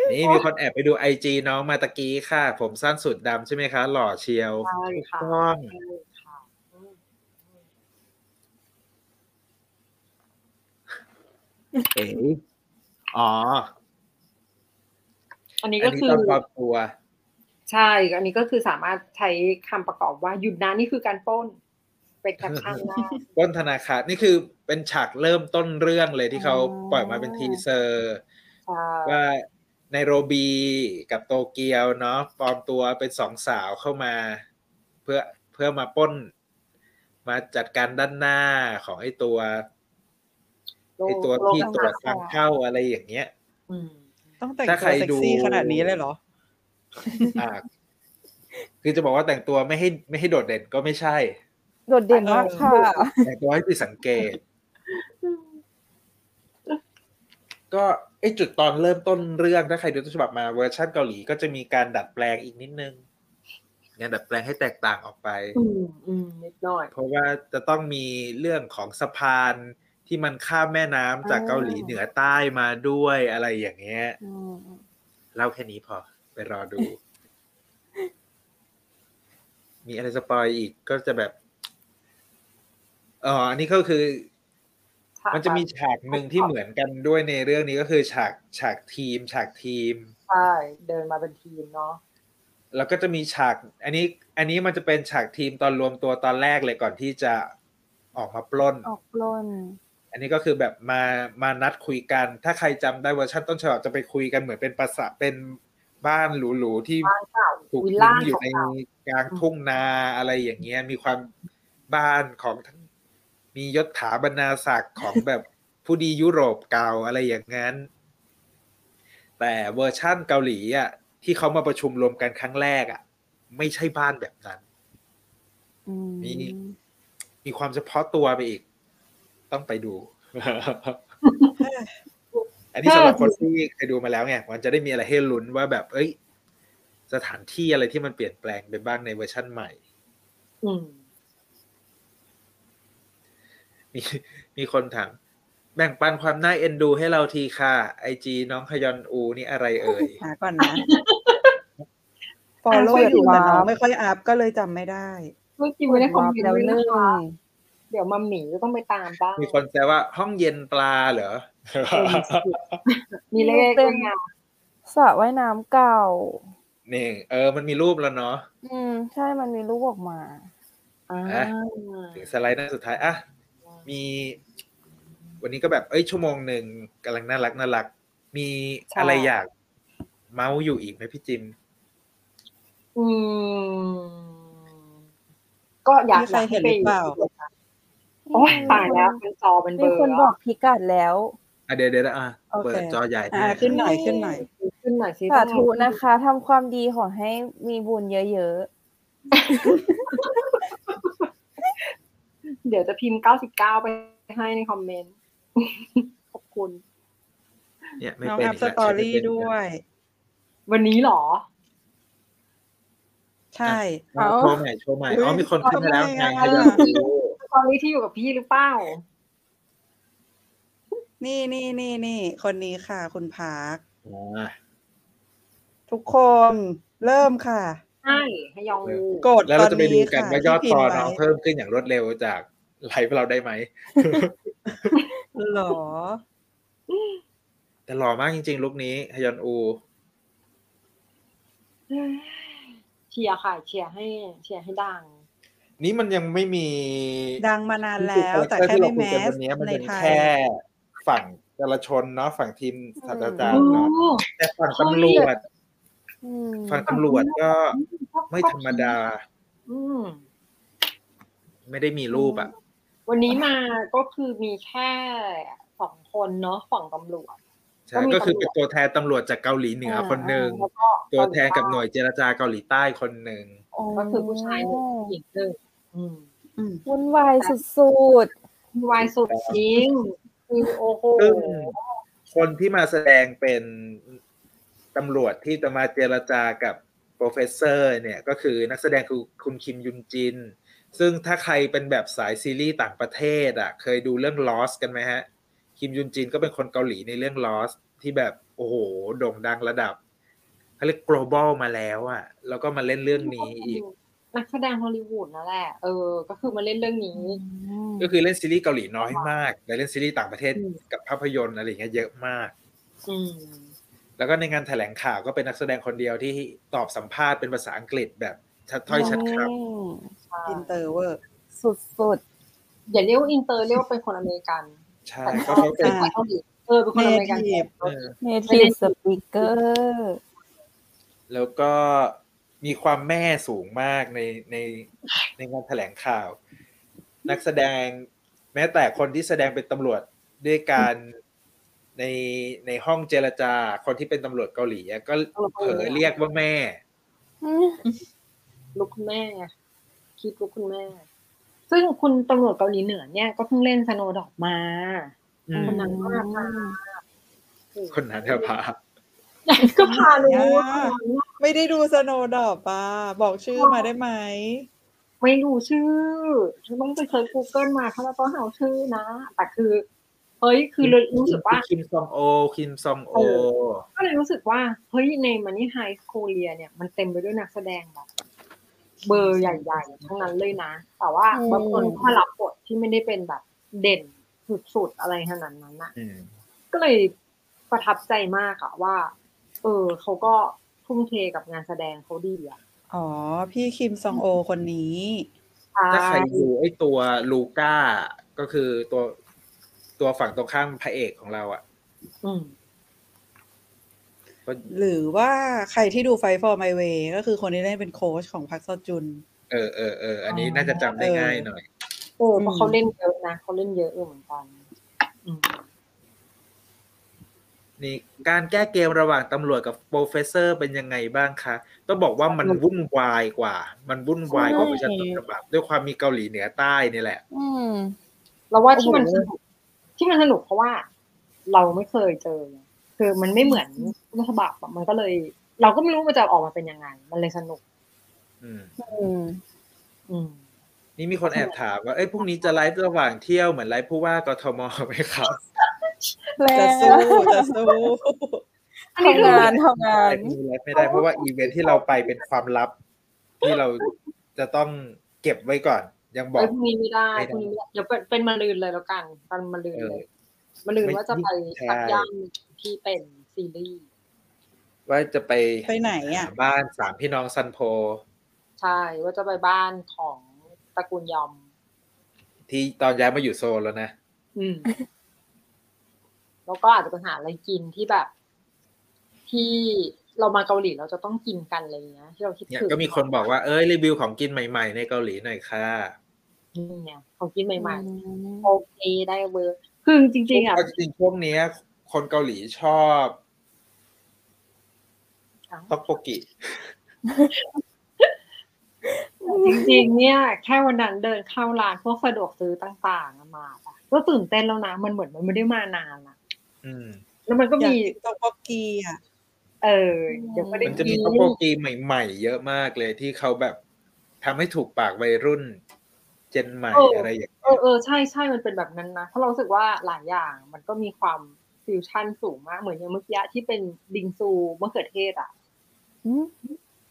Speaker 1: นี่มีคนแอบไปดู IG น้องมาตะกี้ค่ะ ผมสั้นชุดดำใช่ไหมคะ หล่อเชียว
Speaker 2: ใช่ค่ะ
Speaker 1: ต้อง
Speaker 2: ใช่ค่ะอืม
Speaker 1: เอ๋อ๋อ
Speaker 2: อันนี้
Speaker 1: อั
Speaker 2: ก็
Speaker 1: นนี้
Speaker 2: คือ
Speaker 1: ตอนปลอมตัว
Speaker 2: ใช่ อันนี้ก็คือสามารถใช้คำประกอบว่าหยุดนะนี่คือการปล้นเป็นแคปชั่นได้
Speaker 1: ปล้นธนาคารนี่คือเป็นฉากเริ่มต้นเรื่องเลยที่เขา
Speaker 3: อ๋อ
Speaker 1: ปล่อยมาเป็น teaser
Speaker 2: ใช่
Speaker 1: ว่าไนโรบีกับโตเกียวเนาะปลอมตัวเป็นสองสาวเข้ามา เพื่อเพื่อมาปล้น มาจัดการด้านหน้าของไอ้ตัวไอ้ตัวที่ตรวจทางเข้าอะไรอย่างเงี้ย
Speaker 2: อืม
Speaker 5: ต้องแต่ง
Speaker 1: ถ้า
Speaker 5: ตั
Speaker 1: ใคร
Speaker 5: วเซ็ก
Speaker 1: ดู
Speaker 5: ซี่ขนาดนี้เลยเหรอ
Speaker 1: อ่าคือจะบอกว่าแต่งตัวไม่ให้ไม่ให้โดดเด่นก็ไม่ใช่
Speaker 3: โดดเด่นมากค่ะ
Speaker 1: แต่งตัวให้ผิดสังเกต ก็ไอจุดตอนเริ่มต้นเรื่องถ้าใครดูต้นฉบับมาเวอร์ชันเกาหลีก็จะมีการดัดแปลงอีกนิดนึงงานดัดแปลงให้แตกต่างออกไป
Speaker 2: อืมอืมนิดหน่อย
Speaker 1: เพราะว่าจะต้องมีเรื่องของสะพานที่มันข้ามแม่น้ำจาก
Speaker 3: อ่า
Speaker 1: เกาหลีเหนือใต้มาด้วยอะไรอย่างเงี้ย
Speaker 3: อืม
Speaker 1: เล่าแค่นี้พอ ไปรอดู มีอะไร spoil อีกก็จะแบบอ๋ออันนี้ก็คือ มันจะมีฉากหนึ่งที่เหมือนกันด้วยในเรื่องนี้ก็คือฉากฉากทีม ฉากทีม
Speaker 2: ใช่เดินมาเป็นทีมเนาะ
Speaker 1: แล้วก็จะมีฉาก อันนี้ อันนี้มันจะเป็นฉากทีมตอนรวมตัวตอนแรกเลยก่อนที่จะออกมาปล้น
Speaker 3: ออกปล้น
Speaker 1: อันนี้ก็คือแบบมามานัดคุยกัน ถ้าใครจำได้เวอร์ชันต้นฉบับจะไปคุยกันเหมือนเป็นภาษาเป็น บ้านหรูๆที่
Speaker 2: บ้านเก่า
Speaker 1: ถูก
Speaker 2: วิล
Speaker 1: ทิ้
Speaker 2: ล่าง
Speaker 1: อยู่ใน
Speaker 2: เก่าก
Speaker 1: ลางทุ่งนาอะไรอย่างเงี้ย มีความบ้านของทั้งมียศถาบรรณาศักดิ์ของแบบผู้ดียุโรปเก่าอะไรอย่างนั้น แต่เวอร์ชั่นเกาหลีอะที่เขามาประชุมรวมกันครั้งแรกอะ ไม่ใช่บ้านแบบนั้น
Speaker 3: อืม
Speaker 1: มีมีความเฉพาะตัวไปอีก ต้องไปดู อันนี้สำหรับคนที่เคยดูมาแล้วไงมันจะได้มีอะไรให้ลุ้นว่าแบบ เอ้ย สถานที่อะไรที่มันเปลี่ยนแปลงไปบ้างในเวอร์ชั่นใหม่
Speaker 2: อืม
Speaker 1: มีมีคนถามแบ่งปันความน่าเอ็นดูให้เราทีค่ะไอจีน้องขยอนอูนี่อะไรเอ่ย
Speaker 5: หาก่อนนะฟอลโล่
Speaker 3: อะ
Speaker 5: อยู่แต่
Speaker 3: ช่วยดู
Speaker 5: น้อง
Speaker 3: วาร์ป
Speaker 5: ไม่ค่อยอัพก็เลยจำไม่ได้
Speaker 2: เมื่อกี้ไม่ได้คอมเมนต์
Speaker 3: แล้ว
Speaker 2: ด้วย
Speaker 3: นึ่
Speaker 2: นะ
Speaker 3: ง
Speaker 2: คะเดี๋ยวมัมหมีก็ต้องไปตามบ้าง
Speaker 1: มีคนแซวว่าห้องเย็นปลาเหรอ
Speaker 2: มีเลขด้วยไง
Speaker 3: สระว่ายน้ำเก่า
Speaker 1: นี่ เออ มันมีรูปแล้วเนาะ
Speaker 3: อืม ใช่มันมีรูปออกมา
Speaker 2: อ่า
Speaker 1: อะถึงสไลด์หน้าสุดท้ายอะมี วันนี้ก็แบบเอ้ยชั่วโมงหนึ่งกำลังน่ารักน่ารัก มีอะไรอยากเมาส์อยู่อีกไหมพี่จิม
Speaker 2: อืม ก็อยาก
Speaker 5: มีใครเห็นหรือเปล่า
Speaker 2: โอ้ยตายแล้วเป็นจอเป็นเบ
Speaker 3: มี
Speaker 2: อร์
Speaker 3: คนบอกพิกัดแล้ว
Speaker 1: อะ เดี๋ยวเดี๋ยวอะ
Speaker 5: โอเค
Speaker 1: เปิดจอใหญ่
Speaker 5: อ่า
Speaker 1: ให้
Speaker 5: ขึ้นหน่อยขึ้นหน่อย
Speaker 2: ขึ้นหน่อยสิ
Speaker 3: สาธุนะคะทำความดีขอให้มีบุญเยอะ
Speaker 2: เดี๋ยวจะพิมพ์เก้าสิบเก้าไปให้ในคอมเมนต์ ขอบคุณ
Speaker 1: เนี่ยไม่
Speaker 5: น้อง
Speaker 1: เป็น
Speaker 5: อัพ
Speaker 1: อีก
Speaker 5: ส
Speaker 1: แล้ว
Speaker 5: ตอ
Speaker 1: ใช้ไม่
Speaker 5: รี่
Speaker 1: เป็นอีก
Speaker 5: ด้ว
Speaker 1: แล้ว
Speaker 5: ย
Speaker 2: วันนี้เหรอ
Speaker 5: ใช่
Speaker 1: เอา
Speaker 3: เอา
Speaker 1: โชว์ใหม่โชว์ใหม่อ๋อมีคนขึ้นมาแล้วไง
Speaker 5: ทำไม
Speaker 1: ให้
Speaker 5: อะ
Speaker 1: เราดู
Speaker 2: ตอนนี้ที่อยู่กับพี่หรือเปล่า
Speaker 5: นี่นี่นี่นี่คนนี้ค่ะ คุณพาร์ค
Speaker 1: อ่า
Speaker 5: ทุกคนเริ่มค่ะ
Speaker 2: ใช่ให้ยองอู
Speaker 5: กด
Speaker 1: แล้ว
Speaker 5: ต
Speaker 1: เรา
Speaker 5: อน
Speaker 1: จะไปดู
Speaker 5: นี้
Speaker 1: กัน
Speaker 5: ค่ะ
Speaker 1: ว่ายอด
Speaker 5: ที่
Speaker 1: ฟ
Speaker 5: พิ
Speaker 1: อ
Speaker 5: ม
Speaker 1: ล
Speaker 5: พ์
Speaker 1: น้อง
Speaker 5: ไว้
Speaker 1: เพิ่มขึ้นอย่างรวดเร็วจากไลฟ์เราได้ไหม
Speaker 5: หรอ
Speaker 1: แต่หล่อมากจริง ๆ ลุคนี้ฮยอนอู
Speaker 2: เชียร์ค่ะ เชียร์ให้เชียร์ให้ดัง
Speaker 1: นี่มันยังไม่มี
Speaker 5: ดังมานานแล้ว แต่แค่
Speaker 1: ที่
Speaker 5: ไม่
Speaker 1: เรา
Speaker 5: แม
Speaker 1: คุยกัน
Speaker 5: ส
Speaker 1: วันนี้มัน
Speaker 5: ใน
Speaker 1: เป็น
Speaker 5: ไทย
Speaker 1: แค่ ฝั่งจราชนเนาะฝั่งทีมศาสตราจาร
Speaker 2: โอ้
Speaker 1: ย์เนาะแต่ฝั่งตำรวจ
Speaker 3: อืม
Speaker 1: ฝั่งตำรวจก็ไม่ธรรมดา
Speaker 2: อืม
Speaker 1: ไม่ได้มีรูปอะ
Speaker 2: วันนี้มาก็คือมีแค่สองคนเนาะฝั่งตำรวจ
Speaker 1: ใช่
Speaker 2: ก็มี
Speaker 1: ก็คือ
Speaker 2: ตำรวจ
Speaker 1: เป็นตัวแทนตำรวจจากเกาหลีเหนือคนหนึ่ง
Speaker 2: แล้วก็
Speaker 1: ตัวแทนกับหน่วยเจรจาเกาหลีใต้คนหนึ่ง
Speaker 2: ก็คือผู้ชายหนึ่งผู้หญิงหนึ่งอืม
Speaker 5: อืม
Speaker 3: วุ่นวายสุด
Speaker 2: วายสุดจริงคือ โอ้โห
Speaker 1: ซึ่งคนที่มาแสดงเป็นตำรวจที่จะมาเจรจากับ Professor เนี่ยก็คือนักแสดงคือคุณคิมยุนจิน ซึ่งถ้าใครเป็นแบบสายซีรีส์ต่างประเทศอะ เคยดูเรื่อง Lost กันไหมฮะ คิมยุนจินก็เป็นคนเกาหลีในเรื่อง Lost ที่แบบโอ้โหโด่งดังระดับเขาเรียก global มาแล้วอะ แล้วก็มาเล่นเรื่องนี้อีก
Speaker 2: นักแสดงฮอลลีวูดนั่นแหละเออ ก็คือมาเล่นเรื่อง
Speaker 3: ๆ
Speaker 2: นี้
Speaker 3: อืม
Speaker 1: ก็คือเล่นซีรีส์เกาหลีน้อยมากแต่เล่นซีรีส์ต่างประเทศ
Speaker 2: อืม
Speaker 1: กับภาพยนตร์อะไรอย่างเงี้ยเยอะมาก
Speaker 2: อืม
Speaker 1: แล้วก็ในงานแถลงข่าวก็เป็นนักแสดงคนเดียวที่ตอบสัมภาษณ์เป็นภาษาอังกฤษแบบชัดถ้อยชัดค
Speaker 3: อืม
Speaker 5: อินเตอร์เวอร์
Speaker 3: สุด
Speaker 2: อย่าเรียกว่าอินเตอร์เรียกว่าเป็นคนอเมริกันำ
Speaker 1: ใช่
Speaker 2: แต่
Speaker 1: ก็
Speaker 2: ก็
Speaker 1: เขา
Speaker 2: เป็
Speaker 1: เป็นน
Speaker 2: คนเกาหลีเออเป็นคนอเมริกัน
Speaker 5: Native
Speaker 1: เออ
Speaker 3: ๆ native speaker
Speaker 1: แล้วก็ มีความแม่สูงมากในในในงานแถลงข่าว นักแสดงแม้แต่คนที่แสดงเป็นตำรวจด้วยการในในห้องเจรจา คนที่เป็นตำรวจเกาหลีอะก็เผลอเรียกว่าแม่
Speaker 3: อืม
Speaker 2: ลูกคุณแม่ไงคิดลูกคุณแม่ ซึ่งคุณตำรวจเกาหลีเหนือเนี่ยก็เพิ่งเล่นสโนดอกมา
Speaker 1: อืม
Speaker 2: คนนั้นก็พา
Speaker 1: คนนั้นเธอพา
Speaker 2: ก็พารู้
Speaker 5: ไม่ได้ดูสโนดอปป่ะบอกชื่อมาได้ไหม
Speaker 2: ไม่รู้ชื่อฉันต้องไปเซิร์ช Google มาถ้าเราต้องหาชื่อนะ แต่คือเฮ้ยคือเลยรู้สึกว่า
Speaker 1: คิมซองโอคิมซองโอ
Speaker 2: เอก็เลยรู้สึกว่าเฮ้ยในมันนี่ไฮสคูเลียเนี่ยมันเต็มไปด้วยนักแสดงแบบเบอร์ใหญ่ๆทั้งนั้นเลยนะ แต่ว่าบางคนก็มารับบทที่ไม่ได้เป็นแบบเด่นสุดๆอะไรขนาดนั้นอะ
Speaker 1: อืม
Speaker 2: ก็เลยประทับใจมากอะว่า เออเขาก็ทุ่มเทกับงานแสดงเขาดีอะ
Speaker 5: อ๋อ พี่คิมซองโอคนนี้
Speaker 1: ถ้าใครดูไอ้ตัวลูก้า ก็คือตัวตัวฝั่งตรงข้ามพระเอกของเราอะ
Speaker 2: อืม
Speaker 1: ก็
Speaker 5: หรือว่าใครที่ดู Fight for My Way ก็คือคนที่เล่นเป็นโค้ชของพักซอจุน
Speaker 1: เออเออเอออันนี้น่าจะจำได้ง่ายหน่อย
Speaker 2: เออเพราะเขาเล่นเยอะนะเขาเล่นเยอะอยู่เหมือนกันอืม
Speaker 1: นี่การแก้เกมระหว่างตำรวจกับ Professor เป็นยังไงบ้างคะต้องบอกว่ามันวุ่นวายกว่า มันวุ่นวายกว่าประชาชนฉบับด้วยความมีเกาหลีเหนือใต้นี่แหละ
Speaker 3: อืม
Speaker 2: เราว่าที่มัน
Speaker 3: โอ้โหส
Speaker 2: นุกที่มันสนุกเพราะว่า เราไม่เคยเจอไงคือมันไม่เหมือนต้นฉบับอะมันก็เลย เราก็ไม่รู้มันจะออกมาเป็นยังไง มันเลยสนุก
Speaker 1: อืม
Speaker 3: อืม
Speaker 2: อืม
Speaker 1: นี่มีคนแอบถามว่าเอ้ยพรุ่งนี้จะไลฟ์ระหว่างเที่ยวเหมือนไลฟ์ผู้ว่ากทมไหมครับ
Speaker 3: แล้
Speaker 5: จะสู้จะสู้
Speaker 2: อันนี้คือ
Speaker 3: ทำงานทำงาน
Speaker 1: ไลฟ์นี้ไลฟ์ไม่ได้เพราะว่าอีเวนท์ที่เราไปเป็นความลับ ที่เราจะต้องเก็บไว้ก่อน ยังบอ
Speaker 2: ไอ้
Speaker 1: ก
Speaker 2: พรุ่งนี้ไม่ได้
Speaker 1: ไม่ได้
Speaker 2: พรุ่งนี้ไม่ได้เดี๋ยวเป็นเป็นมาลืนเลยแล้วกันเป็นมาลืน
Speaker 1: เอ
Speaker 2: เล
Speaker 1: อย
Speaker 2: มาลืน
Speaker 1: ไม่
Speaker 2: ว่าจะไป
Speaker 1: ใช่
Speaker 2: สักย่านที่เป็นซีรีส์
Speaker 1: ว่าจะไป
Speaker 5: ไปไหนอะ
Speaker 1: บ้านสามพี่น้องซันโพ
Speaker 2: ใช่ว่าจะไปบ้านของตระกูลยอม
Speaker 1: ที่ตอนย้ายมาอยู่โซลแล้วนะ
Speaker 2: อืม แล้วก็อาจจะไปหาอะไรกินที่แบบ ที่เรามาเกาหลีเราจะต้องกินกันอะไรอย่างเงี้ยที่เราคิด
Speaker 1: เนี่ย
Speaker 2: ถึง
Speaker 1: ก็มีคนบอกว่าเอ้ยรีวิวของกินใหม่ ๆ ในเกาหลีหน่อยค่ะ
Speaker 2: นี่ไงของกินใหม่ๆโอเคได้เวอร์คือจริงๆอะ
Speaker 1: เอาจริงๆช่วงเนี้ยคนเกาหลีชอบต็อกโปกิ
Speaker 2: จริงๆเนี่ย แค่วันนั้นเดินเข้าร้านพวกสะดวกซื้อต่างๆอะมาอะก็ตื่นเต้นแล้วนะมันเหมือนมันไม่ได้มานานอะ
Speaker 1: อืม
Speaker 2: แล้วมันก็
Speaker 5: อยาก
Speaker 2: มี
Speaker 5: กินต๊อกบกกีอะ
Speaker 2: เออเดี๋ยวก็ได้
Speaker 1: มันจะ
Speaker 2: กิ
Speaker 1: มี
Speaker 2: น
Speaker 1: ท็อปโปกีใหม่ๆเยอะมากเลยที่เขาแบบทำให้ถูกปากวัยรุ่น เจนใหม่อะไรอย่างเงี้ย
Speaker 2: เออเออใช่ใช่มันเป็นแบบนั้นนะเพราะเรารู้สึกว่าหลายอย่างมันก็มีความฟิวชั่นสูงมากเหมือนอย่างเมื่อกี้ที่เป็นบิงซูมะเขือเทศอะ
Speaker 3: อืม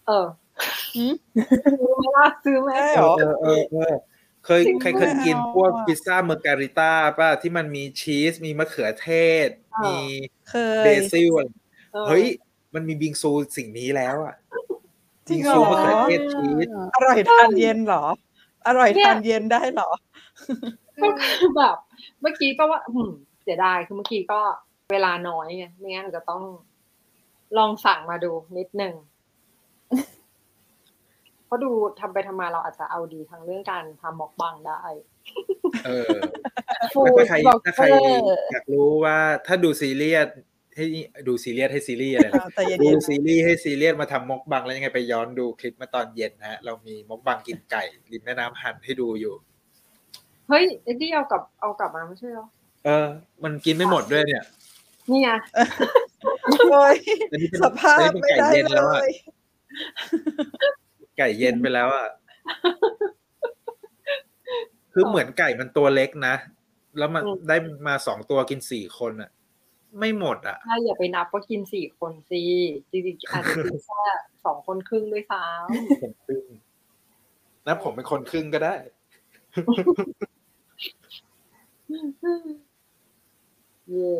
Speaker 2: เออ
Speaker 5: อืม
Speaker 2: ซื้อไหมล่ะซื้อไหม
Speaker 5: ได้
Speaker 1: เอ
Speaker 5: เหรอ
Speaker 1: อเออ เออเออเคย
Speaker 2: จริง
Speaker 1: ใครเคย
Speaker 5: ไม่
Speaker 1: กิน
Speaker 5: เอา
Speaker 1: พวก
Speaker 5: อะ
Speaker 1: พิซซ่าเมอร์การิต้าป่ะที่มันมีชีส มีมะเขือเทศ มี
Speaker 5: เค
Speaker 1: เบ
Speaker 5: ย
Speaker 1: ซิลอะไร
Speaker 2: ออ
Speaker 1: เฮ้ย มันมีบิงซูสิ่งนี้แล้วอะ
Speaker 5: จริ
Speaker 1: บิ
Speaker 5: ง
Speaker 1: ง
Speaker 5: เหรอ
Speaker 1: ซูมะเขือเทศชีส
Speaker 5: อร่อยทานเย็นเหรอ อร่อยทานเย็นได้เหรอ
Speaker 2: ก็คือแบบเมื่อกี้ก็ว่าอืมเสียดายคือเมื่อกี้ก็เวลาน้อยไงไม่งั้นจะต้องลองสั่งมาดูนิดนึงเพ ราะดูทำไปทำมาเราอาจจะเอาดีทางเรื่องการทำมอกบังได้
Speaker 1: เออ
Speaker 3: ฟู
Speaker 1: แล้ว
Speaker 3: ด
Speaker 1: ถ้าใคร
Speaker 3: บล็อก
Speaker 1: ถ้า
Speaker 3: เก
Speaker 1: ใคร
Speaker 3: อร์
Speaker 1: อยากรู้ว่าถ้าดูซีเรียสให้ดูซีเรียสให้ซีรีส์อะไรนะ
Speaker 5: แต่เย็
Speaker 1: ดู
Speaker 5: นๆ
Speaker 1: ซีรีส์ให้ซีเรียสมาทำมกบังแล้วยังไงไปย้อนดูคลิปมาตอนเย็นนะฮะ เรามีมกบังกินไก่ริมแม่น้ำหันให้ดูอยู่
Speaker 2: เฮ้ยเอ็ดดี้เอากลับเอากลับมาไม่ใช่เหรอ
Speaker 1: เออ มันกินไม่หมดด้วยเนี่ย
Speaker 2: นี่ไง
Speaker 5: โอ้ย
Speaker 1: อันนี้เป็น
Speaker 5: สภาพ
Speaker 1: อันนี้
Speaker 5: ไม่
Speaker 1: เป็นไก่
Speaker 5: ได้
Speaker 1: เย็น
Speaker 5: เล
Speaker 1: แล้วอะ
Speaker 5: ย
Speaker 1: ไก่เย็นไปแล้วอะคือเหมือนไก่มันตัวเล็กนะ แล้วมัน
Speaker 2: อืม
Speaker 1: ได้มาสองตัวกินสี่คนอะ ไม่หมดอะ
Speaker 2: ถ้าอย่าไปนับว่ากินสี่คนสิจริงๆอาจจะกินแค่สองคนครึ่งด้วยซ้
Speaker 1: คนครึ่งนะผมเป็นคนครึ่งก็ได้ำ
Speaker 2: เย่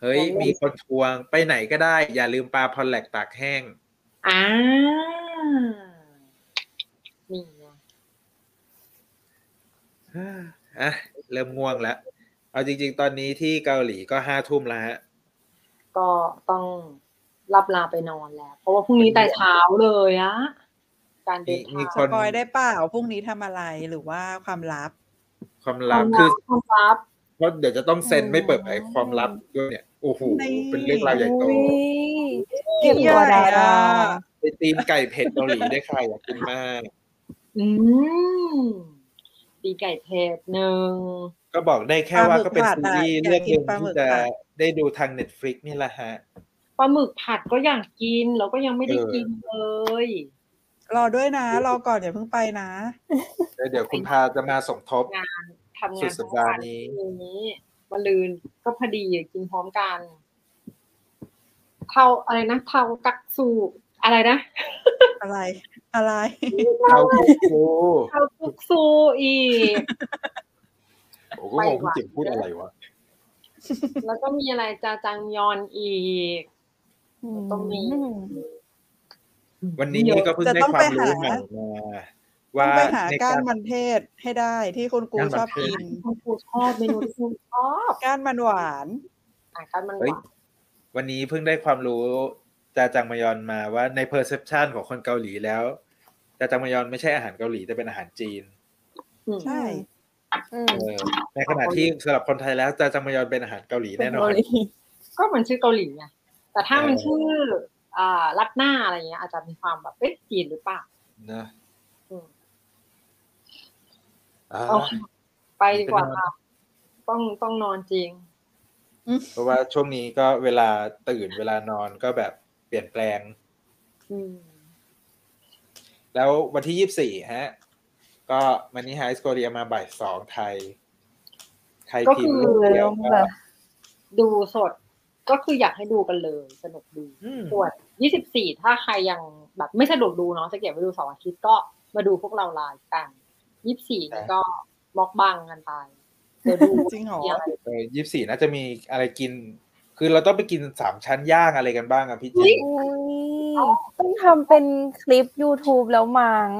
Speaker 1: เฮ้ย
Speaker 2: โอ้
Speaker 1: มีคนทวงไปไหนก็ได้ อย่าลืมปลาพอลแลกตากแห้ง
Speaker 2: อ่านี่ไง
Speaker 1: อะเริ่มง่วงแล้ว เอาจริง ๆ ตอนนี้ที่เกาหลีก็ห้าทุ่มแล้วฮะ
Speaker 2: ก็ต้องรับลาไปนอนแล้ว เพราะว่าพรุ่งนี้แต่เช้าเลยอะการเดิน
Speaker 1: มี
Speaker 2: ทาง
Speaker 1: ค
Speaker 5: สปอยได้เปล่าพรุ่งนี้ทำอะไรหรือว่าความลับ
Speaker 1: ความ
Speaker 2: ค
Speaker 1: ลั
Speaker 2: วา
Speaker 1: บ
Speaker 2: ม
Speaker 1: คื
Speaker 2: ลั
Speaker 1: อบ
Speaker 2: ความลับ
Speaker 1: เพราะเดี๋ยวจะต้องเซ็นไม่เปิดเผยความลับด้วยเนี่ยโอ้โห
Speaker 5: นี่
Speaker 1: เป็นเรื่องราวใหญ่โต
Speaker 3: อุ๊ย เก็บตัวดารา
Speaker 1: ไปตีนไก่เผ็ดเกาหลีได้ใครอยากกินมาก
Speaker 2: อืมตีไก่เทศหนึ่ง
Speaker 1: ก็บอกได้แค่ว่าก็เป็น
Speaker 5: ปลาหมึก
Speaker 1: ซีรีส์
Speaker 5: ผัดอะ
Speaker 1: เรื่องหนึ่ง
Speaker 5: อยากกินปลาหมึ
Speaker 1: ที่
Speaker 5: ก
Speaker 1: จะ
Speaker 5: ผัด
Speaker 1: ได้ดูทางเน็ตฟลิกนี่แหละฮะ
Speaker 2: ปลาหมึกผัดก็อยากกินแล้วก็ยังไม่ได้
Speaker 1: เออ
Speaker 2: กินเลย
Speaker 5: รอด้วยนะ รอก่อนอย่าเพิ่งไปนะ
Speaker 1: แล้วเดี๋ยวคุณพาจะมาสมทบ
Speaker 2: งานทำ
Speaker 1: สุ
Speaker 2: งาน
Speaker 1: ดสัปดาห์นี้
Speaker 2: พร้อมกันี้วันลืนก็พอดีกินพร้อมกัน เทาอะไรนะเทากักสูอะไรนะ
Speaker 5: อะไร อะไร
Speaker 1: เขาพูดกู
Speaker 2: เทากุกซูอีก
Speaker 1: โอ้ก็งงพี่จิ๋มพูดอะไรวะ
Speaker 2: แล้วก็มีอะไรจาจังยอนอีกต้องมี
Speaker 1: วันนี้ก็เพิ่ง
Speaker 5: จะ
Speaker 1: ได้
Speaker 5: ต้อง
Speaker 1: ควา
Speaker 5: ไป
Speaker 1: มรู้
Speaker 5: หา
Speaker 1: ใหม่มา
Speaker 5: ต้
Speaker 1: ว่า
Speaker 5: องไปหา
Speaker 1: ใน
Speaker 5: ก้า
Speaker 1: การร
Speaker 5: มันเทศให้ได้ที่คุณกู
Speaker 1: ก้านมัน
Speaker 5: ชอบ
Speaker 1: เทศ
Speaker 5: กิน
Speaker 2: คุณครูชอบเมนูที่คุณชอบ
Speaker 5: ก้านมันหวาน
Speaker 2: อะกันมันห
Speaker 1: เฮ้ย
Speaker 2: วาน
Speaker 1: วันนี้เพิ่งได้ความรู้จาจังมยอนมาว่าใน perception ของคนเกาหลีแล้วจาจังมยอนไม่ใช่อาหารเกาหลีแต่เป็นอาหารจีน
Speaker 2: อืม
Speaker 5: ใช่
Speaker 3: อืม
Speaker 1: เออในขณะที่สำหรับคนไทยแล้วจาจังมยอนเป็นอาหารเกาหลีแน่นอน
Speaker 2: ก็มันชื่อเกาหลีไงแต่ถ้ามัน
Speaker 1: เออ
Speaker 2: ชื่ออ่ารัดหน้าอะไรเงี้ย อาจจะมีความแบบเอ๊ะจีนหรือเปล่า
Speaker 1: นะ
Speaker 2: อืม
Speaker 1: อ่า
Speaker 2: เอาไปดีกว่า
Speaker 1: เป็นนอน
Speaker 2: ค่ะต้องต้องนอนจริง
Speaker 1: เพราะว่าช่วงนี้ก็เวลาตื่นเวลานอนก็แบบเปลี่ยนแปลง
Speaker 2: อืม
Speaker 1: แล้ววันที่ยี่สี่ฮะ ก็มันนี่ไฮสโกเรียมาบ่ายสองไทย ไทย
Speaker 2: ก็
Speaker 1: พิ
Speaker 2: คื
Speaker 1: ม
Speaker 2: อ
Speaker 1: พ์ลูกเดียว
Speaker 3: แบ
Speaker 1: ก็
Speaker 3: บ
Speaker 2: ดูสดก็คืออยากให้ดูกันเลย สนุกดี
Speaker 1: อืม
Speaker 2: ส่วน24ถ้าใครยังแบบไม่สะดวกดูเนาะจะเก็บไว้ดูเสาร์อาทิตย์ก็มาดูพวกเราไลฟ์กัน24นี่ก็มอกบังกันไป เดี๋ยวดู
Speaker 5: จริงเหรอ
Speaker 2: มีะไเอ
Speaker 1: อยี่สี่น่าจะมีอะไรกิน คือเราต้องไปกินสามชั้นย่างอะไรกันบ้างอะพี่
Speaker 2: เฮ้
Speaker 1: จิ๊
Speaker 2: ย
Speaker 1: บ
Speaker 3: อุ๊ยต้องทำเป็นคลิป YouTube แล้วมั้ง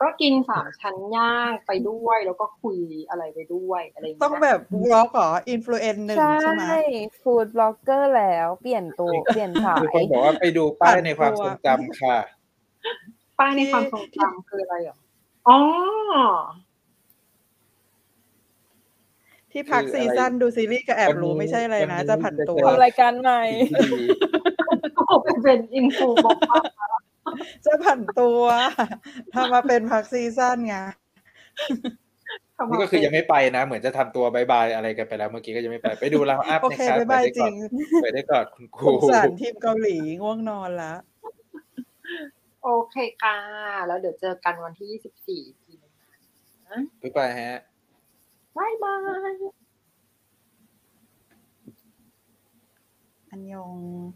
Speaker 2: ก็กินสามชั้นย่างไปด้วยแล้วก็คุยอะไรไปด้วยอะไรอย่างเงี้ย
Speaker 5: ต้องแบบวอล์กเหรออินฟลูเอนหนึ่ง
Speaker 3: ใช่
Speaker 5: ใช่ไหม
Speaker 3: ฟู้ดบล็อกเกอร์แล้วเปลี่ยนตัวเปลี่ยนสา
Speaker 1: มีคน
Speaker 3: ย
Speaker 1: บอกว่าไปดูป้ายในความทรงจำค่ะ
Speaker 2: ป้ายในความทรงจำคืออะไรเหรออ๋อ
Speaker 5: ที่พัก
Speaker 1: คือ
Speaker 5: ซี
Speaker 1: อะไร
Speaker 5: ซั่นดูซีรีส์ก็แอบรู้
Speaker 1: วันนี้
Speaker 5: ไม่ใช่อะไร
Speaker 1: วัน
Speaker 5: นะ
Speaker 1: นี้
Speaker 5: จะผันตัว
Speaker 1: จะเจอ
Speaker 3: ทำรายการใหม่
Speaker 1: สิ่งที่ดี
Speaker 2: ก็เป็นอินฟูบอกว่า
Speaker 5: จะผันตัวทำมาเป็นพักซีซั่นไง
Speaker 1: นี่ก็คือยังไม่ไปนะ เหมือนจะทำตัวบายบายอะไรกันไปแล้วเมื่อกี้ก็ยังไม่ไปไปดูเราอัพ
Speaker 5: โอ
Speaker 1: นะ
Speaker 5: เค
Speaker 1: ครับ
Speaker 5: บ๊ายบาย
Speaker 1: ไปได้
Speaker 5: จ
Speaker 1: ก่
Speaker 5: ริ
Speaker 1: อน
Speaker 5: ง
Speaker 1: ไปได้ก่อนคุณค
Speaker 5: ส
Speaker 1: รู
Speaker 5: งสารทีมเกาหลีง่วงนอนละ
Speaker 2: โอเคค่ะ แล้วเดี๋ยวเจอกันวันที่24ทีนึงนะ
Speaker 1: บ๊ายบายฮะ
Speaker 2: Bye-bye! Anyong